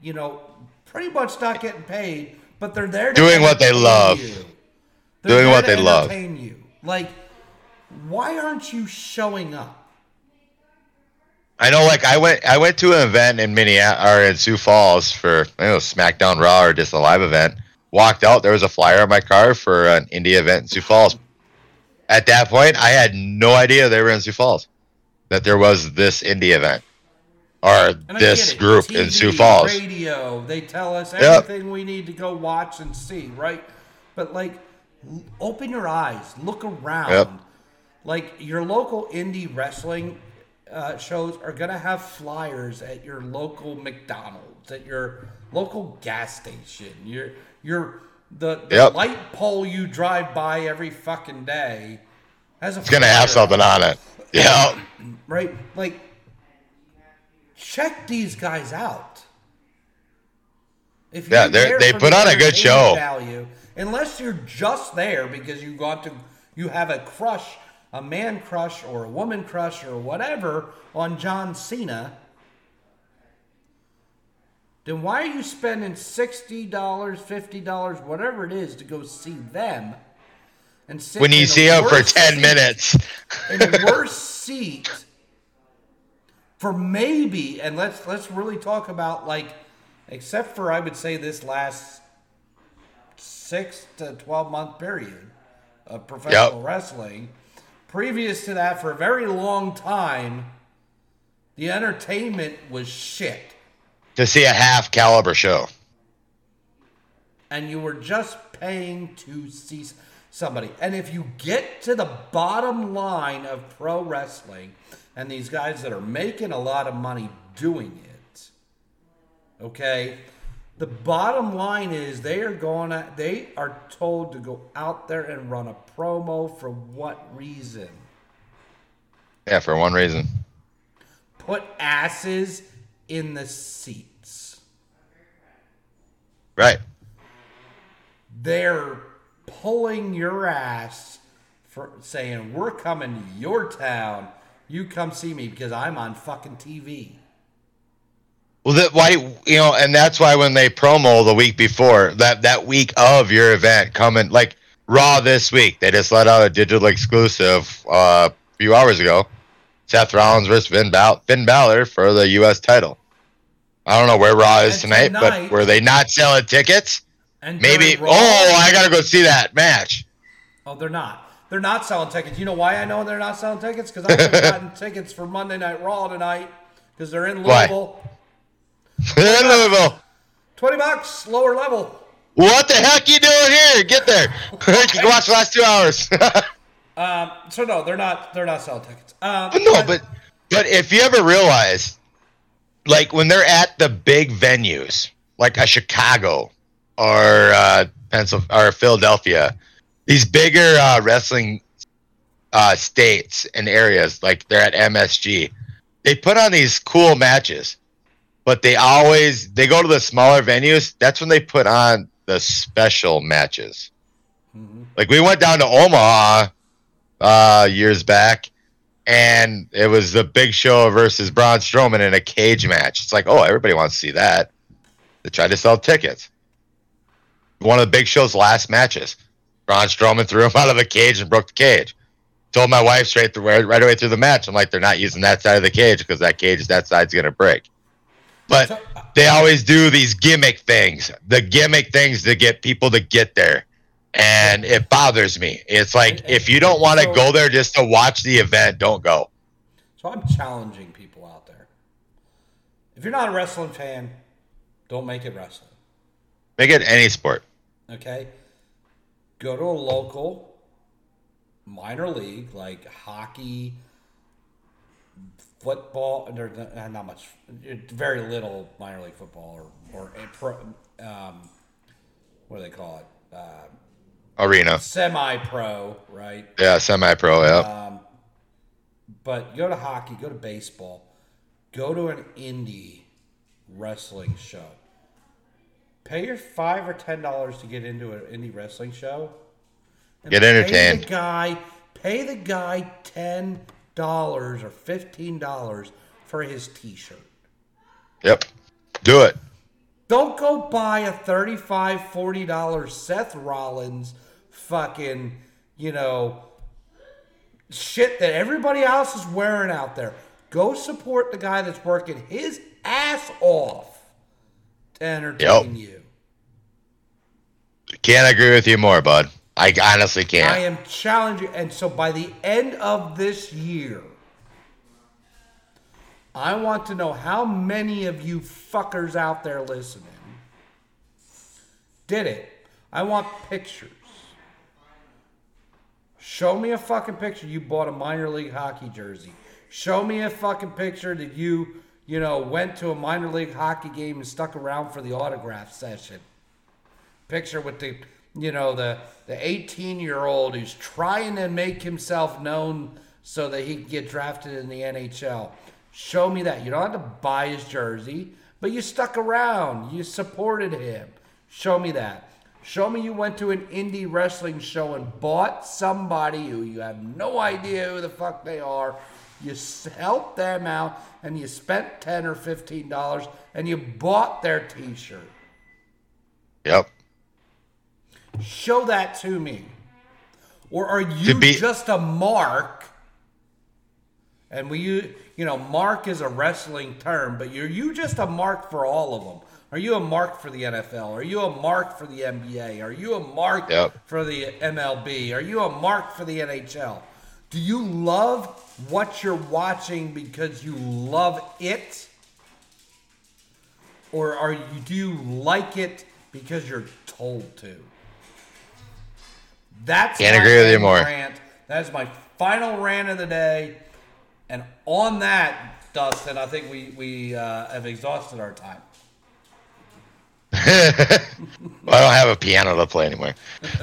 you know, pretty much not getting paid, but they're there to Doing what they love. Doing what they love. you. Like, why aren't you showing up? I know, like I went, I went to an event in Minneapolis or in Sioux Falls for I was SmackDown Raw or just a live event. Walked out, there was a flyer on my car for an indie event in Sioux Falls. At that point, I had no idea they were in Sioux Falls, that there was this indie event or this group in Sioux Falls. Radio, they tell us Yep. everything we need to go watch and see, right? But like, open your eyes, look around. Yep. Like your local indie wrestling uh, shows are gonna have flyers at your local McDonald's, at your local gas station, your your the, the Yep. light pole you drive by every fucking day has a It's gonna have something on it. Yeah, right? Like, check these guys out. If Yeah, they're- they put on a good show. Value, unless you're just there because you got to, you have a crush, a man crush or a woman crush or whatever on John Cena. Then why are you spending sixty dollars, fifty dollars, whatever it is, to go see them? And sit when you see them for ten seat- minutes, in a <laughs> worse seat for maybe and let's let's really talk about like except for I would say this last six to twelve month period of professional Yep. wrestling. Previous to that, for a very long time, the entertainment was shit. to see a half caliber show. and you were just paying to see somebody. And if you get to the bottom line of pro wrestling and these guys that are making a lot of money doing it, okay, the bottom line is they are going to, they are told to go out there and run a promo for what reason? Yeah, for one reason. Put asses in the seats. Right. they're pulling your ass for saying we're coming to your town. You come see me because I'm on fucking TV. Well, that why you know, and that's why when they promo the week before that that week of your event coming like Raw this week, they just let out a digital exclusive uh, a few hours ago. Seth Rollins versus Finn, Bal- Finn Balor for the U.S. title. I don't know where Raw is tonight, tonight- but were they not selling tickets? And Maybe. Raw- Oh, I gotta go see that match. oh, they're not. They're not selling tickets. You know why I know they're not selling tickets? Because I haven't <laughs> gotten tickets for Monday Night Raw tonight because they're in Why? In Louisville. Twenty bucks, lower level. What the heck you doing here? Get there. <laughs> you watch the last two hours. <laughs> Um, so no, they're not. They're not selling tickets. Um, But no, but but if you ever realize, like when they're at the big venues, like a Chicago or uh, or Philadelphia, these bigger uh, wrestling uh, states and areas, like they're at MSG, they put on these cool matches, but they always they go to the smaller venues. That's when they put on the special matches. Like we went down to Omaha uh, years back, and it was the Big Show versus Braun Strowman in a cage match. It's like, oh, everybody wants to see that. They tried to sell tickets. One of the Big Show's last matches, Braun Strowman threw him <laughs> out of the cage and broke the cage. Told my wife straight through, right away through the match. I'm like, they're not using that side of the cage because that cage, that side's gonna break. But uh, they always do these gimmick things, the gimmick things to get people to get there. And it bothers me. It's like if you don't want to So- go there just to watch the event, don't go. So I'm challenging people out there. If you're not a wrestling fan, don't make it wrestling. Make it any sport. Okay. Go to a local minor league like hockey, football. There's not- much, very little minor league football or or pro, um, what do they call it? Uh, Arena. Semi-pro, right? Yeah, semi-pro. Yeah. But go to hockey, go to baseball, go to an indie wrestling show. Pay your five or ten dollars to get into an indie wrestling show. Get Pay entertained. the guy, pay the guy ten or fifteen dollars for his T-shirt. Yep. Do it. Don't go buy a 35 40 dollar Seth Rollins fucking, you know, shit that everybody else is wearing out there. Go support the guy that's working his ass off to entertain Yep. you. Can't agree with you more, bud. I honestly can't. I am challenging, and so by the end of this year, I want to know how many of you fuckers out there listening did it. I want pictures. Show me a fucking picture you bought a minor league hockey jersey. Show me a fucking picture that you, you know, went to a minor league hockey game and stuck around for the autograph session picture with the you know the the 18 year old who's trying to make himself known so that he can get drafted in the NHL. Show me that. You don't have to buy his jersey, but you stuck around. You supported him. Show me that. Show me you went to an indie wrestling show and bought somebody who you have no idea who the fuck they are. You helped them out and you spent 10 or 15 dollars and you bought their t-shirt. Yep. Show that to me. Or are you be- just a mark? And we, you you know, mark is a wrestling term, but you're you just a mark for all of them? Are you a mark for the NFL? Are you a mark for the NBA? Are you a mark Yep. for the MLB? Are you a mark for the NHL? Do you love what you're watching because you love it? Or are you do you like it because you're told to? That's Can't my agree with you more. Rant. That is my final rant of the day. And on that, Dustin, I think we we uh, have exhausted our time. <laughs> Well, I don't have a piano to play anymore. <laughs>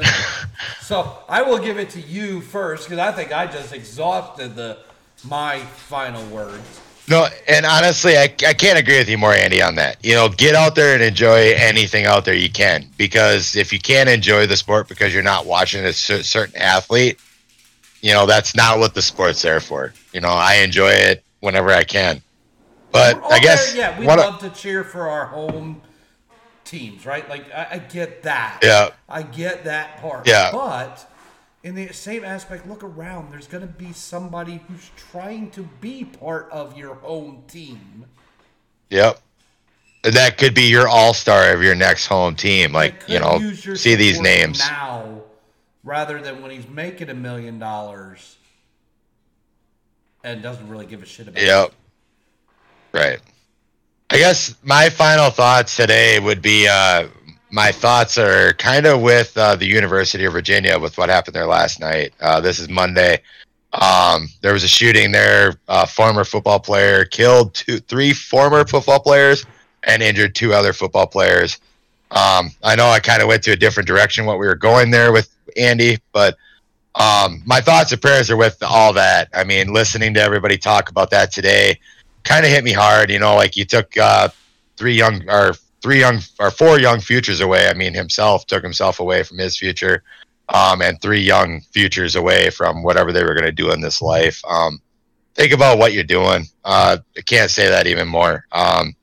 So I will give it to you first because I think I just exhausted the my final words. No, and honestly, I, I can't agree with you more, Andy, on that. You know, get out there and enjoy anything out there you can. Because if you can't enjoy the sport because you're not watching a certain athlete, you know, that's not what the sport's there for. You know, I enjoy it whenever I can. But I guess, there, yeah, we love to cheer for our home teams, right? Like I, I get that. Yeah. I get that part. Yeah. But in the same aspect, look around. There's going to be somebody who's trying to be part of your home team. Yep. And That could be your all star of your next home team. Like, you know, see these names. now, rather than when he's making a million dollars and doesn't really give a shit about. it. Yep. Right. I guess my final thoughts today would be uh, my thoughts are kind of with uh, the University of Virginia with what happened there last night. Uh, this is Monday. Um, there was a shooting there. A former football player killed two, three former football players and injured two other football players. Um, I know I kind of went to a different direction what we were going there with Andy, but um, my thoughts and prayers are with all that. I mean, listening to everybody talk about that today kind of hit me hard. You know, like you took uh, three young or three young or four young futures away. I mean, himself took himself away from his future, um, and three young futures away from whatever they were going to do in this life. Um, think about what you're doing. Uh, I can't say that even more. Um,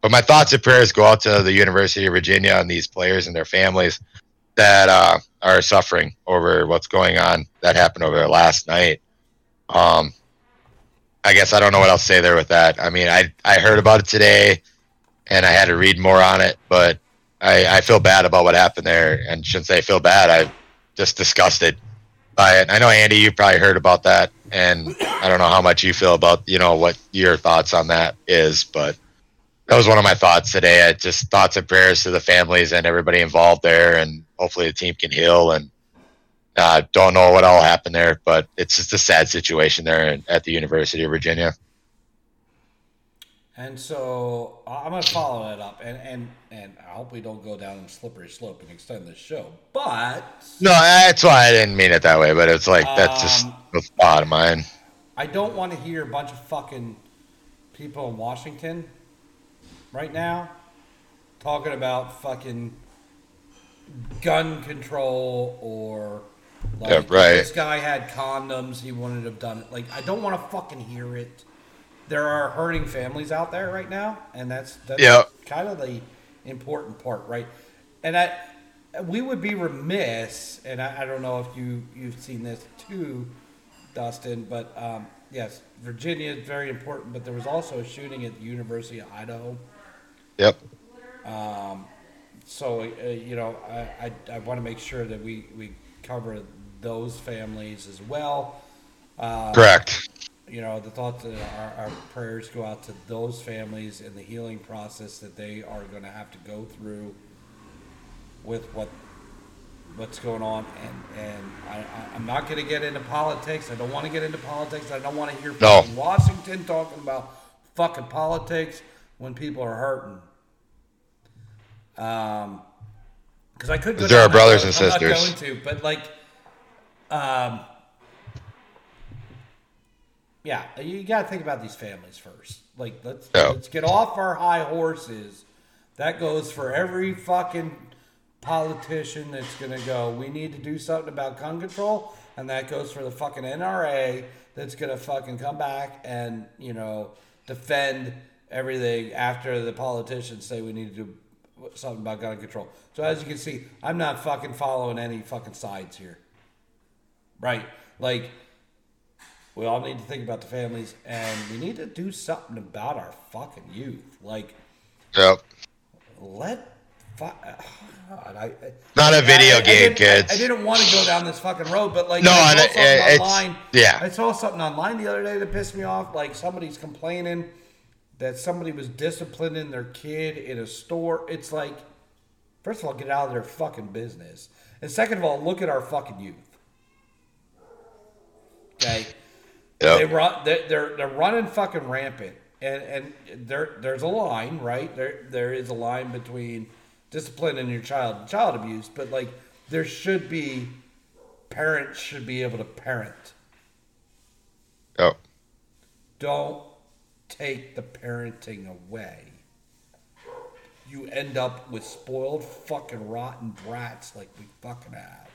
but my thoughts and prayers go out to the University of Virginia and these players and their families that uh, are suffering over what's going on that happened over there last night. Um, I guess I don't know what else to say there with that. I mean, I I heard about it today, and I had to read more on it, but I I feel bad about what happened there, and shouldn't say feel bad. I'm just disgusted by it. I know Andy, you probably heard about that, and I don't know how much you feel about you know what your thoughts on that is, but that was one of my thoughts today. I just thoughts and prayers to the families and everybody involved there, and hopefully the team can heal. And uh, don't know what all happened there, but it's just a sad situation there at the University of Virginia. And so I'm going to follow that up, and and and I hope we don't go down a slippery slope and extend this show. But no, that's why I didn't mean it that way. But it's like that's just Um, a thought of mine. I don't want to hear a bunch of fucking people in Washington right now talking about fucking gun control or like Yeah, right. this guy had condoms, he wouldn't have done it. Like I don't want to fucking hear it. There are hurting families out there right now, and that's that's Yeah. kind of the important part, right? And I we would be remiss, and I, I don't know if you you've seen this too, Dustin, but um, yes, Virginia is very important. But there was also a shooting at the University of Idaho. Yep. Um, So uh, you know, I, I, I want to make sure that we we cover those families as well. Correct. You know, the thoughts that our, our prayers go out to those families and the healing process that they are going to have to go through with what what's going on. And and I, I, I'm not going to get into politics. I don't want to get into politics. I don't want to hear No. Washington talking about fucking politics when people are hurting. Um, because I could go. They're our that brothers road. and I'm not sisters. going to, but like, um, yeah, you got to think about these families first. Like, let's let's get off our high horses. That goes for every fucking politician that's gonna go. We need to do something about gun control, and that goes for the fucking NRA that's gonna fucking come back and you know defend everything after the politicians say we need to do something about gun control. So as you can see, I'm not fucking following any fucking sides here. Right? Like we all need to think about the families and we need to do something about our fucking youth. Like Yep. let fu- uh, God, I, I- Not a video I- game, kids. I, didn't want to go down this fucking road, but like No, I saw something it's- online. yeah. I saw something online the other day that pissed me off. Like somebody's complaining that somebody was disciplining their kid in a store. It's like, first of all, get out of their fucking business, and second of all, look at our fucking youth. Okay. They Yep. run. They're, they're running fucking rampant, and and there there's a line, right? There there is a line between disciplining your child and child abuse, but like there should be parents should be able to parent. Yep. Don't take the parenting away. You end up with spoiled fucking rotten brats like we fucking have.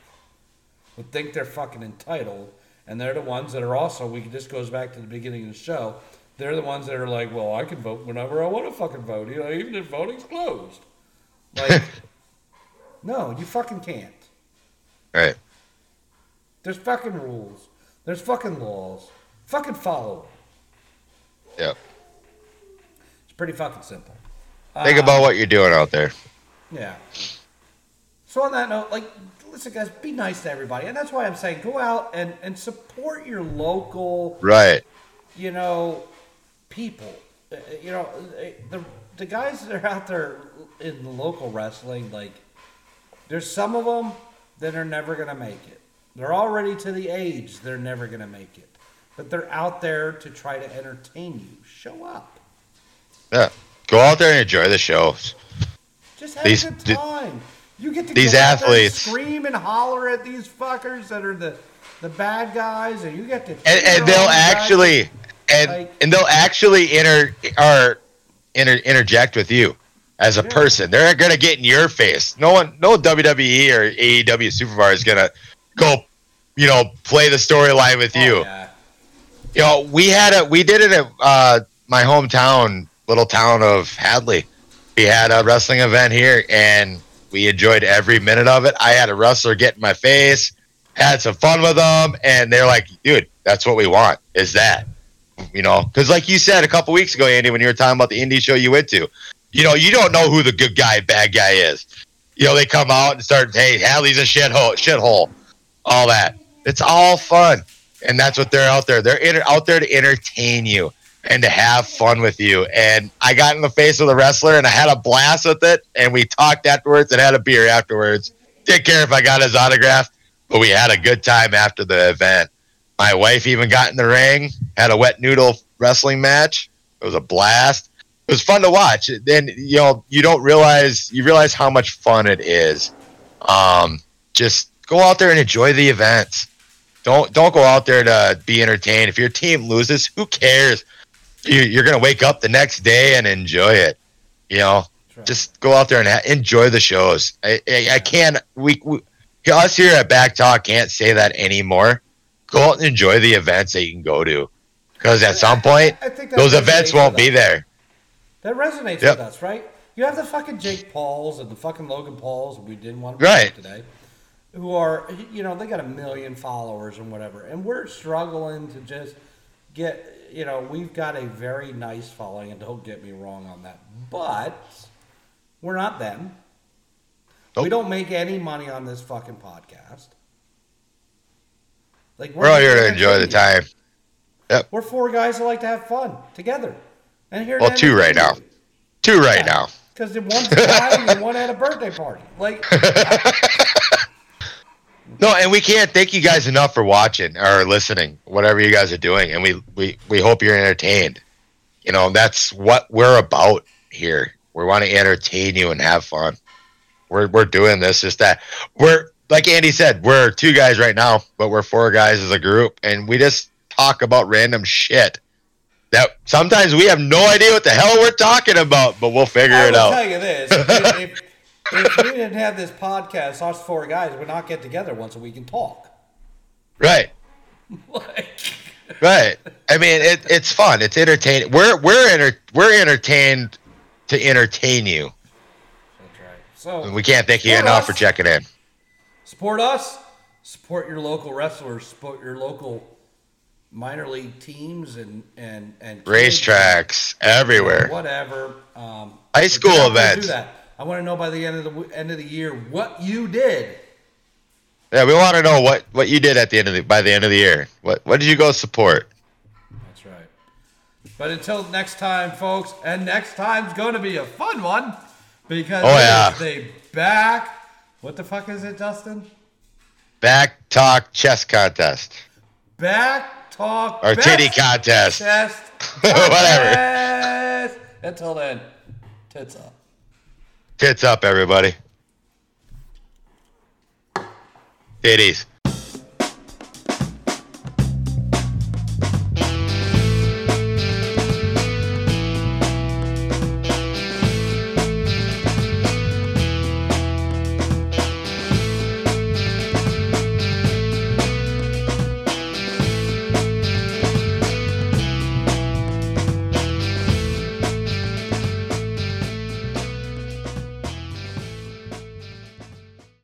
Who think they're fucking entitled, and they're the ones that are also. We this goes back to the beginning of the show. They're the ones that are like, well, I can vote whenever I want to fucking vote, you know, even if voting's closed. Like, <laughs> no, you fucking can't. Right. There's fucking rules. There's fucking laws. Fucking follow. Yep. It's pretty fucking simple. Think about um, what you're doing out there. Yeah. So on that note, like, listen, guys, be nice to everybody, and that's why I'm saying go out and and support your local, Right. you know, people. Uh, You know, uh, the the guys that are out there in the local wrestling, like, there's some of them that are never gonna make it. They're already to the age they're never gonna make it, but they're out there to try to entertain you. Show up. Yeah. Go out there and enjoy the shows. Just have These- a good time. You get to these go out there and athletes- scream and holler at these fuckers that are the the bad guys, and you get to and, and they'll guys. actually and Like- and they'll actually inter or inter, interject with you as a Yeah. person. They're gonna get in your face. No one, no WWE or AEW superstar is gonna go, you know, play the storyline with Oh, you. yeah. You know, we had a we did it at uh, my hometown, little town of Hadley. We had a wrestling event here, and we enjoyed every minute of it. I had a wrestler get in my face, had some fun with them, and they're like, "Dude, that's what we want. Is that?" You know, because like you said a couple weeks ago, Andy, when you were talking about the indie show you went to, you know, you don't know who the good guy, bad guy is. You know, they come out and start, "Hey, Hadley's a shithole, shithole," all that. It's all fun, and that's what they're out there. They're inter- out there to entertain you and to have fun with you. And I got in the face of the wrestler and I had a blast with it. And we talked afterwards and had a beer afterwards. Didn't care if I got his autograph, but we had a good time after the event. My wife even got in the ring, had a wet noodle wrestling match. It was a blast. It was fun to watch. Then you know you don't realize you realize how much fun it is. Um, just go out there and enjoy the events. Don't don't go out there to be entertained. If your team loses, who cares? You, you're gonna wake up the next day and enjoy it. You know, right. just go out there and ha- enjoy the shows. I, I, I can't. We, we us here at BACC Talk can't say that anymore. Go out and enjoy the events that you can go to, because at some point I those events won't be there. That resonates Yep. with us, right? You have the fucking Jake Pauls and the fucking Logan Pauls. We didn't want to Right. today. Who are you know they got a million followers and whatever, and we're struggling to just get you know we've got a very nice following, and don't get me wrong on that, but we're not them. We don't make any money on this fucking podcast. Like We're all here to enjoy the time. Yep. We're four guys that like to have fun together, and here. Well, two right now. Two right now. Because one's dying <laughs> and one had a birthday party. Like, <laughs> No, and we can't thank you guys enough for watching or listening, whatever you guys are doing, and we we we hope you're entertained. You know, that's what we're about here. We want to entertain you and have fun. We're we're doing this just that we're like Andy said, we're two guys right now, but we're four guys as a group, and we just talk about random shit. That sometimes we have no idea what the hell we're talking about, but we'll figure I it out. tell you this: if, if, if we didn't have this podcast, us four guys would not get together once a week and talk. Right. <laughs> Like, Right. I mean, it, it's fun. It's entertaining. We're we're enter, we're entertained to entertain you. that's right. So we can't thank you enough us. for checking in. support us, support your local wrestlers, support your local minor league teams and and and Racetracks everywhere. whatever. Um, High school get out there and events. Do that. I want to know by the end of the end of the year what you did. Yeah, we want to know what what you did at the end of the by the end of the year. What what did you go support? That's right. But until next time, folks, and next time's going to be a fun one because Oh, yeah. is the back. What the fuck is it, Justin? BACC Talk chess contest BACC Talk or titty contest. chest. <laughs> Whatever. Until then, tits up. Tits up, everybody. Titties.